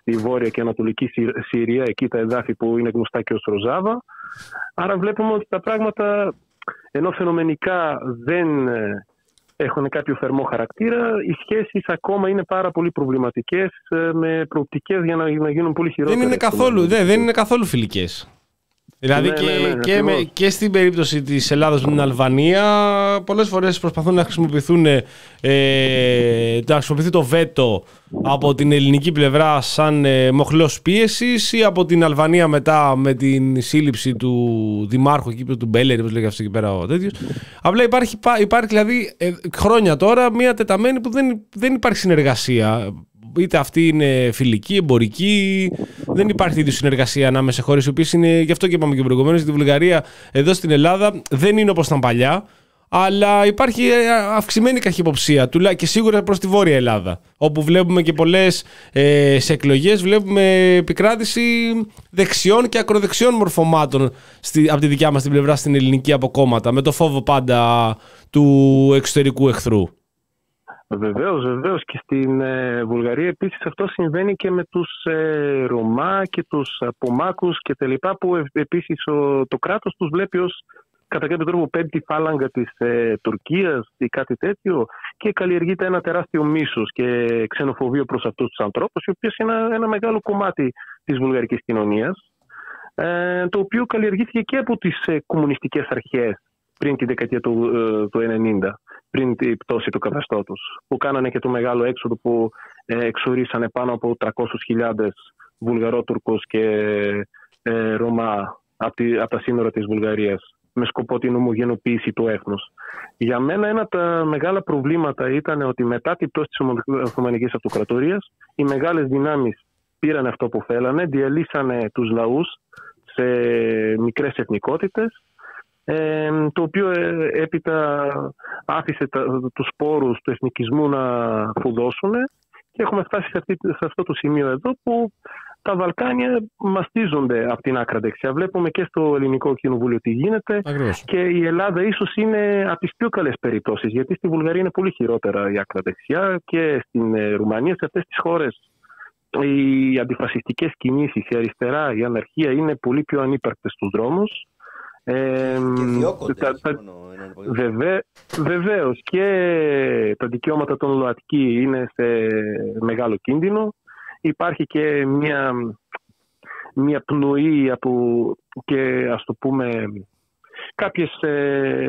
στη Βόρεια και Ανατολική Συρία, εκεί τα εδάφη που είναι γνωστά και ως Ροζάβα. Άρα βλέπουμε ότι τα πράγματα ενώ φαινομενικά δεν ε, έχουν κάποιο θερμό χαρακτήρα, οι σχέσεις ακόμα είναι πάρα πολύ προβληματικές ε, με προοπτικές για να, γίνουν πολύ χειρότερες. Δεν είναι καθόλου, δεν, δεν είναι καθόλου φιλικές. Δηλαδή ναι, και, ναι, ναι, και, με, και στην περίπτωση της Ελλάδας με την Αλβανία πολλές φορές προσπαθούν να χρησιμοποιηθούν ε, να χρησιμοποιηθεί το βέτο από την ελληνική πλευρά σαν ε, μοχλός πίεσης ή από την Αλβανία μετά με την σύλληψη του δημάρχου εκεί του Μπέλερ, όπως λέγεται αυτό εκεί πέρα ο τέτοιος. Απλά υπάρχει, υπάρχει δηλαδή ε, χρόνια τώρα μια τεταμένη που δεν, δεν υπάρχει συνεργασία είτε αυτή είναι φιλική, εμπορική. Δεν υπάρχει τέτοια συνεργασία ανάμεσα σε χώρες οι οποίες είναι. Γι' αυτό και είπαμε και προηγουμένως. Στη Βουλγαρία, εδώ στην Ελλάδα, δεν είναι όπως ήταν παλιά. Αλλά υπάρχει ε, αυξημένη καχυποψία και σίγουρα προς τη Βόρεια Ελλάδα. Όπου βλέπουμε και πολλές ε, σε εκλογές, βλέπουμε επικράτηση δεξιών και ακροδεξιών μορφωμάτων στη, από τη δικιά μας την πλευρά στην ελληνική αποκόμματα. Με το φόβο πάντα του εξωτερικού εχθρού. Βεβαίως, βεβαίως. Και στην ε, Βουλγαρία επίσης αυτό συμβαίνει και με τους ε, Ρωμά και τους Πομάκου και τα λοιπά, που ε, επίσης το κράτος τους βλέπει ως κατά κάποιο τρόπο πέμπτη φάλαγγα της ε, Τουρκίας ή κάτι τέτοιο και καλλιεργείται ένα τεράστιο μίσος και ξενοφοβείο προς αυτούς τους ανθρώπους, οι οποίε είναι ένα, ένα μεγάλο κομμάτι της βουλγαρικής κοινωνίας, ε, το οποίο καλλιεργήθηκε και από τις ε, κομμουνιστικές αρχές πριν τη δεκαετία του, ε, του 90 πριν την πτώση του καθεστώτος, που κάνανε και το μεγάλο έξοδο που ε, εξορίσανε πάνω από 300.000 Βουλγαρότουρκος και ε, Ρωμά από, τη, από τα σύνορα της Βουλγαρίας με σκοπό την ομογενοποίηση του έθνους. Για μένα ένα από τα μεγάλα προβλήματα ήταν ότι μετά την πτώση της Οθωμανικής Αυτοκρατορίας οι μεγάλες δυνάμεις πήραν αυτό που θέλανε, διαλύσανε τους λαούς σε μικρές εθνικότητες ε, το οποίο ε, έπειτα άφησε τα, τους σπόρους του εθνικισμού να φουδώσουν και έχουμε φτάσει σε, αυτή, σε αυτό το σημείο εδώ που τα Βαλκάνια μαστίζονται από την άκρα δεξιά. Βλέπουμε και στο ελληνικό κοινοβούλιο τι γίνεται και η Ελλάδα ίσως είναι από τις πιο καλές περιπτώσεις γιατί στη Βουλγαρία είναι πολύ χειρότερα η άκρα δεξιά και στην ε, Ρουμανία σε αυτές τις χώρες οι αντιφασιστικές κινήσεις, η αριστερά, η αναρχία είναι πολύ πιο ανύπαρκτες στους δρόμους ε, και διώκονται. Τα, βεβαίω, βεβαίως και τα δικαιώματα των ΛΟΑΤΚΙ είναι σε μεγάλο κίνδυνο. Υπάρχει και μια, μια πνοή από και ας το πούμε κάποιες ε,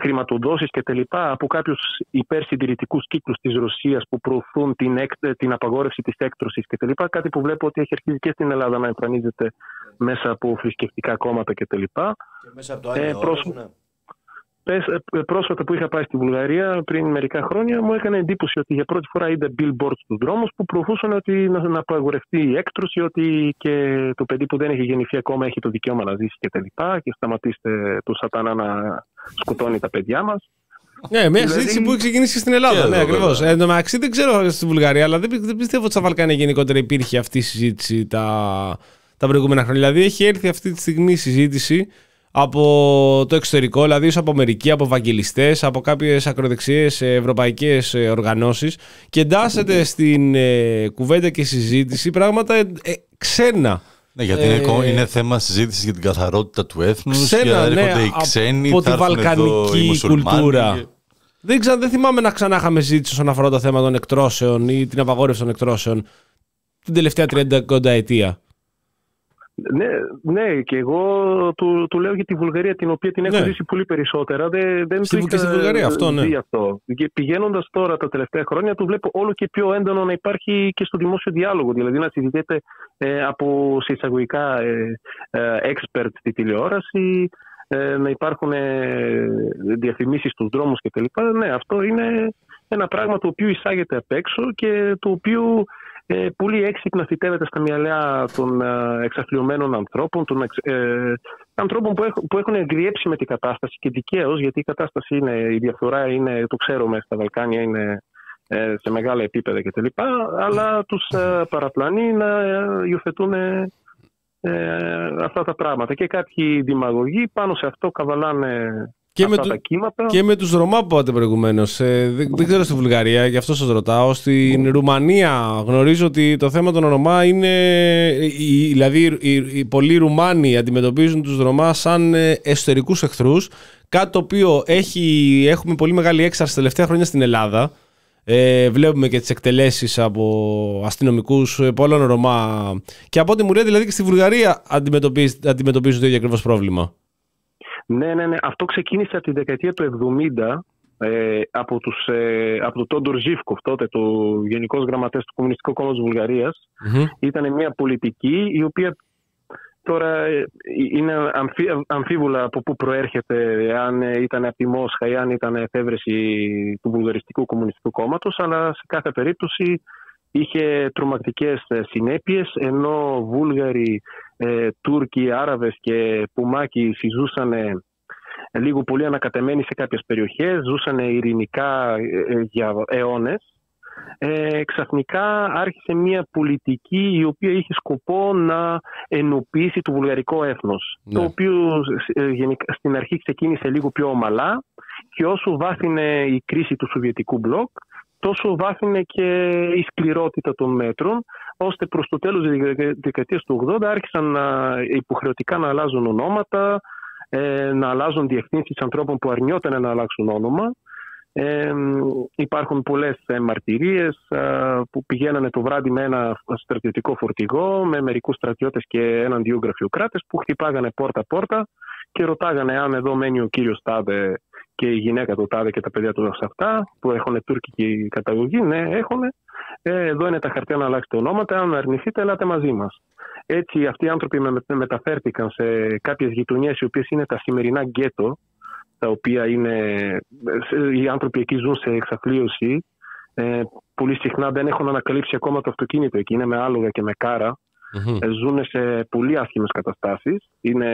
χρηματοδόσεις και τα λοιπά από κάποιους υπερσυντηρητικούς κύκλους της Ρωσίας που προωθούν την, την απαγόρευση της έκτρωσης και τα λοιπά, κάτι που βλέπω ότι έχει αρχίσει και στην Ελλάδα να εμφανίζεται μέσα από θρησκευτικά κόμματα και τα λοιπά. Και μέσα από το ε, ναι. Ε, πρόσφατα που είχα πάει στη Βουλγαρία πριν μερικά χρόνια μου έκανε εντύπωση ότι για πρώτη φορά είδα billboards στους δρόμους που προωθούσαν ότι να, να απαγορευτεί η έκτρωση ότι και το παιδί που δεν έχει γεννηθεί ακόμα έχει το δικαίωμα να ζήσει και τα λοιπά και σταματήστε το σατανά να σκοτώνει τα παιδιά μας. Ναι, μια δηλαδή... συζήτηση που έχει ξεκινήσει στην Ελλάδα. ναι, ακριβώς. Εν τω μεταξύ δεν ξέρω στη Βουλγαρία, αλλά δεν, δεν πιστεύω ότι στα Βαλκάνια γενικότερα υπήρχε αυτή η συζήτηση τα, τα προηγούμενα χρόνια. Δηλαδή έχει έρθει αυτή τη στιγμή η συζήτηση από το εξωτερικό, δηλαδή από Αμερική, από βαγγελιστές, από κάποιες ακροδεξιές ευρωπαϊκές οργανώσεις και εντάσσεται στην ε, κουβέντα και συζήτηση πράγματα ε, ε, ξένα. Ναι, γιατί είναι, είναι θέμα συζήτησης για την καθαρότητα του έθνους. Ξένα, ναι, οι ξένοι, από τη βαλκανική κουλτούρα. Δεν, ξα, δεν θυμάμαι να ξανά είχαμε συζήτηση όσον αφορά το θέμα των εκτρώσεων ή την απαγόρευση των εκτρώσεων την τελευταία 30 ετία. Ναι, ναι, και εγώ του, του λέω για τη Βουλγαρία, την οποία την έχω ναι. ζήσει πολύ περισσότερα. Δεν, δεν στη, και στη Βουλγαρία αυτό, ναι. αυτό. Και πηγαίνοντας τώρα τα τελευταία χρόνια, το βλέπω όλο και πιο έντονο να υπάρχει και στο δημόσιο διάλογο. Δηλαδή να συζητιέται ε, από σε εισαγωγικά ε, ε, expert στη τηλεόραση, ε, να υπάρχουν ε, διαφημίσεις στους δρόμους κτλ. Ναι, αυτό είναι ένα πράγμα το οποίο εισάγεται απ' έξω και το οποίο ε, πολύ έξυπνα θητεύεται στα μυαλιά των ε, εξαθλειωμένων ανθρώπων, των ε, ανθρώπων που, έχουν, που έχουν εγκριέψει με την κατάσταση και δικαίως, γιατί η κατάσταση είναι, η διαφορά είναι, το ξέρουμε στα Βαλκάνια, είναι ε, σε μεγάλα επίπεδα κτλ. Αλλά τους ε, παραπλανεί να υιοθετούν αυτά τα πράγματα. Και κάποιοι δημαγωγοί πάνω σε αυτό καβαλάνε και με, του, και με τους Ρωμά που είπατε προηγουμένως. Ε, δεν, δεν, ξέρω στη Βουλγαρία, γι' αυτό σας ρωτάω. Στην Ρουμανία γνωρίζω ότι το θέμα των Ρωμά είναι... Δηλαδή οι, οι, πολλοί Ρουμάνοι αντιμετωπίζουν τους Ρωμά σαν ε, εσωτερικούς εχθρούς. Κάτι το οποίο έχει, έχουμε πολύ μεγάλη έξαρση τα τελευταία χρόνια στην Ελλάδα. Ε, βλέπουμε και τις εκτελέσεις από αστυνομικούς ε, πολλών Ρωμά. Και από ό,τι μου λέει δηλαδή και στη Βουλγαρία αντιμετωπίζουν το ίδιο ακριβώς πρόβλημα. Ναι, ναι, ναι. Αυτό ξεκίνησε από τη δεκαετία του 70 ε, από, τους, ε, από τον Τόντορ Ζήφκοφ, τότε το Γενικός Γραμματέας του Κομμουνιστικού Κόμματος της βουλγαριας Ήταν μια πολιτική η οποία τώρα ε, είναι αμφί, αμφίβολα από πού προέρχεται, αν ήταν από τη Μόσχα ή αν ήταν εφεύρεση του Βουλγαριστικού Κομμουνιστικού Κόμματος, αλλά σε κάθε περίπτωση είχε τρομακτικές ε, συνέπειες, ενώ Βούλγαροι, ε, Τούρκοι, Άραβες και Πουμάκοι συζούσαν ε, λίγο πολύ ανακατεμένοι σε κάποιες περιοχές, ζούσαν ειρηνικά ε, για αιώνες. Ε, ξαφνικά άρχισε μια πολιτική η οποία είχε σκοπό να ενοποιήσει το βουλγαρικό έθνος ναι. το οποίο στην αρχή ξεκίνησε λίγο πιο ομαλά και όσο βάθινε η κρίση του Σοβιετικού μπλοκ τόσο βάθινε και η σκληρότητα των μέτρων, ώστε προς το τέλος της δεκαετίας του 80 άρχισαν να, υποχρεωτικά να αλλάζουν ονόματα, ε, να αλλάζουν διευθύνσεις ανθρώπων που αρνιόταν να αλλάξουν όνομα. Ε, υπάρχουν πολλές ε, μαρτυρίες ε, που πηγαίνανε το βράδυ με ένα στρατιωτικό φορτηγό με μερικούς στρατιώτες και έναν δύο γραφειοκράτες που χτυπάγανε πόρτα-πόρτα και ρωτάγανε αν εδώ μένει ο κύριος Τάδε και η γυναίκα του τάδε και τα παιδιά τους σε αυτά που έχουν τουρκική καταγωγή. Ναι, έχουν. Ε, εδώ είναι τα χαρτιά να αλλάξετε ονόματα. Αν αρνηθείτε, ελάτε μαζί μας. Έτσι, αυτοί οι άνθρωποι με, μεταφέρθηκαν σε κάποιες γειτονιές, οι οποίες είναι τα σημερινά γκέτο, τα οποία είναι. Οι άνθρωποι εκεί ζουν σε εξαθλίωση. Ε, πολύ συχνά δεν έχουν ανακαλύψει ακόμα το αυτοκίνητο εκεί. Είναι με άλογα και με κάρα. Mm-hmm. Ε, ζουν σε πολύ άσχημες καταστάσεις. Είναι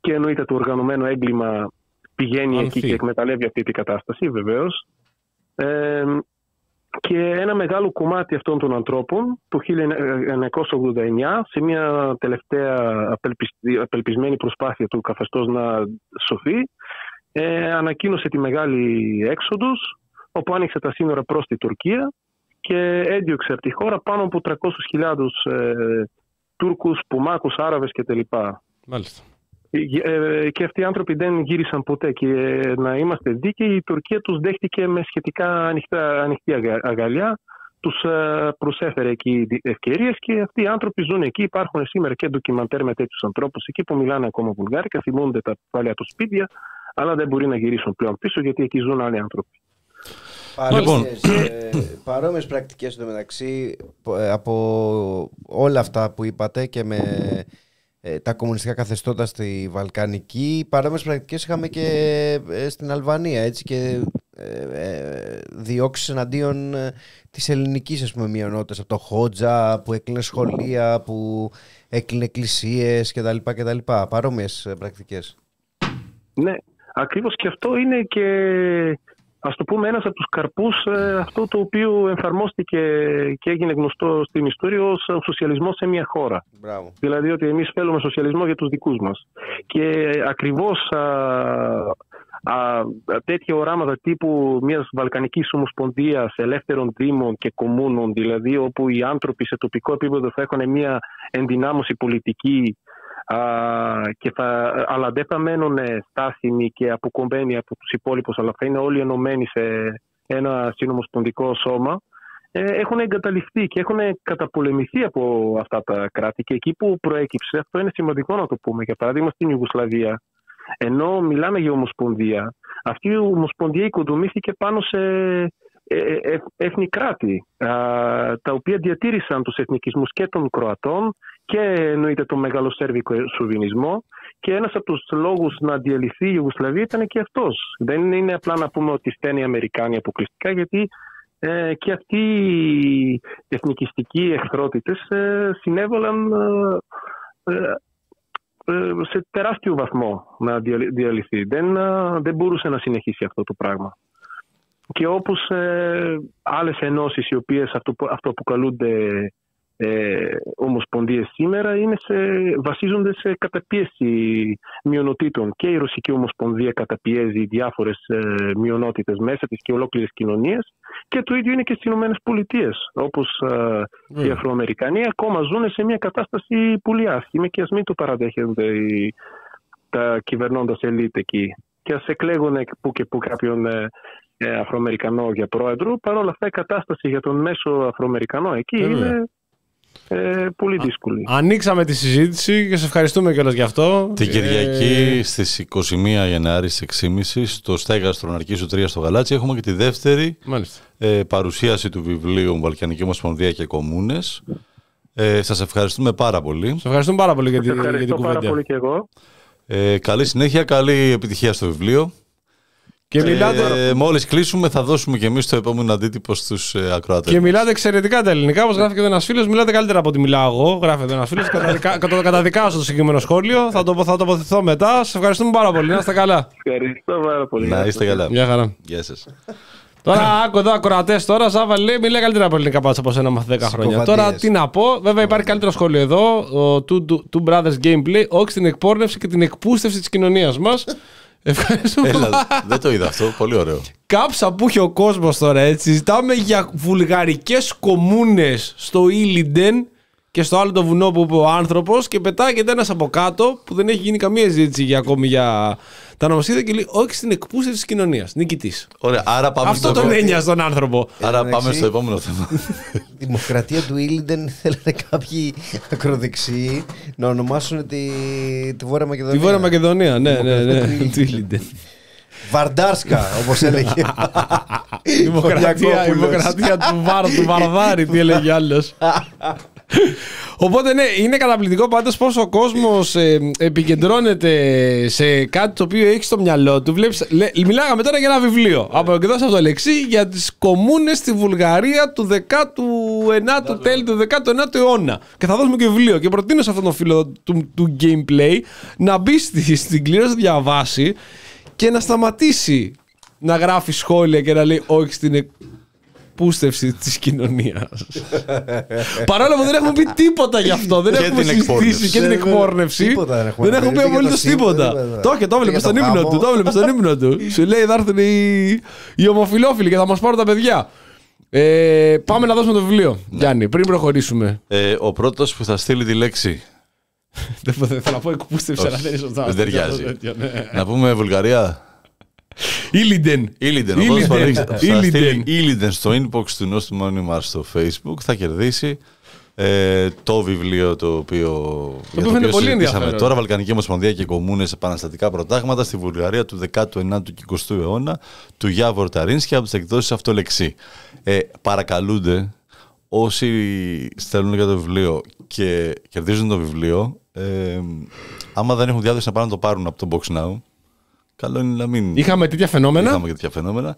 και εννοείται το οργανωμένο έγκλημα πηγαίνει εκεί και εκμεταλλεύει αυτή την κατάσταση βεβαίως. Ε, και ένα μεγάλο κομμάτι αυτών των ανθρώπων το 1989 σε μια τελευταία απελπισμένη προσπάθεια του καθεστώς να σωθεί ε, ανακοίνωσε τη μεγάλη έξοδος όπου άνοιξε τα σύνορα προς τη Τουρκία και έδιωξε από τη χώρα πάνω από 300.000 ε, Τούρκους, Πουμάκους, Άραβες κτλ. Μάλιστα. Ε, και αυτοί οι άνθρωποι δεν γύρισαν ποτέ και να είμαστε δίκαιοι. Η Τουρκία τους δέχτηκε με σχετικά ανοιχτά, ανοιχτή αγκαλιά. Τους ε, προσέφερε εκεί ευκαιρίες και αυτοί οι άνθρωποι ζουν εκεί. Υπάρχουν σήμερα και ντοκιμαντέρ με τέτοιους ανθρώπους εκεί που μιλάνε ακόμα βουλγάρικα θυμούνται τα παλιά τους σπίτια αλλά δεν μπορεί να γυρίσουν πλέον πίσω γιατί εκεί ζουν άλλοι άνθρωποι. Παρόμοιες, λοιπόν. ε, παρόμοιες πρακτικές στο μεταξύ από όλα αυτά που είπατε και με ε, τα κομμουνιστικά καθεστώτα στη Βαλκανική. Παρόμοιες πρακτικές είχαμε και ε, στην Αλβανία έτσι και ε, διώξεις εναντίον της ελληνικής ας πούμε μειονότητας από το Χότζα που έκλεινε σχολεία, που έκλεινε εκκλησίες κτλ. κτλ. Παρόμοιες πρακτικές. Ναι, ακριβώς και αυτό είναι και Α το πούμε ένας από τους καρπούς ε, αυτό το οποίο εφαρμόστηκε και έγινε γνωστό στην ιστορία ως σοσιαλισμός σε μια χώρα. Μπράβο. Δηλαδή ότι εμείς θέλουμε σοσιαλισμό για τους δικούς μας. Και ακριβώς α, α, τέτοια οράματα τύπου μιας Βαλκανικής Ομοσπονδίας ελεύθερων δήμων και κομμούνων, δηλαδή όπου οι άνθρωποι σε τοπικό επίπεδο θα έχουν μια ενδυνάμωση πολιτική και θα, αλλά δεν θα μένουν στάσιμοι και αποκομμένοι από τους υπόλοιπους αλλά θα είναι όλοι ενωμένοι σε ένα συνομοσπονδικό σώμα. Ε, έχουν εγκαταλειφθεί και έχουν καταπολεμηθεί από αυτά τα κράτη. Και εκεί που προέκυψε αυτό είναι σημαντικό να το πούμε για παράδειγμα στην Ιουγκοσλαβία. Ενώ μιλάμε για ομοσπονδία αυτή η ομοσπονδία οικοδομήθηκε πάνω σε ε, ε, έθνη κράτη τα οποία διατήρησαν τους εθνικισμούς και των Κροατών και εννοείται τον μεγάλο σερβικό σουβινισμό και ένας από τους λόγους να διαλυθεί η Ιουγκοσλαβία ήταν και αυτός. Δεν είναι απλά να πούμε ότι στέλνει οι Αμερικάνοι αποκλειστικά γιατί ε, και αυτοί οι εθνικιστικοί εχθρότητες ε, συνέβαλαν σε τεράστιο βαθμό να διαλυθεί. Δεν, δεν μπορούσε να συνεχίσει αυτό το πράγμα και όπως ε, άλλες ενώσεις οι οποίες αυτό, αυτό που καλούνται ε, ομοσπονδίες σήμερα είναι σε, βασίζονται σε καταπίεση μειονοτήτων και η Ρωσική Ομοσπονδία καταπιέζει διάφορες ε, μειονότητες μέσα της και ολόκληρες κοινωνίες και το ίδιο είναι και στις Ηνωμένες Πολιτείες όπως ε, οι ναι. Αφροαμερικανοί ακόμα ζουν σε μια κατάσταση πολύ άσχημη και ας μην το παραδέχονται οι, τα κυβερνώντας ελίτ εκεί και ας εκλέγουν που και που κάποιον ε, ε, Αφροαμερικανό για πρόεδρο. Παρ' όλα αυτά η κατάσταση για τον μέσο Αφροαμερικανό εκεί είναι ε, πολύ δύσκολη. ανοίξαμε τη συζήτηση και σε ευχαριστούμε κιόλας γι' αυτό. Την Κυριακή ε... στις 21 Γενάρη στις 6.30 στο Στέγαστρο Ναρκίσου 3 στο Γαλάτσι έχουμε και τη δεύτερη ε, παρουσίαση του βιβλίου Βαλκανική Ομοσπονδία και Κομμούνες. Ε, σας ευχαριστούμε πάρα πολύ. Σας ευχαριστούμε πάρα πολύ για, την, για την κουβέντα. πάρα πολύ και εγώ. Ε, καλή συνέχεια, καλή επιτυχία στο βιβλίο. Και ε, μιλάτε... Μόλις κλείσουμε, θα δώσουμε και εμείς το επόμενο αντίτυπο στους ε, ακροατές. Και μιλάτε εξαιρετικά τα ελληνικά. Όπως γράφει και ένα φίλος, μιλάτε καλύτερα από ό,τι μιλάω εγώ. Γράφει εδώ ένα φίλος. [laughs] το καταδικάζω το συγκεκριμένο σχόλιο. Θα το θα τοποθετηθώ μετά. Σε ευχαριστούμε πάρα πολύ. Να είστε καλά. Ευχαριστώ πάρα πολύ. Να είστε καλά. Γεια χαρά. Γεια σας. Τώρα, άκου εδώ ακροατές τώρα, Ζάβα λέει, μιλάει καλύτερα από ελληνικά πάνω από σένα μαθ 10 χρόνια. Τώρα, τι να πω, βέβαια υπάρχει καλύτερο σχόλιο εδώ. Ο Two, Brothers Gameplay, όχι στην εκπόρνευση και την εκπούστευση της κοινωνίας μας. Ευχαριστούμε. Έλα, δεν το είδα αυτό. Πολύ ωραίο. Κάψα που έχει ο κόσμος τώρα έτσι. Συζητάμε για βουλγαρικές κομμούνες στο Ήλιντεν και στο άλλο το βουνό που είπε ο άνθρωπος και πετάγεται ένας από κάτω που δεν έχει γίνει καμία συζήτηση για ακόμη για τα νομοσχέδια και λέει όχι στην εκπούστευση της κοινωνίας. Νικητής. Ωραία, άρα πάμε Αυτό τον έννοια στον άνθρωπο. Άρα πάμε στο επόμενο θέμα. [laughs] Δημοκρατία του Ήλιντεν θέλετε κάποιοι ακροδεξιοί να ονομάσουν τη, τη Βόρεια Μακεδονία. Τη Βόρεια Μακεδονία, ναι, ναι, ναι. του Ήλιντεν. Βαρντάρσκα, όπως έλεγε. [laughs] Δημοκρατία, Κολιακόπουλος. δημοκρατία του, βαρ, του Βαρδάρη, τι έλεγε άλλος. [laughs] Οπότε ναι, είναι καταπληκτικό πάντως πως ο κόσμος ε, επικεντρώνεται σε κάτι το οποίο έχει στο μυαλό του. Βλέπεις, λέ, μιλάγαμε τώρα για ένα βιβλίο από εκδόσεις από το Λεξί για τις κομμούνες στη Βουλγαρία του 19ου, τέλη του 19ου αιώνα. Και θα δώσουμε και βιβλίο. Και προτείνω σε αυτόν τον φίλο του, του gameplay να μπει στη, στην κλήρωση να διαβάσει και να σταματήσει να γράφει σχόλια και να λέει όχι στην εκπούστευση της κοινωνίας. [laughs] Παρόλο που δεν έχουμε πει τίποτα γι' αυτό. Δεν Και έχουμε την συζητήσει εκπόρνευση. και την Δεν- εκπόρνευση. τίποτα δεν έχουμε Δεν πει. έχουμε πει Ούτε για απολύτως το σύμβολο, τίποτα. τίποτα. Το είχε, το έβλεπε Για στον το ύμνο γάμο. του. Το έβλεπε στον ύμνο του. [laughs] Σου λέει θα έρθουν οι, οι ομοφυλόφιλοι και θα μας πάρουν τα παιδιά. Ε, πάμε να δώσουμε το βιβλίο, Γιάννη, πριν προχωρήσουμε. Ε, ο πρώτος που θα στείλει τη λέξη. [laughs] Δεν θα- θέλω να πω εκπούστευση, αλλά Όχι, δεν είναι σωστά. δεν ταιριάζει. Τέτοιο, ναι. να πούμε Βουλγαρία. Ήλιντεν. Ήλιντεν. Ο Ήλιντεν. πρώτος που θα ρίξει- θα Ήλιντεν. στείλει Ήλιντεν στο inbox του Νόστου Μόνιμαρ στο facebook θα κερδίσει ε, το βιβλίο το οποίο, για οποίο είναι πολύ συζητήσαμε ενδιαφέρον. τώρα, Βαλκανική Ομοσπονδία και Κομμούνες Επαναστατικά Προτάγματα στη Βουλγαρία του 19ου και 20ου αιώνα του Γιάβορ Ταρίνσκι από τις εκδόσεις Αυτολεξή. Ε, παρακαλούνται όσοι στέλνουν για το βιβλίο και κερδίζουν το βιβλίο, ε, άμα δεν έχουν διάθεση να πάνε να το πάρουν από το Box Now, καλό είναι να μην Είχαμε τέτοια φαινόμενα. είχαμε και τέτοια φαινόμενα.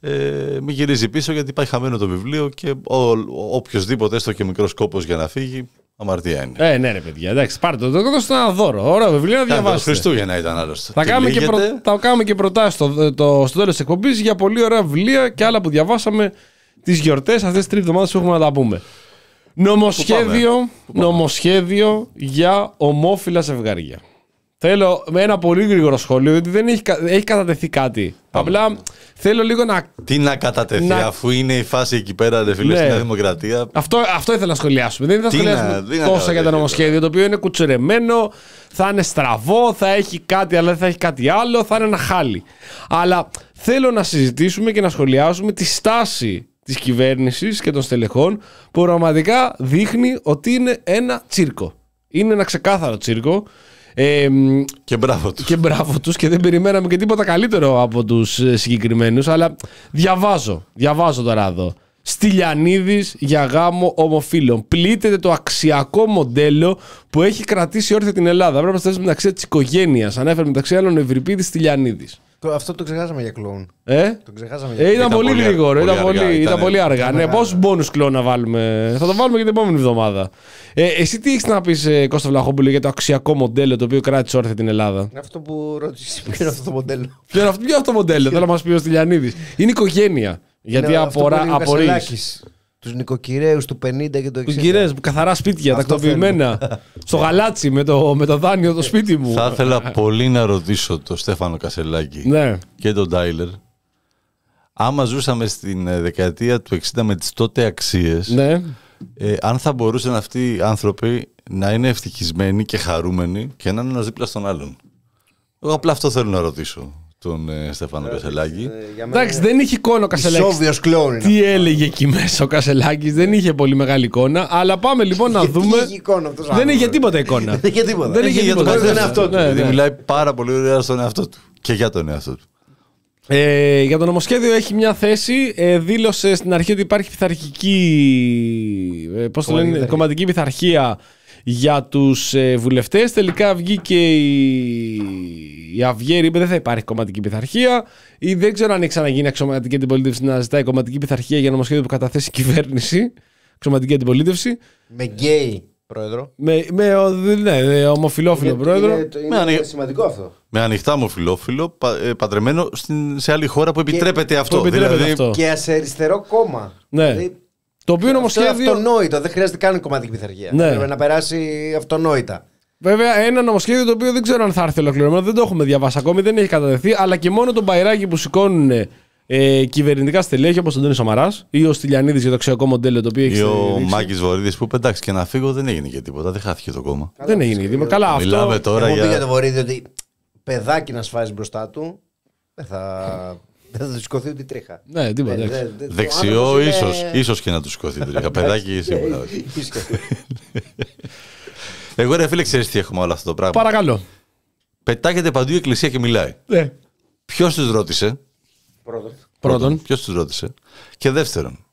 Ε, μην γυρίζει πίσω γιατί πάει χαμένο το βιβλίο και ο, ο, οποιοδήποτε, έστω και μικρός κόπο για να φύγει, αμαρτία είναι. Ε, ναι, ρε παιδιά, εντάξει, πάρτε το. Το δώσω ένα δώρο. Ωραίο βιβλίο να Κάνε το διαβάσετε. Χριστούγεννα ήταν άλλωστε. Θα Τι κάνουμε, και λέγεται; προ... θα κάνουμε και προτάσεις στο, το, στο τέλος της εκπομπής για πολύ ωραία βιβλία και άλλα που διαβάσαμε τις γιορτές αυτές τις τρεις εβδομάδες που έχουμε να τα πούμε. Νομοσχέδιο, νομοσχέδιο για ομόφυλα ζευγάρια. Θέλω με ένα πολύ γρήγορο σχόλιο, διότι δεν έχει, κα- έχει κατατεθεί κάτι. Απλά θέλω λίγο να. Τι να κατατεθεί, Να- αφού είναι η φάση εκεί πέρα, ρε φίλε, Ναι. στη Νέα Δημοκρατία. Αυτό, αυτό ήθελα να σχολιάσουμε. Δεν ήθελα να Τι να- σχολιάσουμε τι να τόσα για το κατατεθεί νομοσχέδιο, το οποίο είναι κουτσουρεμένο, θα είναι στραβό, θα έχει κάτι, αλλά δεν θα έχει κάτι άλλο, θα είναι ένα χάλι. Αλλά θέλω να συζητήσουμε και να σχολιάσουμε τη στάση της κυβέρνησης και των στελεχών που πραγματικά δείχνει ότι είναι ένα τσίρκο. Είναι ένα ξεκάθαρο τσίρκο. Ε, μ, Και μπράβο τους. και μπράβο τους και δεν περιμέναμε και τίποτα καλύτερο από τους ε, συγκεκριμένους αλλά διαβάζω, διαβάζω τώρα εδώ Στυλιανίδης για γάμο ομοφύλων. Πλήττεται το αξιακό μοντέλο που έχει κρατήσει όρθια την Ελλάδα. Πρέπει να στέλνει μεταξύ της οικογένειας. Ανέφερε μεταξύ άλλων Ευρυπίδης Στυλιανίδης. Το- Αυτό το ξεχάσαμε για κλόουν. Ε; Το ξεχάσαμε για Ε, ήταν, Ήταν πολύ πολύ γρήγορο, αργά, ήταν, πολύ πολύ, αργά, ήταν ήταν- πολύ αργά. Ναι, πόσους μπόνους κλόν να βάλουμε; Θα το βάλουμε και την επόμενη εβδομάδα. Ε, εσύ τι έχεις να πεις, ε, Κώστα Βλαχόπουλο, για το αξιακό μοντέλο το οποίο κράτησε όρθια την Ελλάδα; Αυτό που ρώτησε ποιο είναι αυτό το μοντέλο. Ποιο είναι αυτό, ποιο είναι αυτό το μοντέλο, θέλω να μας πει ο Στυλιανίδης. Είναι οικογένεια. Γιατί Είναι αυτό που απορά, έλεγε ο απορείς. Κασελάκης. Τους νοικοκυρέους του 50 και τους 60. Του κυρίε, καθαρά σπίτια, Αυτό τακτοποιημένα. [laughs] στο γαλάτσι με το, με το δάνειο το σπίτι μου. Θα ήθελα πολύ να ρωτήσω τον Στέφανο Κασελάκη ναι. και τον Τάιλερ. Άμα ζούσαμε στην ε, δεκαετία του 60 με τις τότε αξίες, ναι. ε, αν θα μπορούσαν αυτοί οι άνθρωποι να είναι ευτυχισμένοι και χαρούμενοι και να είναι ένας δίπλα στον άλλον. Εγώ απλά αυτό θέλω να ρωτήσω τον ε, Στέφανο Κασελάκη. Ε, για μένα Εντάξει, δεν είχε εικόνα ο Κασελάκης. Ισόβιος κλόουν είναι. Τι έλεγε εκεί μέσα ο Κασελάκης, δεν είχε πολύ μεγάλη εικόνα. Αλλά πάμε λοιπόν να Γιατί δούμε. έχει εικόνα αυτός ο Δεν άνθρωπος, είχε ρε. τίποτα εικόνα. Δεν είχε τίποτα. Δεν είχε για τίποτα. τον τον καθένα εαυτό του. Ναι, Γιατί ναι. μιλάει πάρα πολύ ωραία στον εαυτό του. Και για τον εαυτό του. Ε, για το νομοσχέδιο έχει μια θέση. Ε, δήλωσε στην αρχή ότι υπάρχει πειθαρχική. Ε, πώς το Κομματική λένε, πειθαρχία. κομματική πειθαρχία για τους ε, βουλευτές. Τελικά βγήκε η, η Αυγέρη, είπε δεν θα υπάρχει κομματική πειθαρχία. Ή δεν ξέρω αν έχει ξαναγίνει αξιωματική αντιπολίτευση να ζητάει κομματική πειθαρχία για νομοσχέδιο που καταθέσει η κυβέρνηση. Αξιωματική αντιπολίτευση. Με γκέι πρόεδρο. Με, με ο- ναι, ναι, ομοφιλόφιλο Γιατί πρόεδρο. Είναι, το- Με είναι ανοίγει- σημαντικό αυτό. Με ανοιχτά μου φιλόφιλο, πα, ε, παντρεμένο στην, σε άλλη χώρα που επιτρέπεται αυτό. που επιτρέπεται δηλαδή, αυτό. Και σε αριστερό κόμμα. Ναι. Δηλαδή, Το οποίο Αυτό είναι νομοσχέδιο. αυτονόητο. Δεν χρειάζεται καν κομματική πειθαρχία. Ναι. Πρέπει να περάσει αυτονόητα. Βέβαια, ένα νομοσχέδιο το οποίο δεν ξέρω αν θα έρθει ολοκληρωμένο, δεν το έχουμε διαβάσει ακόμη, δεν έχει κατατεθεί, αλλά και μόνο τον μπαϊράκι που σηκώνουν ε, κυβερνητικά στελέχη όπως ο Αντώνη Σαμαράς ή ο Στυλιανίδης για το αξιακό μοντέλο το οποίο έχει Ή ο στηρίξει. Μάκης Βορύδης που είπε εντάξει και να φύγω δεν έγινε και τίποτα, δεν χάθηκε το κόμμα. Δεν έγινε γιατί. Καλά, αυτό. Μιλάμε τώρα Έχω πει για για. το Βορύδη ότι παιδάκι να σφάζει μπροστά του δεν θα, δεν [laughs] θα του σηκωθεί ούτε η τρίχα. Ναι, τίποτα. Δεν- εντάξει. δεν- δεν- ο Δεξιό, άνθρωπος είναι- ίσως ίσως και να του σηκωθεί τρίχα. [laughs] Παιδάκι σίγουρα. όχι. Ίσως. [laughs] Εγώ ρε φίλε, ξέρεις τι έχουμε όλο αυτό το πράγμα; Παρακαλώ. Πετάγεται παντού η εκκλησία και μιλάει. Ναι. Ποιος τους ρώτησε; Πρώτον. Πρώτον. Ποιος τους ρώτησε; Και δεύτερον,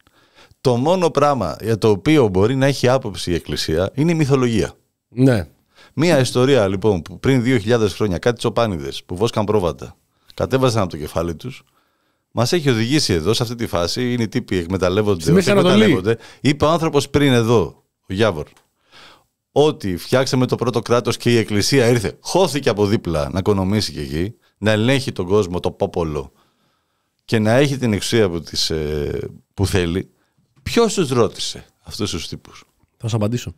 το μόνο πράγμα για το οποίο μπορεί να έχει άποψη η Εκκλησία είναι η μυθολογία. Ναι. Μία ιστορία λοιπόν που πριν 2.000 χρόνια κάτι τσοπάνιδες που βόσκαν πρόβατα κατέβασαν από το κεφάλι τους, μας έχει οδηγήσει εδώ σε αυτή τη φάση. Είναι οι τύποι εκμεταλλεύονται. Στη Μέση όχι Ανατολή. εκμεταλλεύονται. Είπε ο άνθρωπος πριν εδώ, ο Γιάβορ, ότι φτιάξαμε το πρώτο κράτος και η Εκκλησία ήρθε, χώθηκε από δίπλα να οικονομήσει και εκεί, να ελέγχει τον κόσμο, το πόπολο και να έχει την εξουσία που, της, ε, που θέλει. Ποιος τους ρώτησε αυτούς τους τύπους; Θα σου απαντήσω.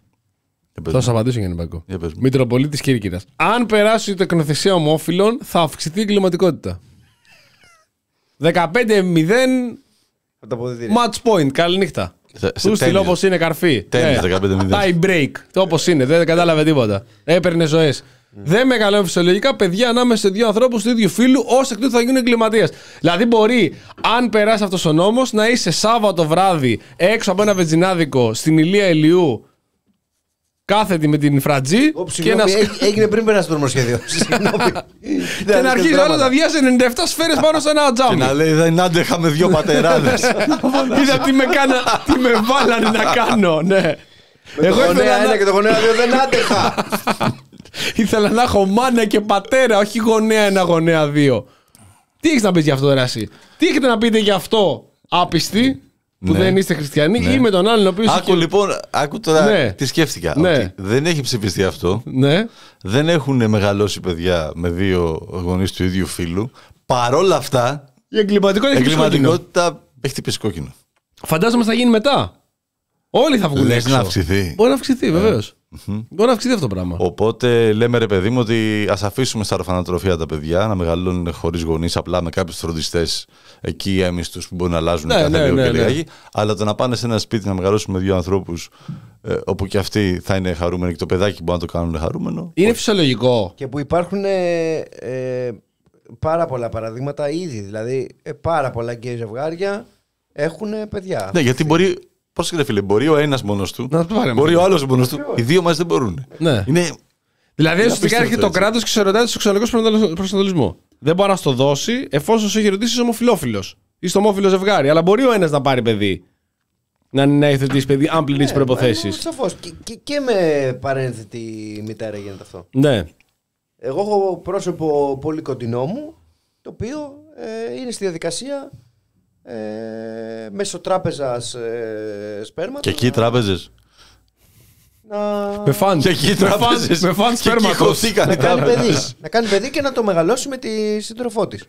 Για πες Θα μου. σου απαντήσω για Μπακό. Για πες μου. Μητροπολίτης Κύρκυρα. Αν περάσει η τεκνοθεσία ομόφυλων, θα αυξηθεί η εγκληματικότητα. 15-0 Από τα αποδητήρια. match point. Καληνύχτα. Σε- σε Του στυλ τέννις. όπως είναι καρφί. Τέννις, Ε, 15-0. Tie break. Το όπως είναι. Δεν κατάλαβε τίποτα. Έπαιρνε ζωές. Δεν μεγαλώνει φυσιολογικά παιδιά ανάμεσα σε δύο ανθρώπους του ίδιου φίλου, ως εκ τούτου θα γίνουν εγκληματίες. Δηλαδή, μπορεί, αν περάσει αυτός ο νόμος, να είσαι Σάββατο βράδυ έξω από ένα βενζινάδικο στην ηλία Ελιού, κάθετη με την φρατζή Ω, και συγγνώμη, να, σ- έ- έγινε πριν περάσει το νομοσχέδιο. [laughs] Συγγνώμη. και να αρχίζει όλα να διάσει 97 σφαίρες πάνω σε ένα Και τζάμι. να λέει δεν άντεχα με δύο [laughs] πατεράδες. [laughs] Είδα τι με, κάνα, τι με βάλανε να κάνω, ναι. Εγώ Εγώ ήθελα ένα να, και το γονέα δύο δεν άντεχα. ήθελα να έχω μάνα και πατέρα, όχι γονέα ένα, γονέα δύο. Τι έχεις να πεις για αυτό, τώρα εσύ. Τι έχετε να πείτε για αυτό, άπιστοι, που Ναι. δεν είστε χριστιανοί, Ναι. ή με τον άλλον ο οποίος. Άκου λοιπόν, άκου τώρα Ναι. τι σκέφτηκα. Ναι. Ότι δεν έχει ψηφιστεί αυτό. Ναι. Δεν έχουν μεγαλώσει παιδιά με δύο γονείς του ίδιου φίλου. Παρόλα αυτά, Η εγκληματικότητα έχει κόκκινο. εγκληματικότητα έχει χτυπήσει κόκκινο. Φαντάζομαι θα γίνει μετά. Όλοι θα βγουν Λες έξω. να αυξηθεί. Μπορεί να αυξηθεί, βεβαίως. Μπορεί να αυξηθεί αυτό το πράγμα. Οπότε λέμε ρε παιδί μου ότι ας αφήσουμε στα ορφανατροφία τα παιδιά να μεγαλώνουν χωρίς γονείς, απλά με κάποιους φροντιστές εκεί έμιστου που μπορεί να αλλάζουν Ναι, κάθε ναι, λίγο ναι, και ναι. λιγάκι. Αλλά το να πάνε σε ένα σπίτι να μεγαλώσουν με δύο ανθρώπους ε, όπου και αυτοί θα είναι χαρούμενοι και το παιδάκι μπορεί να το κάνουν χαρούμενο. Είναι φυσιολογικό. Και που υπάρχουν ε, ε, πάρα πολλά παραδείγματα ήδη. Δηλαδή, ε, πάρα πολλά γκέι ζευγάρια έχουν παιδιά. Ναι, γιατί μπορεί. Πώς ρε φίλε, μπορεί ο ένας μόνος του. Να το πάρουμε. Μπορεί ο άλλος μόνος του. Οι δύο μας δεν μπορούν. Ναι. Είναι. Δηλαδή, ουσιαστικά απίστευτο έρχεται το έτσι. κράτος και σε ρωτάει το σεξουαλικό σου προσανατολισμό. Δεν μπορεί να στο δώσει εφόσον σε έχει ρωτήσει ομοφυλόφιλος ή στο ομόφυλο ζευγάρι. Αλλά μπορεί ο ένας να πάρει παιδί. Να, να υιοθετήσει παιδί, αν πληρεί τι προποθέσει. Σαφώς. Και, και, και με παρένθετη μητέρα γίνεται αυτό. Ναι. Εγώ έχω πρόσωπο πολύ κοντινό μου, το οποίο ε, είναι στη διαδικασία ε, μέσω τράπεζα ε, σπέρματος Και εκεί οι τράπεζες. να, Με φαν. Και εκεί οι με φαν, τράπεζες. με φαν Και εκεί σπέρματος. χωθήκαν οι να κάνει τράπεζες. παιδί. να κάνει παιδί και να το μεγαλώσει με τη σύντροφό της.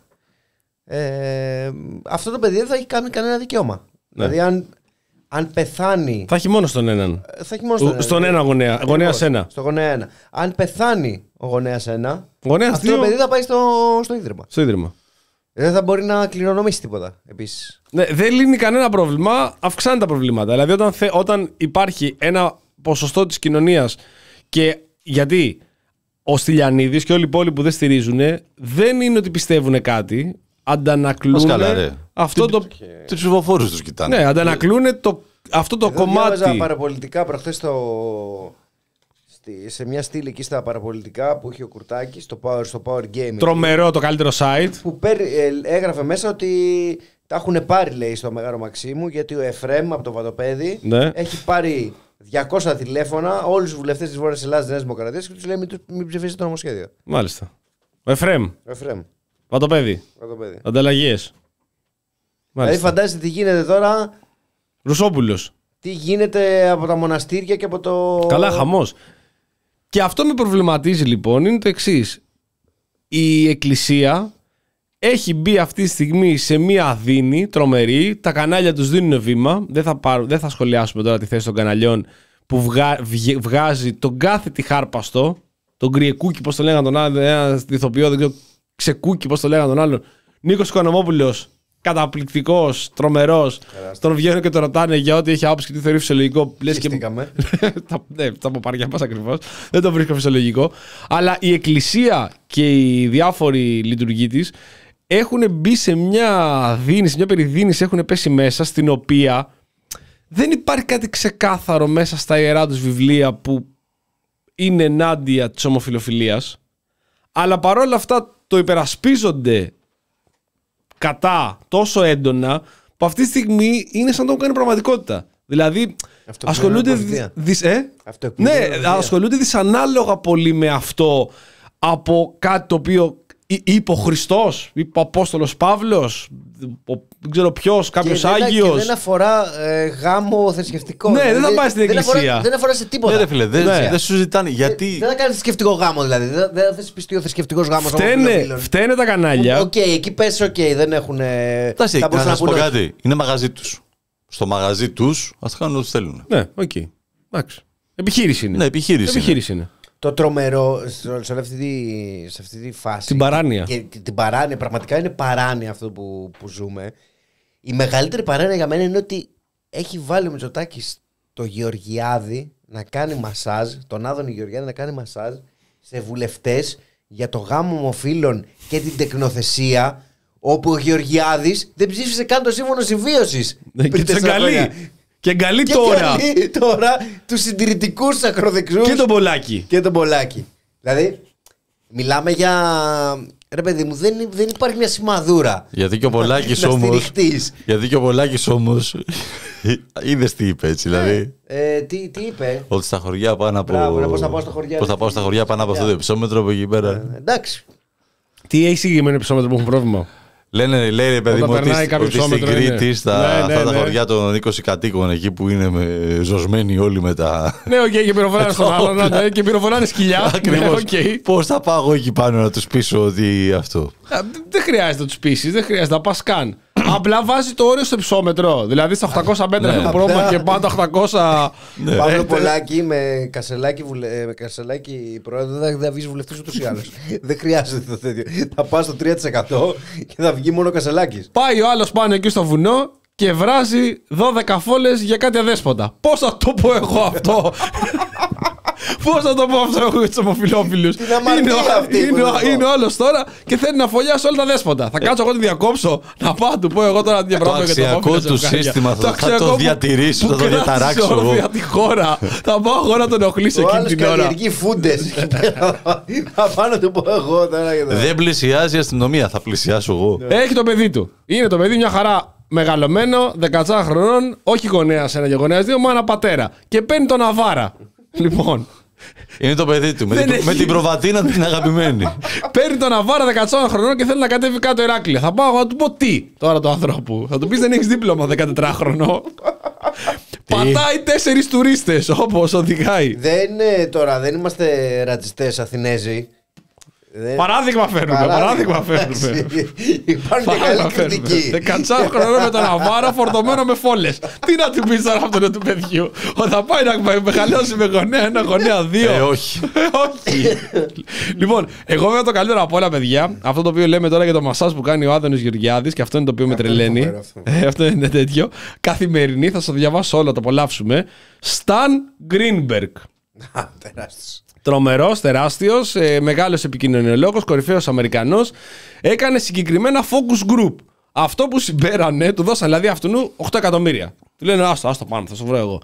Ε, αυτό το παιδί δεν θα έχει κάνει κανένα δικαίωμα. Ναι. Δηλαδή, αν, αν πεθάνει. Θα έχει μόνο στον έναν. Θα έχει μόνο στον, Στον ένα γονέα. Ακριβώς, Γονέας ένα. Στο γονέα ένα. Αν πεθάνει ο γονέας ένα, Γονέας αυτό το δύο. παιδί θα πάει στο, στο ίδρυμα. Στο ίδρυμα. Δεν θα μπορεί να κληρονομήσει τίποτα επίσης. Ναι, δεν λύνει κανένα πρόβλημα, αυξάνει τα προβλήματα. Δηλαδή, όταν, θε, όταν υπάρχει ένα ποσοστό της κοινωνίας και γιατί ο Στυλιανίδης και όλοι οι υπόλοιποι που δεν στηρίζουν δεν είναι ότι πιστεύουν κάτι, αντανακλούν Μας καλά, ρε. αυτό το. Τους ψηφοφόρους τους κοιτάνε. Ναι, αντανακλούν το, αυτό το Εδώ κομμάτι. διάβαζα παραπολιτικά προχθές στο... στη- σε μια στήλη εκεί στα παραπολιτικά που είχε ο Κουρτάκης στο Power, στο Power Game. Τρομερό το καλύτερο site. Που πέρ- ε, έγραφε μέσα ότι τα έχουν πάρει, λέει, στο Μεγάλο Μαξίμου, γιατί ο Εφρέμ από το Βατοπέδι Ναι. έχει πάρει 200 τηλέφωνα όλους τους βουλευτές της Βόρειας Ελλάδας, Νέας Δημοκρατίας και τους λέει: Μην, του- μην ψηφίσετε το νομοσχέδιο. Μάλιστα. Ο Εφρέμ, Ο Εφρέμ, Βατοπέδι, Βατοπέδι. ανταλλαγές. Δηλαδή, φαντάζεστε τι γίνεται τώρα, Ρουσόπουλος. τι γίνεται από τα μοναστήρια και από το. Καλά, χαμός. Και αυτό με προβληματίζει λοιπόν είναι το εξής. Η Εκκλησία έχει μπει αυτή τη στιγμή σε μία αδίνη τρομερή. Τα κανάλια τους δίνουν βήμα. Δεν θα, πάρω, δεν θα σχολιάσουμε τώρα τη θέση των καναλιών που βγα- βγε- βγάζει τον κάθε τη χάρπαστο. Τον Γκριεκούκι, πώς το λέγανε τον άλλον, ένα ηθοποιό, δεν ξέρω, Ξεκούκι, πώς το λέγανε τον άλλον. Νίκος Οικονομόπουλος, καταπληκτικός, τρομερός. Τον βγαίνουν και τον ρωτάνε για ό,τι έχει άποψη και τι θεωρεί φυσιολογικό. Λες και Συστήκαμε. [laughs] τα, ναι, τα παπάρια μας ακριβώς. Δεν το βρίσκω φυσιολογικό. Αλλά η Εκκλησία και οι διάφοροι λειτουργοί τη έχουν μπει σε μια δίνη, σε μια περιδίνηση, έχουν πέσει μέσα στην οποία δεν υπάρχει κάτι ξεκάθαρο μέσα στα ιερά τους βιβλία που είναι ενάντια της ομοφιλοφιλίας αλλά παρόλα αυτά το υπερασπίζονται κατά τόσο έντονα που αυτή τη στιγμή είναι σαν να το κάνει πραγματικότητα. Δηλαδή ασχολούνται. Αυτοεπιπλέον δυσ- ε; Αυτοεπιπλέον Ναι, προδοσία. ασχολούνται δυσανάλογα πολύ με αυτό από κάτι το οποίο ή- είπε ο Χριστός, είπε ο Απόστολος Παύλος, δεν ξέρω ποιος, κάποιος Και δεν- Άγιος. Και δεν αφορά ε, γάμο θρησκευτικό. Ναι, δεν θα πάει στην δεν αφορά- εκκλησία. Δεν αφορά σε τίποτα. Ναι, ρε φίλε, δεν Ναι. δεν σου ζητάνε. Γιατί. Δεν θα κάνεις θρησκευτικό γάμο δηλαδή. Δεν δεν θα θεσπιστεί ο θρησκευτικός γάμος Φταίνε, φταίνε τα κανάλια. Οκ, εκεί πες, οκ, δεν έχουν. Εντάξει, θα να μπορούσαν σας πω πούνε- κάτι. Είναι μαγαζί τους. Στο μαγαζί τους, ας κάνουν ό,τι θέλουν. Ναι, οκ. Εντάξει. Επιχείρηση είναι. Ναι, επιχείρηση. είναι. Επιχείρηση είναι. Το τρομερό σε σε αυτή τη, σε αυτή τη φάση. Την παράνοια. Και, και την παράνοια, πραγματικά είναι παράνοια αυτό που, που ζούμε. Η μεγαλύτερη παράνοια για μένα είναι ότι έχει βάλει ο Μητσοτάκη το Γεωργιάδη να κάνει μασάζ, τον Άδωνη Γεωργιάδη να κάνει μασάζ σε βουλευτές για το γάμο ομοφύλων και την τεκνοθεσία. Όπου ο Γεωργιάδης δεν ψήφισε καν το σύμφωνο συμβίωσης. Ναι, Και τους εγκαλεί. Και εγκαλεί τώρα. Και τώρα τους συντηρητικούς ακροδεξιούς Και τον Πολάκη. και τον Πολάκη. Δηλαδή, μιλάμε για. Ρε παιδί μου, δεν, δεν υπάρχει μια σημαδούρα. Γιατί και ο Πολάκης Να όμως. στηριχτείς. Γιατί και ο Πολάκης όμως. Είδες τι είπε έτσι, δηλαδή. Ε, τι, τι είπε; Ότι στα χωριά πάνω από. Μπράβο, ναι, πώς θα πάω στα χωριά, Πώς θα ρε πάω στα φίλε. χωριά πάνω από αυτό το υψόμετρο από εκεί πέρα. Ε, εντάξει. Τι έχει συγκεκριμένο επεισόδιο που έχουν πρόβλημα; Λένε, λέει ρε παιδί Όταν μου ότι, περνάει κάποιο ότι στην υψόμετρο είναι. Κρήτη, στα, Ναι, ναι, αυτά τα ναι. χωριά των 20 κατοίκων εκεί που είναι με, ζωσμένοι όλοι με τα. Ναι, οκ, και πυροβολάνε στον [laughs] άλλον. ναι, Και πυροβολάνε σκυλιά. Ναι, Ακριβώς. οκ. Πώς θα πάω εγώ εκεί πάνω να τους πείσω ότι αυτό; Α, Δεν χρειάζεται να τους πείσει, δεν χρειάζεται να πας καν. Απλά βάζει το όριο στο υψόμετρο. Δηλαδή στα 800 μέτρα Ναι. έχουν πρόβλημα και πάνω τα 800. Ναι. Παύλο Πολάκη με κασελάκι, βουλε... ε, με κασελάκι πρόεδρο δεν θα βγει βουλευτής ούτως ή άλλως. [laughs] δεν χρειάζεται το τέτοιο. Θα πας στο 3% και θα βγει μόνο ο κασελάκι. Πάει ο άλλος πάνω εκεί στο βουνό και βράζει 12 φόλες για κάτι αδέσποτα. Πώς θα το πω εγώ αυτό; [laughs] Πώς θα το πω αυτό εγώ για του ομοφυλόφιλους. Την αμαρτία αυτή που είναι, θα ο- πω. είναι ο άλλος τώρα και θέλει να φωλιάσει όλα τα δέσποτα. Θα κάτσω εγώ να τη διακόψω. Να πάω να του πω εγώ τώρα τι πράγματα για το αξιακό ομόφυλο του ζευγάρια. σύστημα θα- θα αξιακό το που- διατηρήσω, που θα το κράτησε διαταράξω εγώ. όρθια τη χώρα. Θα πάω εγώ να τον ενοχλήσω Ο εκείνη άλλος την ώρα. καλλιεργεί φούντες. θα πάω να του πω εγώ τώρα. για το- Δεν πλησιάζει η αστυνομία, θα πλησιάσω εγώ. Έχει το παιδί του. Είναι το παιδί μια χαρά μεγαλωμένο, 14 χρονών, όχι γονέας ένα και γονέα δύο, μάνα πατέρα. Και παίρνει τον Αβάρα. λοιπόν, Είναι το παιδί του. Με, Δεν την, έχει- με την προβατίνα την αγαπημένη. παίρνει τον Αβάρα 14 χρονών και θέλει να κατέβει κάτω Ηράκλεια. Θα πάω εγώ να του πω τι τώρα του ανθρώπου. Θα του πεις δεν έχεις δίπλωμα 14χρονο. Πατάει τέσσερις τουρίστες όπως οδηγάει. Δεν είναι τώρα, δεν είμαστε ρατσιστές Αθηνέζοι. Δεν- Παράδειγμα φέρνουμε. Παράδειγμα φέρνουμε. Υπάρχουν και καλή κριτική. 14 χρονών με τον Αβάρα φορτωμένο με φόλες. Τι να του πεις τώρα αυτό του παιδιού; Όταν θα πάει να μεγαλώσει με γονέα ένα, γονέα δύο. ε, όχι. όχι. λοιπόν, εγώ βέβαια το καλύτερο από όλα, παιδιά, αυτό το οποίο λέμε τώρα για το μασάζ που κάνει ο Άδωνο Γεωργιάδης και αυτό είναι το οποίο με Αυτό είναι τρελαίνει. φοβερό αυτό. Ε, Αυτό είναι τέτοιο. Καθημερινή, θα σας διαβάσω όλο, το απολαύσουμε. Σταν Γκρίνμπεργκ. Α, τεράστιος. Τρομερός, τεράστιος, ε, μεγάλος επικοινωνιολόγος, κορυφαίος Αμερικανός. Έκανε συγκεκριμένα focus group. Αυτό που συμπέρανε, του δώσαν δηλαδή αυτού 8 εκατομμύρια. Του λένε Άστο, άστο πάνω, θα σου βρω εγώ.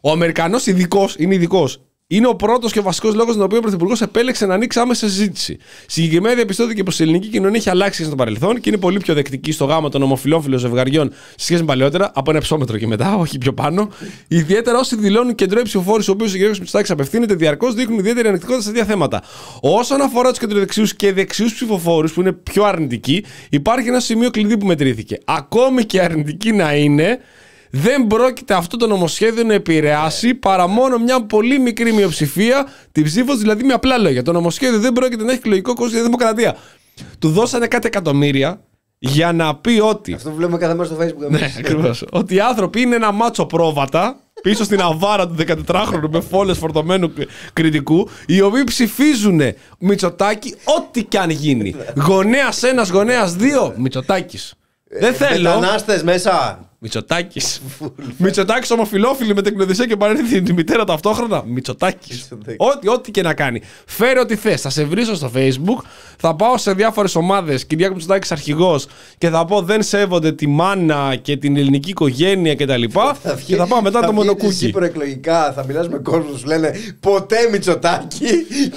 Ο Αμερικανός ειδικός είναι ειδικός. Είναι ο πρώτος και βασικός λόγος τον οποίο ο Πρωθυπουργός επέλεξε να ανοίξει άμεσα συζήτηση. Συγκεκριμένα διαπιστώθηκε πω η ελληνική κοινωνία έχει αλλάξει στο παρελθόν και είναι πολύ πιο δεκτική στο γάμο των ομοφυλόφιλων ζευγαριών σε σχέση με παλαιότερα, από ένα ψώμετρο και μετά, όχι πιο πάνω. Ιδιαίτερα όσοι δηλώνουν κεντρώοι ψηφοφόρους, στου οποίου ο κ. Μητσοτάκη απευθύνεται διαρκώς, δείχνουν ιδιαίτερη ανεκτικότητα σε δύο θέματα. Όσον αφορά τους κεντροδεξιού και δεξιούς ψηφοφόρους, που είναι πιο αρνητικοί, υπάρχει ένα σημείο κλειδί που μετρήθηκε. Ακόμη και αρνητική να είναι, δεν πρόκειται αυτό το νομοσχέδιο να επηρεάσει παρά μόνο μια πολύ μικρή μειοψηφία την ψήφος, δηλαδή με απλά λόγια. Το νομοσχέδιο δεν πρόκειται να έχει εκλογικό κόστο για τη δημοκρατία. Του δώσανε κάτι εκατομμύρια για να πει ότι. Αυτό που βλέπουμε κάθε μέρα στο facebook. Ναι, ακριβώς. Ότι οι άνθρωποι είναι ένα μάτσο πρόβατα πίσω στην αβάρα του 14χρονου με φόλες φορτωμένου κρι- κριτικού, οι οποίοι ψηφίζουν Μητσοτάκη ό,τι κι αν γίνει. Γονέας ένας, γονέας δύο, Μητσοτάκης. Δεν θέλω. Μετανάστες μέσα. Μητσοτάκης. Μητσοτάκης ομοφυλόφιλη με τεκνοδυσία και παρένθεση τη μητέρα ταυτόχρονα. Μητσοτάκης. Μητσοτάκης. Ό,τι, ό,τι και να κάνει. Φέρε ό,τι θες. Θα σε βρίσω στο Facebook, θα πάω σε διάφορες ομάδες. Κυριάκο Μητσοτάκης αρχηγός και θα πω δεν σέβονται τη μάνα και την ελληνική οικογένεια κτλ. Και θα πάω μετά το Εσύ μονοκούκι. προεκλογικά θα μιλάς με κόσμο που σου λένε ποτέ Μητσοτάκη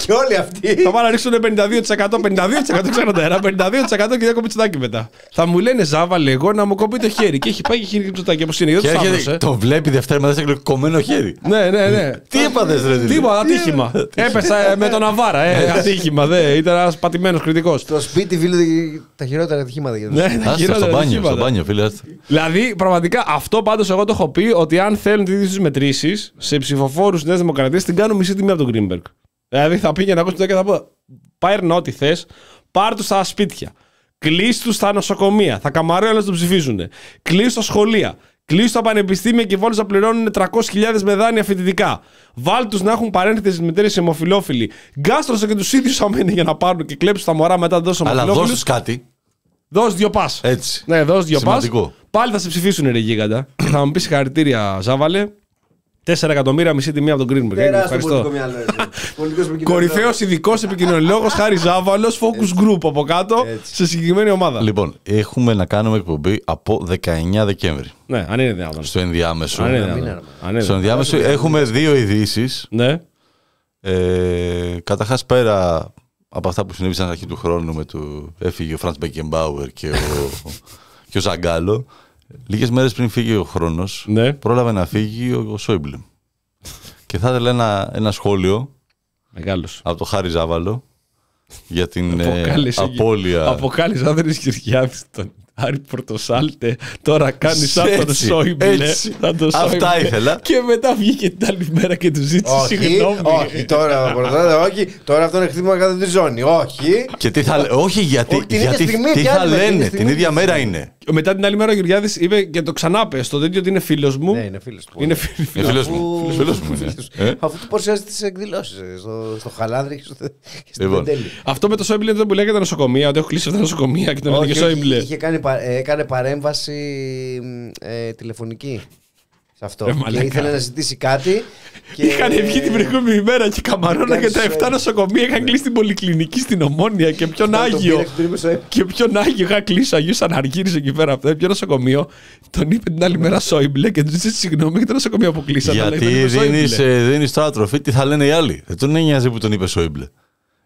και όλοι αυτοί. Θα πάνε να ρίξουν 52%, 52% ξέρετε, 52% και δεν Μητσοτάκη μετά. Θα μου λένε Ζάβαλε εγώ να μου κοπεί το χέρι. Και έχει πάει και χέρι Μητσοτάκη όπως είναι. Δεν Και το έρχεται, σταύρωσε. το βλέπει Δευτέρα μετά κομμένο χέρι. Ναι, ναι, ναι. Τι έπαθες, ρε Δηλή; Τίποτα, ατύχημα. Έπεσα ε, με τον Αβάρα, ε, ατύχημα. Δε. Ήταν ένας πατημένος κριτικός. Στο σπίτι φίλε τα χειρότερα ατυχήματα για τους. Ναι, τα Άστα, στο χειρότερα μπάνιο, ατυχήματα. στο μπάνιο, φίλε. άστα. Δηλαδή, πραγματικά αυτό πάντως εγώ το έχω πει ότι αν θέλουν τις μετρήσεις σε ψηφοφόρους τη Νέας Δημοκρατίας την κάνουν μισή τιμή από τον Γκρίνμπεργκ. Δηλαδή θα πήγαινε να ακούσει και θα πω: Πάρε ό,τι θες, πάρ τους στα σπίτια. Κλείσει τους στα νοσοκομεία. Θα καμαρώνουν να του ψηφίζουν. Κλείσει τα σχολεία. Κλείσει τα πανεπιστήμια και βάλει να πληρώνουν 300.000 με δάνεια φοιτητικά. Βάλ τους να έχουν παρένθεση μητέρες αιμοφυλόφιλοι. Γκάστρωσε και τους ίδιους αμένοι για να πάρουν και κλέψουν τα μωρά μετά δώσουν Αλλά αιμοφυλόφιλους. δώσ' τους κάτι. Δώσ' δύο πας. Έτσι. Ναι, δώσ' δύο πας. Σημαντικό. Πάλι θα σε ψηφίσουν ρε γίγαντα. και [clears throat] θα μου πεις συγχαρητήρια, Ζάβαλε. 4 εκατομμύρια μισή τιμή από τον Greenberg. Τεράστιο πολιτικό Ευχαριστώ. μυαλό. εσύ. [laughs] Πολιτικός επικοινωνιολόγος. Κορυφαίος ειδικός επικοινωνιολόγος Χάρη Ζάβαλος, focus group από κάτω Έτσι. σε συγκεκριμένη ομάδα. Λοιπόν, έχουμε να κάνουμε εκπομπή από 19 Δεκέμβρη. Ναι, αν είναι δυνατόν. Στο ενδιάμεσο. Αν είναι μήνα, δυνατόν. ρε. Αν είναι Στο δυνατόν. ενδιάμεσο έχουμε δύο ειδήσεις. Ναι. Ε, Καταρχάς, πέρα από αυτά που συνέβησαν στην αρχή του χρόνου με το έφυγε ο Φραντ Μπέκεμπάουερ και ο, [laughs] και ο Ζαγκάλο, λίγες μέρες πριν φύγει ο χρόνος, Ναι. πρόλαβε να φύγει ο, ο Σόιμπλε. και θα ήθελα ένα, ένα σχόλιο Μεγάλος. από τον Χάρη Ζάβαλο για την ε, Αποκάλυψε. απώλεια. Αποκάλυψε Άδρη Κυριάδη τον Άρη Πορτοσάλτε. Τώρα κάνει σαν τον Έτσι, Σόιμπλε. έτσι. σαν τον Αυτά Σόιμπλε. ήθελα. Και μετά βγήκε την άλλη μέρα και του ζήτησε Όχι, συγγνώμη. όχι, τώρα, Πορτογάλα, όχι, τώρα αυτό είναι χτύπημα κατά τη ζώνη. Όχι. Και τι θα λέ- Όχι, γιατί, Όχι, την ίδια γιατί στιγμή, τι ποια θα άλλη μέρα, την λένε, ίδια την ίδια στιγμή. μέρα είναι. Μετά την άλλη μέρα ο Γεωργιάδης είπε και το ξανάπες στο τέτοιο ότι είναι φίλος μου. Ναι, είναι φίλος του. Είναι φίλος Είναι φίλος μου. Αφού- Φίλος μου είναι. Ε; Αφού του παρουσιάζει τις εκδηλώσεις στο, στο Χαλάνδρη και στο, και στην Λοιπόν. Πεντέλη. Αυτό με το Σόιμπλε δεν που λέγεται νοσοκομεία, ότι έχω κλείσει αυτά τα νοσοκομεία και τον έλεγε Όχι, όχι, Σόιμπλε. είχε κάνει, πα- ε, έκανε παρέμβαση ε, τηλεφωνική σε αυτό. Ε, και μαλάκα. ήθελε να ζητήσει κάτι. Και... Είχαν βγει την προηγούμενη μέρα και καμαρώναν και Κάνει τα 7 Σόιμπλε. νοσοκομεία είχαν κλείσει την πολυκλινική στην Ομόνια και ποιον Τον Άγιο. πήρε και τον είπε στο έπ. Και ποιον Άγιο είχα κλείσει, Αγίου Αναργύρης εκεί πέρα αυτό. Ποιο νοσοκομείο. Τον είπε την άλλη μέρα Σόιμπλε και του ζήτησε συγγνώμη για το νοσοκομείο που κλείσαν. αλλά Γιατί τον είπε δίνεις Σόιμπλε. δίνεις τώρα τροφή, τι θα λένε οι άλλοι; Δεν τον νοιάζει που τον είπε Σόιμπλε.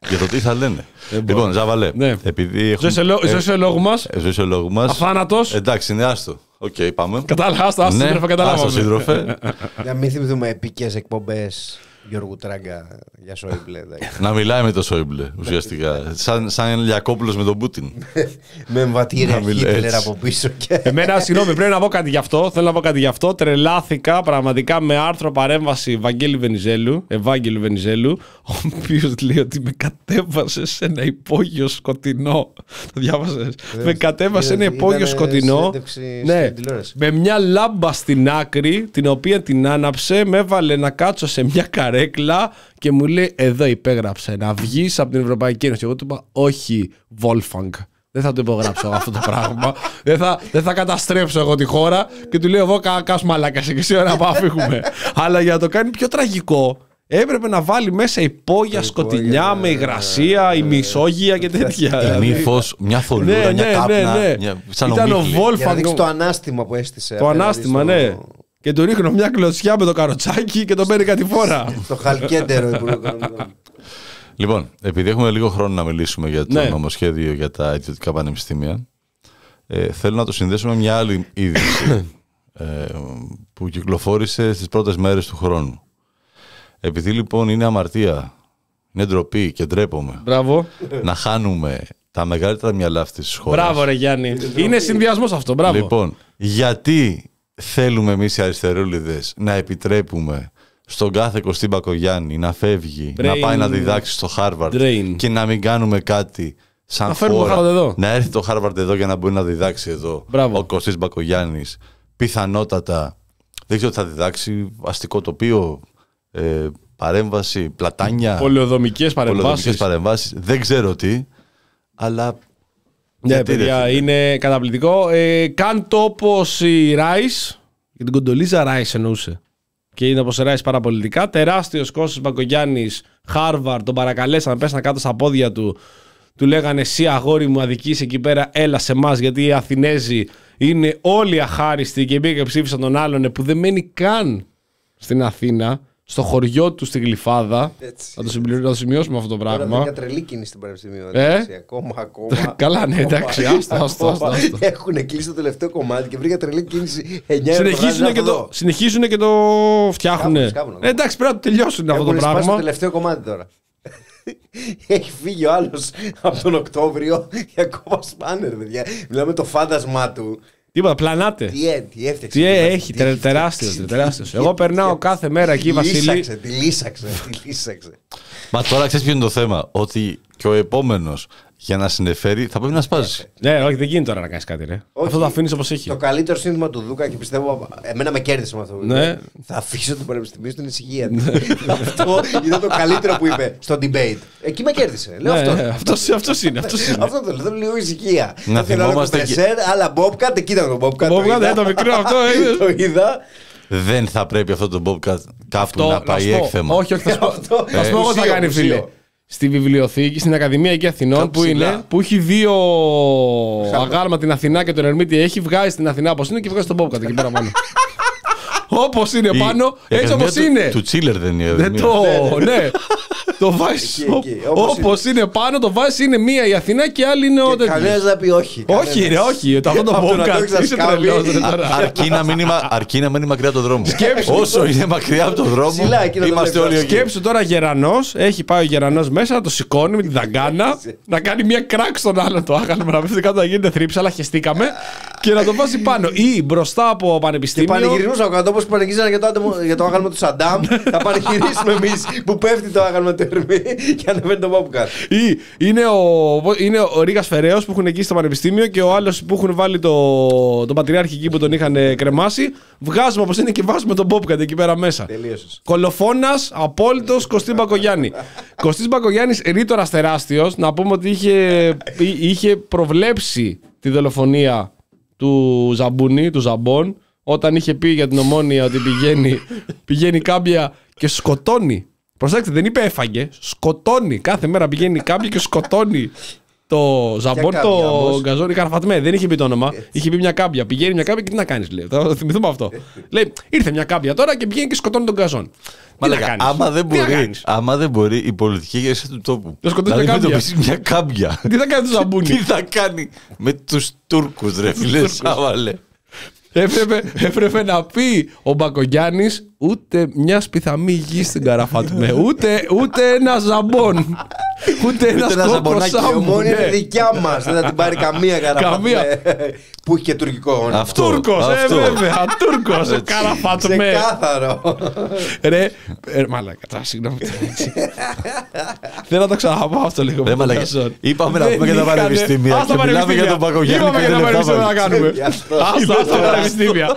Για το τι θα λένε. λοιπόν, Ζαβαλέ, Ναι. επειδή έχουμε. Ζωή σε λό- ζωή σε λόγο μας. ε, ζωή σε λόγο μας. Αφάνατος. Εντάξει, είναι άστο. Οκ, πάμε. Κατάλαβα, άστα, άστα, σύντροφε, άστο, καταλάβαμε. σύντροφε. Να μην θυμηθούμε επικές εκπομπές Γιώργου Τράγκα για Σόιμπλε. εντάξει. να μιλάει με τον Σόιμπλε ουσιαστικά. σαν, σαν Λιακόπουλος με τον Πούτιν. Με εμβατήρια Να μιλάει Χίτλερ έτσι. από πίσω. Και... Εμένα, συγγνώμη, πρέπει να πω κάτι γι' αυτό. Θέλω να πω κάτι γι' αυτό. Τρελάθηκα πραγματικά με άρθρο παρέμβαση Βαγγέλη Βενιζέλου, Ευάγγελου Βενιζέλου, ο οποίος λέει ότι με κατέβασε σε ένα υπόγειο σκοτεινό. Το διάβασες; Με κατέβασε σε ένα Ήταν υπόγειο σκοτεινό. συνέντευξη Ναι, στην τηλεόραση. με μια λάμπα στην άκρη, την οποία την άναψε, με έβαλε να κάτσω σε μια καρέκλα και μου λέει: Εδώ υπέγραψε να βγει από την Ευρωπαϊκή Ένωση. Εγώ του είπα: Όχι, Wolfgang. Δεν θα το υπογράψω αυτό το πράγμα. δεν, θα, δεν θα καταστρέψω εγώ τη χώρα. Και του λέω: Εγώ κακά μαλάκα και εσύ ώρα να πάμε φύγουμε. Αλλά για να το κάνει πιο τραγικό, έπρεπε να βάλει μέσα υπόγεια σκοτεινιά με υγρασία, ημισόγεια και τέτοια. Δηλαδή, Μη μια θολούρα, ναι, μια ναι, κάπνα. ναι, ναι. Μια, σαν Ήταν ο ομίχλη. Wolfgang. Για να δείξει το ανάστημα που έστησε. Το απέναντι ανάστημα, στο- ναι. Και του ρίχνω μια κλωτσιά με το καροτσάκι και τον παίρνει κάτι φορά. Στο [laughs] χαλκέντερο Υπουργό Οικονομικών. Λοιπόν, επειδή έχουμε λίγο χρόνο να μιλήσουμε για το Ναι. νομοσχέδιο για τα ιδιωτικά πανεπιστήμια, ε, θέλω να το συνδέσω με μια άλλη είδηση [coughs] ε, που κυκλοφόρησε στις πρώτες μέρες του χρόνου. Επειδή λοιπόν είναι αμαρτία, είναι ντροπή και ντρέπομαι Μπράβο. να χάνουμε τα μεγαλύτερα μυαλά αυτής της χώρας. Μπράβο, ρε Γιάννη. Είναι συνδυασμός αυτό. Μπράβο. Λοιπόν, γιατί θέλουμε εμείς οι αριστερούλιδες να επιτρέπουμε στον κάθε Κωστή Μπακογιάννη να φεύγει, Brain να πάει να διδάξει στο Χάρβαρντ drain. και να μην κάνουμε κάτι σαν Να φέρουμε το χώρα. Harvard εδώ. Να έρθει το Χάρβαρντ εδώ για να μπορεί να διδάξει εδώ Μπράβο. ο Κωστής Μπακογιάννης. Πιθανότατα, δεν ξέρω τι θα διδάξει, αστικό τοπίο, ε, παρέμβαση, πλατάνια, Πολεοδομικές πολεοδομικές παρεμβάσει. παρεμβάσεις, δεν ξέρω τι, αλλά Ναι, Γιατί, ρε, παιδιά, φίλε. είναι; καταπληκτικό. Ε, κάν το όπω η Ράις, και την κοντολίζα Ράις εννοούσε. Και είναι όπως η Ράι παραπολιτικά. Τεράστιος Κώστας Μπακογιάννης, Χάρβαρ, τον παρακαλέσαν, πέσαν κάτω στα πόδια του. Του λέγανε εσύ αγόρι μου αδικής εκεί πέρα, έλα σε εμάς γιατί οι Αθηνέζοι είναι όλοι αχάριστοι και πήγε και ψήφισαν τον άλλον που δεν μένει καν στην Αθήνα, στο χωριό του στη Γλυφάδα. Έτσι. Θα το, συμπληρω- θα το σημειώσουμε αυτό το Τώρα πράγμα. μια τρελή κίνηση στην Πανεπιστημίου. Ε; εντάξει, Ακόμα, ακόμα. [laughs] Καλά, ναι, εντάξει, ακόμα, άστο, άστο, άστο, ακόμα. άστο. Έχουν κλείσει το τελευταίο κομμάτι και βρήκα τρελή κίνηση 9 Συνεχίζουν και, το, συνεχίζουν και το φτιάχνουν. Σκάβουνε, σκάβουνε. Ε, εντάξει, πρέπει να το τελειώσουν αυτό το Έχουν σπάσει το πράγμα. τελευταίο κομμάτι τώρα. [laughs] Έχει φύγει ο άλλος από τον Οκτώβριο και ακόμα σπάνε, ρε παιδιά. Μιλάμε το φάντασμά του. Τίποτα, πλανάτε. Τι, ε, τι έφτιαξε. Τι τι ε, μας- έχει, τι τε- τεράστιος, φτιάξει. τεράστιος. Εγώ περνάω κάθε μέρα εκεί, Τη Βασίλη. λύσαξε, τη λύσαξε, τη λύσαξε. Μα τώρα ξέρεις ποιο είναι το θέμα. Ότι και ο επόμενος για να συνεφέρει θα πρέπει να σπάσει. Ναι, όχι, δεν γίνεται τώρα να κάνεις κάτι, ρε. Όχι. Αυτό το αφήνεις όπως έχει. Το καλύτερο σύνθημα του Δούκα και πιστεύω εμένα με κέρδισε με αυτό. που Ναι. είπε. Θα αφήσω το πανεπιστημίο στην ησυχία του. αυτό ήταν το καλύτερο που είπε στο debate. Εκεί με κέρδισε. Λέω Ναι, αυτό. ναι, αυτός- αυτός είναι, αυτός είναι. Αυτό το λέω. Θέλω λίγο ησυχία. Να Θέλω θυμόμαστε ένα και- κουπεσέρ, άλλα Bobcat. Εκεί ήταν το Bobcat. Bobcat, είδα. ε, το μικρό αυτό, [laughs] είδες; Το είδα. Δεν θα πρέπει αυτό το Bobcat κάπου να να πάει σου πω. έκθεμα. Όχι, όχι, θα σου πω. Αυτό. Θα σου πω εγώ τι θα Μουσείο, κάνει, μουσείο. φίλε. Στη βιβλιοθήκη, στην Ακαδημία εκεί Αθηνών, Κάπου που είναι, ψηλά. που έχει δύο αγάλμα την Αθηνά και τον Ερμήτη, έχει βγάζει την Αθηνά όπως είναι και βγάζει τον Bobcat εκεί πέρα πάνω. [laughs] Όπως είναι Η- πάνω, η έτσι Ακαδημία όπως του- είναι. Του Τσίλερ δεν είναι. Δεν μία. το. Ναι. [laughs] [laughs] Το βάζει Εκεί, εκεί, όπως όπως είναι πάνω, το βάζει είναι μία η Αθηνά και άλλη είναι ο τέτοιος. Κανένας να πει όχι. Όχι, ρε, Κανένας. όχι. Το αυτό το Από το να το Bobcat έχεις είσαι ασκάβει. τρελός, ρε, Α- τώρα. αρκεί, να μην είναι, αρκεί να μην είναι μακριά από το δρόμο. Σκέψου. Όσο είναι μακριά από το δρόμο, Ψηλά, εκεί να το είμαστε βλέπεις. όλοι εκεί. Σκέψου τώρα γερανός, έχει πάει ο γερανός μέσα, να το σηκώνει με τη δαγκάνα, να κάνει μια κράκ στον άλλον το άγαλμα, να πέφτει κάτω να γίνεται θρύψη, αλλά χεστήκαμε και να το βάζει πάνω. Ή μπροστά από Και πανεπιστήμιο. πανηγυρίζουμε κάτω όπως πανηγυρίζανε για το, άτομο- για το άγαλμα του Σαντάμ. [laughs] θα πανηγυρίσουμε εμείς που πέφτει το άγαλμα του Ερμή και ανεβαίνει το Bobcat. Ή είναι ο, είναι ο Ρίγας Φεραίος που έχουν εκεί στο πανεπιστήμιο και ο άλλος που έχουν βάλει το, τον πατριάρχη εκεί που τον είχαν ε, κρεμάσει. Βγάζουμε όπως είναι και βάζουμε τον Bobcat εκεί πέρα μέσα. Τελείωσες. Κολοφόνα, απόλυτος Κωστή Μπακογιάννη. [laughs] Κωστή Μπακογιάννης, ρήτορας τεράστιος, να πούμε ότι είχε, είχε προβλέψει τη δολοφονία του Ζαμπούνι, του Ζαμπόν, όταν είχε πει για την ομόνια ότι πηγαίνει, [laughs] πηγαίνει κάμπια και σκοτώνει. Προσέξτε, δεν είπε έφαγε, σκοτώνει. Κάθε μέρα πηγαίνει κάμπια και σκοτώνει το Ζαμπόν, κάμπια το όμως; Γκαζόνι Καρφατμέ. Δεν είχε πει το όνομα. Είχε πει μια κάμπια. Πηγαίνει μια κάμπια και τι να κάνεις, λέει. Θα το θυμηθούμε αυτό. λέει, ήρθε μια κάμπια τώρα και πηγαίνει και σκοτώνει τον Γκαζόν. Τι να Μαλάκα, κάνεις; άμα δεν Τι να μπορεί, κάνεις; άμα δεν μπορεί η πολιτική ηγεσία του τόπου Να σκοτώσει να μια κάμπια. αντιμετωπίσει μια κάμπια. [laughs] Τι θα κάνει το Ζαμπούνι; Τι θα κάνει με τους Τούρκους ρε φίλε Σάβαλε. έπρεπε, έπρεπε να πει ο Μπακογιάννης ούτε μια πιθαμή γη στην Καραφατμέ. Ούτε, ούτε ένα ζαμπόν. Ούτε ένας ένα ζαμπονάκι. Η κόκκο ομόνια είναι ναι. δικιά μας. Δεν θα την πάρει καμία καραφάτ. Καμία. Που έχει και τουρκικό όνομα. Αυτό. Τούρκος, ε, αυτό. βέβαια. Τούρκος, Καραφατμέ. Ξεκάθαρο. Ρε, ε, μαλάκα, τώρα συγγνώμη. έτσι. Θέλω να το ξαναπώ αυτό λίγο. Ρε με τον μαλάκα, Καζόν. είπαμε να Δεν πούμε για τα είχανε- πανεπιστήμια Ας τα και μιλάμε πανεπιστήμια. για τον Παγκογιάννη Είπαμε και για τα δεν πανεπιστήμια να λεπτά κάνουμε. Γι' αυτό. Άστα, άστα τα πανεπιστήμια.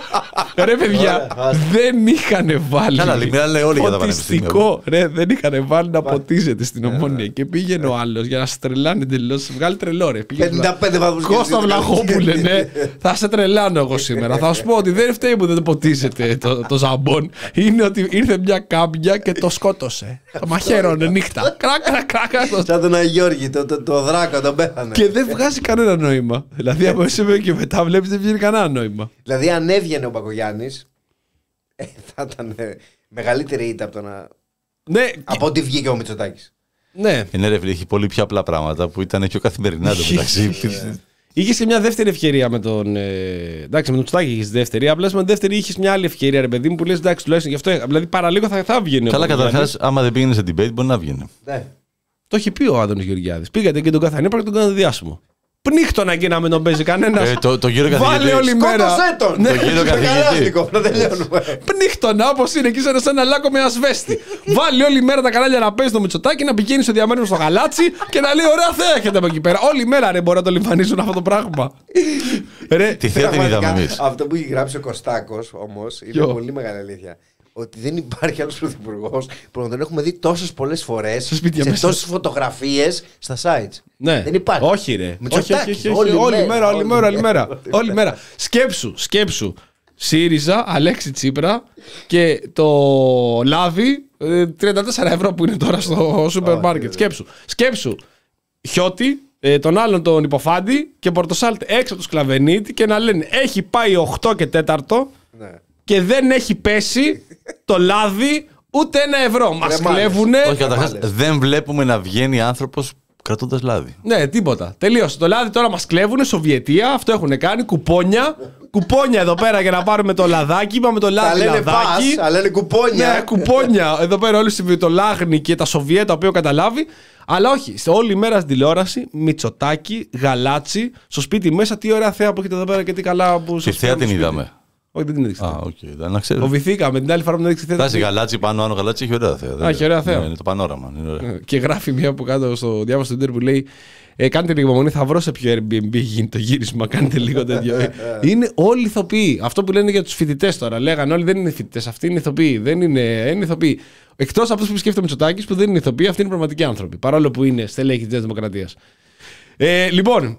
Ρε παιδιά, Ωραία, άστα. δεν είχαν βάλει. Καλά, μιλάνε όλοι για τα πανεπιστήμια. Ποτιστικό, ρε, δεν είχαν βάλει να ποτίζεται στην ομόνια. Και πήγαινε ο άλλος για να σε τρελάνει εντελώς. Σε βγάλει τρελό, ρε. Πήγαινε 55 βαθμούς Κώστα Κελσίου. Βλαχόπουλε, ναι. [laughs] Θα σε τρελάνω εγώ σήμερα. Θα σου πω ότι δεν φταίει που δεν ποτίζεται το, το ζαμπόν. Είναι ότι ήρθε μια κάμπια και το σκότωσε. Το μαχαίρωνε νύχτα. Κράκα, κράκα. το- Σαν τον Αγιώργη, το, το, το δράκο, τον πέθανε. Και δεν βγάζει κανένα νόημα. Δηλαδή από εσύ και μετά βλέπεις δεν βγαίνει κανένα νόημα. Δηλαδή, αν έβγαινε ο Πακογιάννης, θα ήταν ε, μεγαλύτερη ήττα από το να. Ναι, Από ότι βγήκε ο Μητσοτάκης. ναι. Είναι ρε φίλε, έχει πολύ πιο απλά πράγματα που ήταν πιο καθημερινά το μεταξύ. [laughs] Είχες και μια δεύτερη ευκαιρία με τον. Ε, εντάξει, με τον Τσουτάκη είχες δεύτερη. Απλά με την δεύτερη είχες μια άλλη ευκαιρία, ρε παιδί μου, που λες εντάξει, τουλάχιστον γι' αυτό. Δηλαδή παραλίγο θα, θα βγαίνει. ο Καλά, Παπαγιάννης. καταρχάς, άμα δεν πήγαινε σε debate, μπορεί να βγαίνει. Ναι. Το έχει πει ο Άδωνο Γεωργιάδης. Πήγατε και τον Καθανίπρα και τον κάνατε διάσημο. Πνίχτο να να τον παίζει κανένας. Ε, το- το κύριο Βάλε καθηγητής. όλη μέρα. Σκότωσέ τον! Ναι. Το κύριο Με καθηγητή. καλάστικο, να τελειώνουμε. Πνίχτονα όπως είναι εκεί σαν ένα λάκκο με ασβέστη. Βάλει όλη μέρα τα κανάλια να παίζει το Μητσοτάκι, να πηγαίνει στο διαμέρισμα στο γαλάτσι και να λέει: Ωραία, θα έχετε από εκεί πέρα. Όλη μέρα ρε μπορεί να το λιμφανίσουν αυτό το πράγμα. ρε, Τη θέα την είδαμε Πραγματικά, εμείς. Αυτό που έχει γράψει ο Κωστάκος όμως είναι Ποιο; πολύ μεγάλη αλήθεια. Ότι δεν υπάρχει άλλος πρωθυπουργός που να τον έχουμε δει τόσες πολλές φορές Στο σπίτι σε μέσα. τόσες φωτογραφίες στα sites. Ναι. Δεν υπάρχει. Όχι, ρε. Όχι, όχι, όχι, όχι. Όλη, Όλη μέρα, όλη μέρα, όλη μέρα. Όλη Όλη μέρα. Σκέψου, σκέψου. ΣΥΡΙΖΑ, Αλέξη Τσίπρα και το λάδι ε, 34 ευρώ που είναι τώρα στο σούπερ μάρκετ. Σκέψου. Σκέψου. Χιώτη, ε, τον άλλον τον υποφάντη και Πορτοσάλτ έξω από το σκλαβενίτη και να λένε έχει πάει 8 και 4 Ναι. και δεν έχει πέσει το λάδι ούτε ένα ευρώ. Μας μάλιστα. κλέβουνε. Όχι, καταρχάς μάλιστα. δεν βλέπουμε να βγαίνει άνθρωπος κρατώντας λάδι. Ναι, τίποτα. Τελείωσε. Το λάδι τώρα μας κλέβουν, Σοβιετία, αυτό έχουν κάνει. Κουπόνια. κουπόνια εδώ πέρα για να πάρουμε το λαδάκι. Είπαμε το Τα λάδι λένε λαδάκι. πας, αλλά λένε κουπόνια. Ναι, κουπόνια. Εδώ πέρα όλοι συμβεί το λάγνη και τα Σοβιέτα, το οποίο καταλάβει. Αλλά όχι, σε όλη μέρα στην τηλεόραση, Μητσοτάκι, Γαλάτσι, στο σπίτι μέσα, τι ωραία θέα που έχετε εδώ πέρα και τι καλά που Τη σας θέα κάνουμε την στο σπίτι. είδαμε. Όχι, δεν την έδειξε. Α, οκ. δεν να ξέρω. Φοβηθήκαμε την άλλη φορά που την έδειξε θέα. Φτάσει γαλάτσι πάνω, άνω γαλάτσι έχει ωραία θέα. έχει ωραία θέα. Ναι, είναι το πανόραμα. Είναι ωραία. Και γράφει μία από κάτω στο διάβασο του Twitter που λέει ε, Κάντε λίγο υπομονή, θα βρω σε ποιο Airbnb γίνει το γύρισμα. Κάντε λίγο τέτοιο. Ε, είναι όλοι ηθοποιοί. Αυτό που λένε για τους φοιτητές τώρα. Λέγανε όλοι δεν είναι φοιτητές. Αυτοί είναι ηθοποιοί. Δεν είναι, είναι ηθοποιοί. Εκτός από αυτούς που σκέφτεται Μητσοτάκης που δεν είναι ηθοποιοί, αυτοί είναι πραγματικοί άνθρωποι. Παρόλο που είναι στελέχη της Δημοκρατίας. Ε, λοιπόν,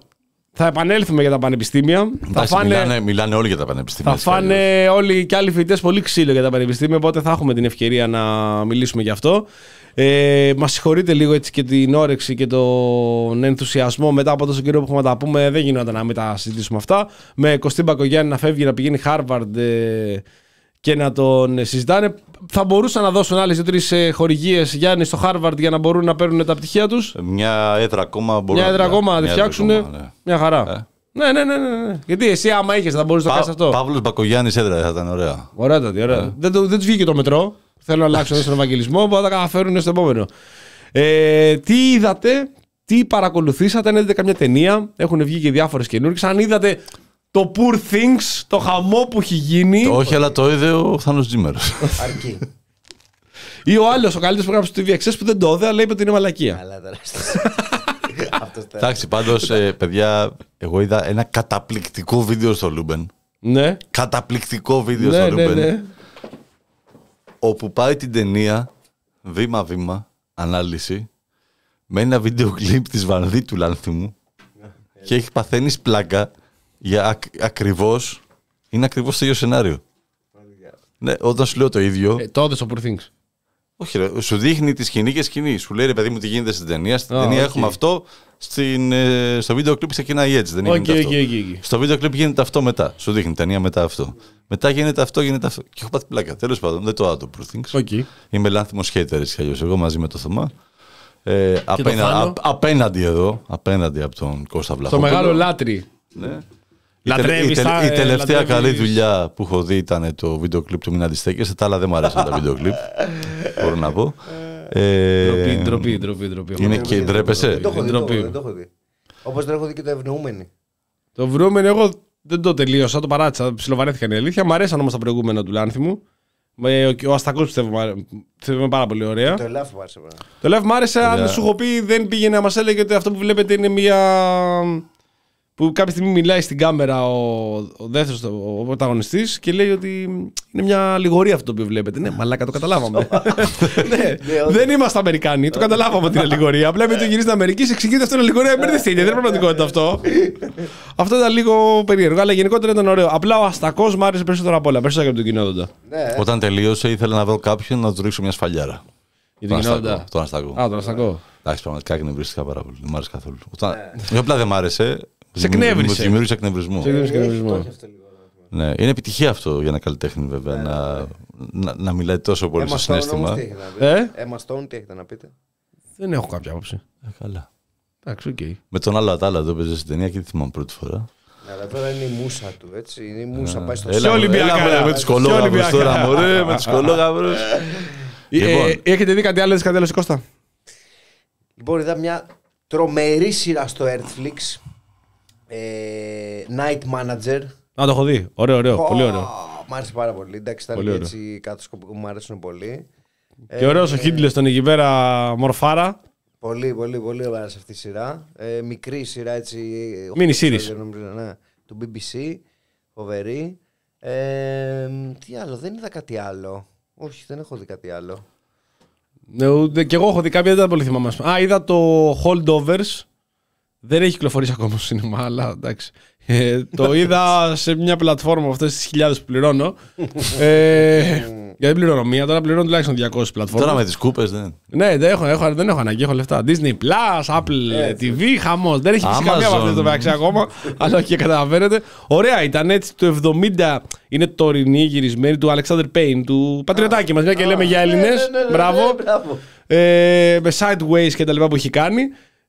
θα επανέλθουμε για τα πανεπιστήμια. θα Εντάξει, φάνε, μιλάνε, μιλάνε όλοι για τα πανεπιστήμια. θα έτσι κι αλλιώς. φάνε όλοι και άλλοι φοιτητές πολύ ξύλο για τα πανεπιστήμια, οπότε θα έχουμε την ευκαιρία να μιλήσουμε γι' αυτό. Ε, Μας συγχωρείτε λίγο έτσι και την όρεξη και τον ενθουσιασμό μετά από τόσο καιρό που έχουμε να τα πούμε. Δεν γινόταν να μην τα συζητήσουμε αυτά. Με Κωστή Μπακογιάννη να φεύγει να πηγαίνει Harvard ε, και να τον ε, συζητάνε. Θα μπορούσαν να δώσουν άλλες δύο-τρεις χορηγίες Γιάννη στο Harvard για να μπορούν να παίρνουν τα πτυχία τους. Μια έδρα ακόμα μπορούν Μια έδρα ακόμα να τη μια φτιάξουν. έδρα ακόμα, ναι. Μια χαρά. Ε. Ναι, ναι, ναι, ναι, ναι. Γιατί εσύ, άμα είχες, θα μπορούσες να το κάνεις αυτό. Παύλος Μπακογιάννης έδρα θα ήταν ωραία. Ωραία, τότε, ωραία. Δεν, το- δεν τους βγήκε το μετρό. Θέλω να αλλάξουν στον Ευαγγελισμό, μπορεί να τα καταφέρουν στο επόμενο. Ε, τι είδατε, τι παρακολουθήσατε, αν είδατε καμιά ταινία. Έχουν βγει και διάφορες καινούργιες. Αν είδατε το Poor Things, το χαμό που έχει γίνει. Όχι, αλλά το είδε ο Θάνος Τζίμερο. Αρκεί. Ή ο άλλος, ο καλύτερος που έγραψε στο TVXS που δεν το είδε, αλλά είπε ότι είναι μαλακία. Αλλά τώρα. [laughs] Αυτός Εντάξει, πάντως, παιδιά, εγώ είδα ένα καταπληκτικό βίντεο στο Λούμπεν. Ναι, Καταπληκτικό βίντεο ναι, στο ναι, Λούμπεν. ναι. Όπου πάει την ταινία βήμα-βήμα, ανάλυση, με ένα βίντεο κλιπ της Βανδί του Λάνθιμου και έχει παθαίνει πλάκα για ακ, ακριβώς, είναι ακριβώς το ίδιο σενάριο. Ναι, όταν σου λέω το ίδιο, Ε, το είδες το Poor Things. όχι ρε, σου δείχνει τη σκηνή και σκηνής. Σου λέει ρε παιδί μου τι γίνεται στην ταινία. Στην Α, ταινία οκ. έχουμε αυτό, στην, ε, στο βίντεο κλιπ ξεκινάει έτσι, δεν Οκ, γίνεται αυτό. OK, OK, OK. Στο βίντεο κλιπ γίνεται αυτό μετά. Σου δείχνει ταινία μετά αυτό. Μετά γίνεται αυτό, γίνεται αυτό. Και έχω πάθει πλάκα. Τέλος πάντων, δεν το άτομο Poor Things. OK. Είμαι Λάνθιμος hater έτσι κι αλλιώς. Εγώ μαζί με το Θωμά. Ε, απένα- Θάνο. απ- απέναντι εδώ, απέναντι από τον Κώστα Το Βλαχόπουλο. μεγάλο λάτρι. Ναι. Λατρεύεις η, τελε- τα- η τελευταία λατρεύεις- καλή δουλειά που έχω δει ήταν το βίντεο κλιπ του Μην Αντιστέκεσαι. Τα άλλα δεν μου αρέσαν τα βίντεο κλιπ. Μπορώ να πω. Ε, Ντροπή, ντροπή, ντροπή, ντροπή. Είναι και ντρέπεσαι; Δεν το έχω δει. Ντροπή. Δεν το έχω δει. Όπως δεν έχω δει και το ευνοούμενοι. Το βρούμενο εγώ δεν το τελείωσα, το παράτησα. Ψιλοβαρέθηκα είναι η αλήθεια. Μ' αρέσαν όμως τα προηγούμενα του Λάνθιμου. Με- Ο, ο Αστακός πιστεύω, μ' αρέ- πιστεύω είναι πάρα πολύ ωραία. Το ελάφι μου άρεσε. εμένα. Το Λεύ μ' άρεσε, αν Ωραία. σου έχω πει, δεν πήγαινε να μας έλεγε ότι αυτό που βλέπετε είναι μια. Που κάποια στιγμή μιλάει στην κάμερα ο, ο δεύτερος, ο πρωταγωνιστής και λέει ότι είναι μια λιγορία αυτό το οποίο βλέπετε. Ναι, μαλάκα, το καταλάβαμε. [laughs] ναι, δεν είμαστε Αμερικάνοι, το καταλάβαμε ότι είναι λιγορία. Απλά με το γυρίζει στην Αμερική, σε εξηγείται αυτό είναι λιγορία, μπερδευτείτε, δεν είναι πραγματικότητα αυτό. αυτό ήταν λίγο περίεργο, αλλά γενικότερα ήταν ωραίο. Απλά ο Αστακός μ' άρεσε περισσότερο από όλα, περισσότερο και από τον κοινότητα. Ναι, Όταν τελείωσε, ήθελα να βρω κάποιον να του ρίξω μια σφαλιάρα. Για Τον την Αστακό, κοινότητα. Τον Αστακό. Α, τον Αστακό. Εντάξει, πραγματικά εκνευρίστηκα πάρα πολύ. Δεν μ' άρεσε καθόλου. Όταν... Όχι απλά δεν μ' άρεσε. Σε μου- εκνεύρισε. Μου δημιούργησε εκνευρισμό. Σε εκνεύρισε έχει- εκνευρισμό. το έχει αυτό λίγο. Ναι, είναι επιτυχία αυτό για ένα καλλιτέχνη, βέβαια. να, να, να μιλάει τόσο πολύ στο Emma Stone όμως συνέστημα. τι έχετε να Ε; πείτε. Emma Stone τι έχετε να πείτε; Δεν έχω κάποια άποψη. Ε, καλά. Εντάξει, οκ. Με τον άλλο Ατάλα το έπαιζε στην ταινία και δεν θυμάμαι πρώτη φορά. Ναι, Αλλά τώρα είναι η μούσα του, έτσι. Είναι η μούσα πάει στο Έλα, σώμα. Ολυμπιακά. έλα, μωρέ, με τους κολόγαυρους Ολυμπιακά. τώρα, μωρέ, με τους κολόγαυρους. Λοιπόν. Ε, έχετε δει κάτι άλλο, δεις κάτι άλλο, Κώστα; Λοιπόν, είδα μια τρομερή σειρά στο Earthflix. Ε, Night Manager. Α, το έχω δει. Ωραίο, ωραίο. Πολύ ωραίο. Ω, Μ' άρεσε πάρα πολύ. Εντάξει, ήταν Πολύ και ωραίο. έτσι κατασκοπικό μου αρέσουν πολύ. Και ωραίος ο Χίτλε τον εκεί πέρα μορφάρα. Πολύ, πολύ, πολύ ωραία σε αυτή η σειρά. Ε, μικρή σειρά έτσι. Mini οκτώ series. επεισόδια, νομίζω, ναι, του BBC. Φοβερή. Ε, τι άλλο, δεν είδα κάτι άλλο. Όχι, δεν έχω δει κάτι άλλο. Ναι, ούτε- και εγώ έχω δει κάποια, δεν τα πολύ θυμάμαι. ας πούμε. Α, είδα το Holdovers. Δεν έχει κυκλοφορήσει ακόμα στο σινεμά, αλλά εντάξει. Ε, το είδα σε μια πλατφόρμα αυτές τις χιλιάδες που πληρώνω. ε, γιατί δεν πληρώνω μία, τώρα πληρώνω τουλάχιστον 200 πλατφόρμες. Τώρα με τις κούπες δεν. Ναι, δεν έχω, έχω, δεν έχω ανάγκη, έχω λεφτά. Disney Plus, Apple TV, χαμός. Δεν έχει φυσικά Amazon. καμία από αυτές το μεταξύ ακόμα. αλλά όχι και καταλαβαίνετε. Ωραία, ήταν έτσι το 70. Είναι τωρινή γυρισμένη του Alexander Payne, του πατριωτάκι μας. Μια και λέμε για Ναι, Έλληνες. ναι, ναι, ναι, Μπράβο. ναι, μπράβο. Ε, με sideways και τα λοιπά που έχει κάνει.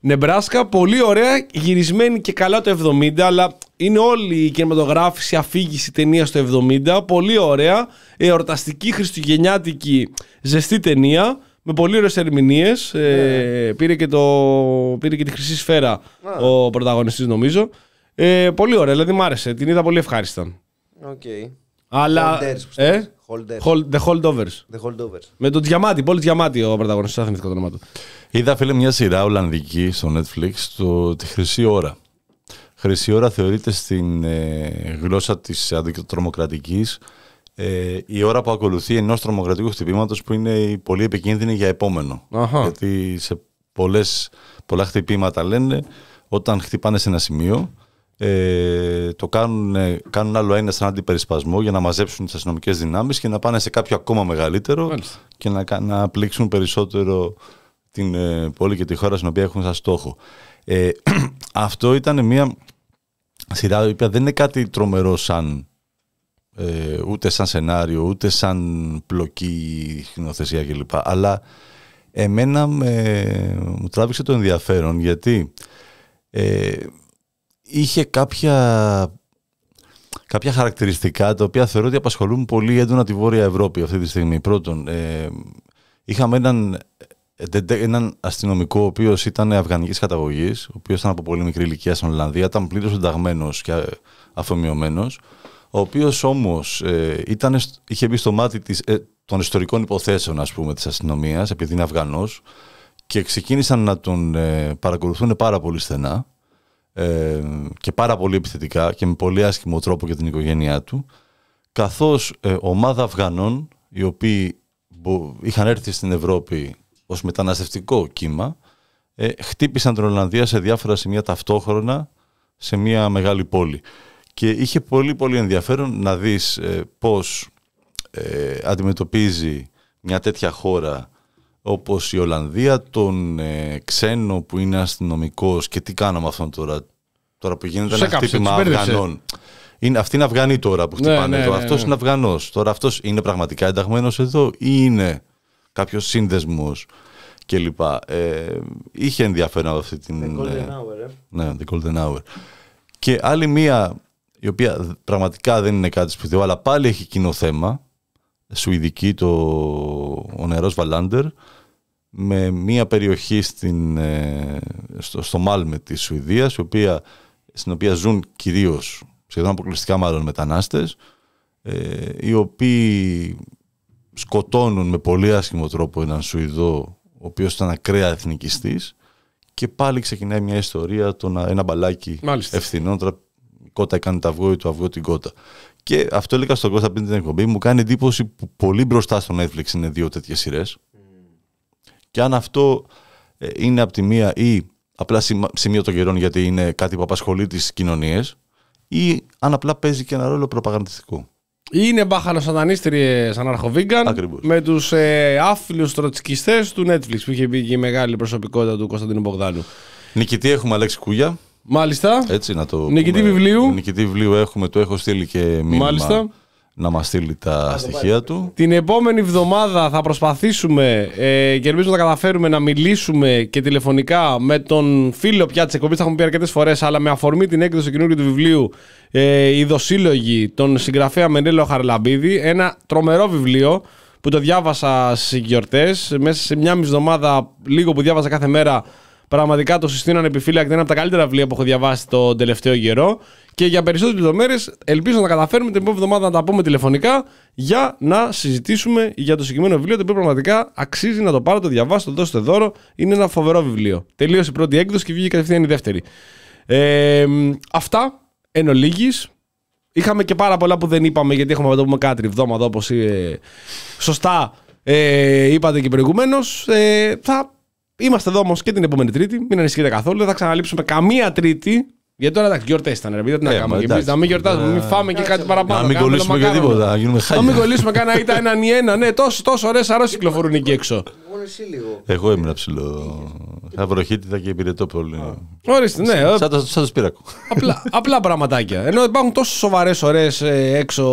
Νεμπράσκα, πολύ ωραία, γυρισμένη και καλά το 70, αλλά είναι όλη η κινηματογράφηση, η αφήγηση ταινία στο 70. Πολύ ωραία, εορταστική, χριστουγεννιάτικη, ζεστή ταινία, με πολύ ωραίες ερμηνείες. Ε, πήρε, και το, πήρε και τη χρυσή σφαίρα ο πρωταγωνιστής νομίζω. Ε, πολύ ωραία, δηλαδή μ' άρεσε, την είδα πολύ ευχάριστα. Οκ. Αλλά, Holders, πώς το ε, λες. Holders. hold, the holdovers. The holdovers. Με τον Τζιαμάτι, Πολ Τζιαμάτι ο πρωταγωνιστής, δεν θυμηθήκα το όνομα του. Είδα φίλε μια σειρά Ολλανδική στο Netflix, το, τη Χρυσή Ώρα. Χρυσή Ώρα θεωρείται στην ε, γλώσσα της αντιτρομοκρατικής ε, η ώρα που ακολουθεί ενός τρομοκρατικού χτυπήματος που είναι η πολύ επικίνδυνη για επόμενο. Αχα. Γιατί σε πολλές, πολλά χτυπήματα λένε όταν χτυπάνε σε ένα σημείο ε, το κάνουν, ε, κάνουν άλλο ένα σαν αντιπερισπασμό για να μαζέψουν τις αστυνομικές δυνάμεις και να πάνε σε κάποιο ακόμα μεγαλύτερο Μάλιστα. και να, κα- να πλήξουν περισσότερο την ε, πόλη και τη χώρα στην οποία έχουν σαν στόχο. Ε, [clears throat] αυτό ήταν μια σειρά η οποία δεν είναι κάτι τρομερό σαν ε, ούτε σαν σενάριο, ούτε σαν πλοκή, χινοθεσία κλπ. Αλλά εμένα με, μου τράβηξε το ενδιαφέρον γιατί ε, είχε κάποια, κάποια χαρακτηριστικά τα οποία θεωρώ ότι απασχολούν πολύ έντονα τη Βόρεια Ευρώπη αυτή τη στιγμή. Πρώτον, ε, είχαμε έναν, ε, έναν αστυνομικό ο οποίος ήταν αφγανική καταγωγής, ο οποίος ήταν από πολύ μικρή ηλικία στην Ολλανδία, ήταν πλήρως ενταγμένος και αφομοιωμένος, ο οποίος όμως ε, ήταν, σ- είχε μπει στο μάτι της, ε, των ιστορικών υποθέσεων ας πούμε, της αστυνομίας, επειδή είναι Αφγανός, και ξεκίνησαν να τον ε, παρακολουθούν πάρα πολύ στενά ε, και πάρα πολύ επιθετικά και με πολύ άσχημο τρόπο για την οικογένειά του, καθώς ε, ομάδα Αφγανών, οι οποίοι μπο- είχαν έρθει στην Ευρώπη ως μεταναστευτικό κύμα, ε, χτύπησαν την Ολλανδία σε διάφορα σημεία ταυτόχρονα σε μια μεγάλη πόλη. Και είχε πολύ πολύ ενδιαφέρον να δεις ε, πώς ε, αντιμετωπίζει μια τέτοια χώρα όπως η Ολλανδία τον ε, ξένο που είναι αστυνομικός και τι κάναμε αυτόν τώρα; Τώρα που γίνεται Τους ένα έκαψε, χτύπημα τους μπέρδεψε. Αφγανών είναι, αυτοί είναι Αφγανοί τώρα που Ναι, χτυπάνε ναι, εδώ. ναι, αυτός ναι. είναι Αφγανός. Τώρα αυτός είναι πραγματικά ενταγμένος εδώ ή είναι κάποιος σύνδεσμος κλπ. Ε, είχε ενδιαφέρον από αυτή την... The Golden ε, Hour, ε. ναι, The Golden Hour. Και άλλη μία, η οποία πραγματικά δεν είναι κάτι σπουδαίο, αλλά πάλι έχει κοινό θέμα, σουηδική, το ο νερός Βαλάντερ, με μία περιοχή στην, ε, στο, στο Μάλμε της Σουηδίας, η οποία, στην οποία ζουν κυρίως, σχεδόν αποκλειστικά μάλλον μετανάστες, ε, οι οποίοι σκοτώνουν με πολύ άσχημο τρόπο έναν Σουηδό, ο οποίος ήταν ακραία εθνικιστής, και πάλι ξεκινάει μια ιστορία, το να, ένα μπαλάκι Μάλιστα. ευθυνών. Τώρα η κότα έκανε το αυγό ή το αυγό την κότα. Και αυτό έλεγα στον Κώστα πριν την εκπομπή. Μου κάνει εντύπωση που πολύ μπροστά στο Netflix είναι δύο τέτοιες σειρές. Και αν αυτό ε, είναι από τη μία ή απλά σημα- σημείο των καιρών γιατί είναι κάτι που απασχολεί τις κοινωνίες, ή αν απλά παίζει και ένα ρόλο προπαγανδιστικό. Είναι μπάχαλος σατανίστριε αναρχοβίγκαν Ακριβώς. με τους ε, άφιλους τροτσκιστές του Netflix που είχε μπει και η μεγάλη προσωπικότητα του Κωνσταντίνου Μπογδάνου. Νικητή έχουμε Αλέξη Κούγια. Μάλιστα. Έτσι να το Νικητή πούμε. βιβλίου. Νικητή βιβλίου έχουμε, το έχω στείλει και μήνυμα Μάλιστα. να μας στείλει τα στοιχεία του. Την επόμενη εβδομάδα θα προσπαθήσουμε ε, και ελπίζω να τα καταφέρουμε να μιλήσουμε και τηλεφωνικά με τον φίλο πια τη εκπομπής. Τα έχουμε πει αρκετές φορές, αλλά με αφορμή την έκδοση του καινούργιου του βιβλίου ε, Η Δοσύλλογη, τον συγγραφέα Μενέλο Χαρλαμπίδη. Ένα τρομερό βιβλίο που το διάβασα στις γιορτές. Μέσα σε μια μισή εβδομάδα, λίγο που διάβαζα κάθε μέρα, Πραγματικά το συστήνω ανεπιφύλακτα. Είναι από τα καλύτερα βιβλία που έχω διαβάσει τον τελευταίο καιρό. Και για περισσότερες λεπτομέρειες, ελπίζω να τα καταφέρουμε την επόμενη εβδομάδα να τα πούμε τηλεφωνικά για να συζητήσουμε για το συγκεκριμένο βιβλίο. Το οποίο πραγματικά αξίζει να το πάρετε, το διαβάσετε, το δώσετε δώρο. Είναι ένα φοβερό βιβλίο. Τελείωσε η πρώτη έκδοση και βγήκε κατευθείαν η δεύτερη. Ε, αυτά εν ολίγης. Είχαμε και πάρα πολλά που δεν είπαμε γιατί έχουμε να το πούμε κάτι εβδομάδα όπως ε, σωστά ε, είπατε και προηγουμένως. Ε, θα είμαστε εδώ όμως και την επόμενη Τρίτη. Μην ανησυχείτε καθόλου. Δεν θα ξαναλείψουμε καμία Τρίτη. Γιατί τώρα εντάξει, γιορτέ ήταν, ρε παιδί, τι να Ε, κάνουμε. μα Και εμείς εντάξει. να μην γιορτάζουμε, μην φάμε και κάτι παραπάνω. Να μην κάνουμε κολλήσουμε και μακάρονα. τίποτα. Να γίνουμε Να μην χάλια. κολλήσουμε κανένα ήταν έναν ή ένα. Ναι, τόσο, τόσο ωραίες αρρώσει κυκλοφορούν εκεί έξω. Μόνο εσύ λίγο. Εγώ ήμουν ψηλό. Θα βροχίτιδα και υπηρετώ πολύ. Ορίστε, ναι. ε, Σαν το, σαν το σπύρακο. απλά, απλά πραγματάκια. Ενώ υπάρχουν τόσο σοβαρές, ωραίες έξω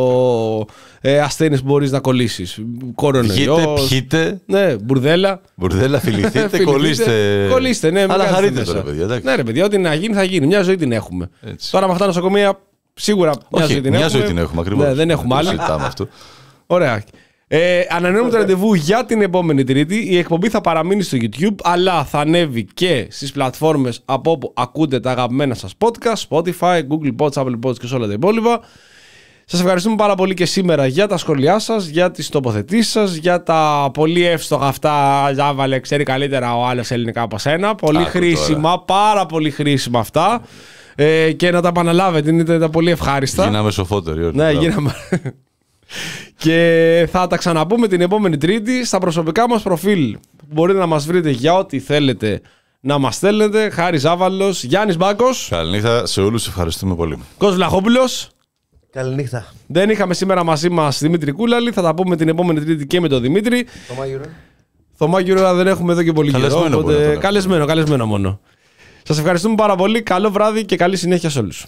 ε, ασθένειες που μπορείς να κολλήσεις. Πιείτε, Κορονοϊό. πιείτε, Ναι, μπουρδέλα. μπουρδέλα, φιληθείτε, [laughs] Φιληθείτε, κολλήστε. Κολλήστε, ναι, μην Αλλά κάνετε χαρείτε μέσα. τώρα, παιδιά. εντάξει. Ναι, ρε παιδιά, ό,τι να γίνει θα γίνει. Μια ζωή την έχουμε. Έτσι. Τώρα με αυτά τα νοσοκομεία σίγουρα μια Όχι, ζωή την μια έχουμε. ζωή την έχουμε ακριβώς. Ναι, δεν έχουμε άλλη. Συζητάμε αυτό. [laughs] Ωραία. Ε, ανανεώνουμε το ραντεβού για την επόμενη Τρίτη. Η εκπομπή θα παραμείνει στο YouTube, αλλά θα ανέβει και στις πλατφόρμες από όπου ακούτε τα αγαπημένα σας podcast, Spotify, Google Pods, Apple Pods και σε όλα τα υπόλοιπα. Σας ευχαριστούμε πάρα πολύ και σήμερα για τα σχόλιά σας, για τις τοποθετήσεις σας, για τα πολύ εύστοχα αυτά. Ζάβαλε, ξέρει καλύτερα ο άλλος ελληνικά από σένα. Πολύ Άκου χρήσιμα, πάρα πολύ χρήσιμα αυτά. Ε, και να τα επαναλάβετε, είναι ήταν πολύ ευχάριστα. Γίναμε σοφότεροι όλοι. Ναι, Μπράβο. γίναμε. και θα τα ξαναπούμε την επόμενη Τρίτη στα προσωπικά μας προφίλ. Μπορείτε να μας βρείτε για ό,τι θέλετε να μας στέλνετε. Χάρης Ζάβαλος, Γιάννης Μπάκος, Καληνύχτα σε όλους. Ευχαριστούμε πολύ. Κος Βλαχόπουλος. Καληνύχτα. Δεν είχαμε σήμερα μαζί μας Δημήτρη Κούλαλη. Θα τα πούμε την επόμενη Τρίτη και με τον Δημήτρη. Το Μάγειρο. Θωμά Γιώργο δεν έχουμε εδώ και πολύ καιρό. Καλεσμένο οπότε- μπορεί να το λέμε. καλεσμένο, καλεσμένο μόνο. Σας ευχαριστούμε πάρα πολύ. Καλό βράδυ και καλή συνέχεια σε όλους.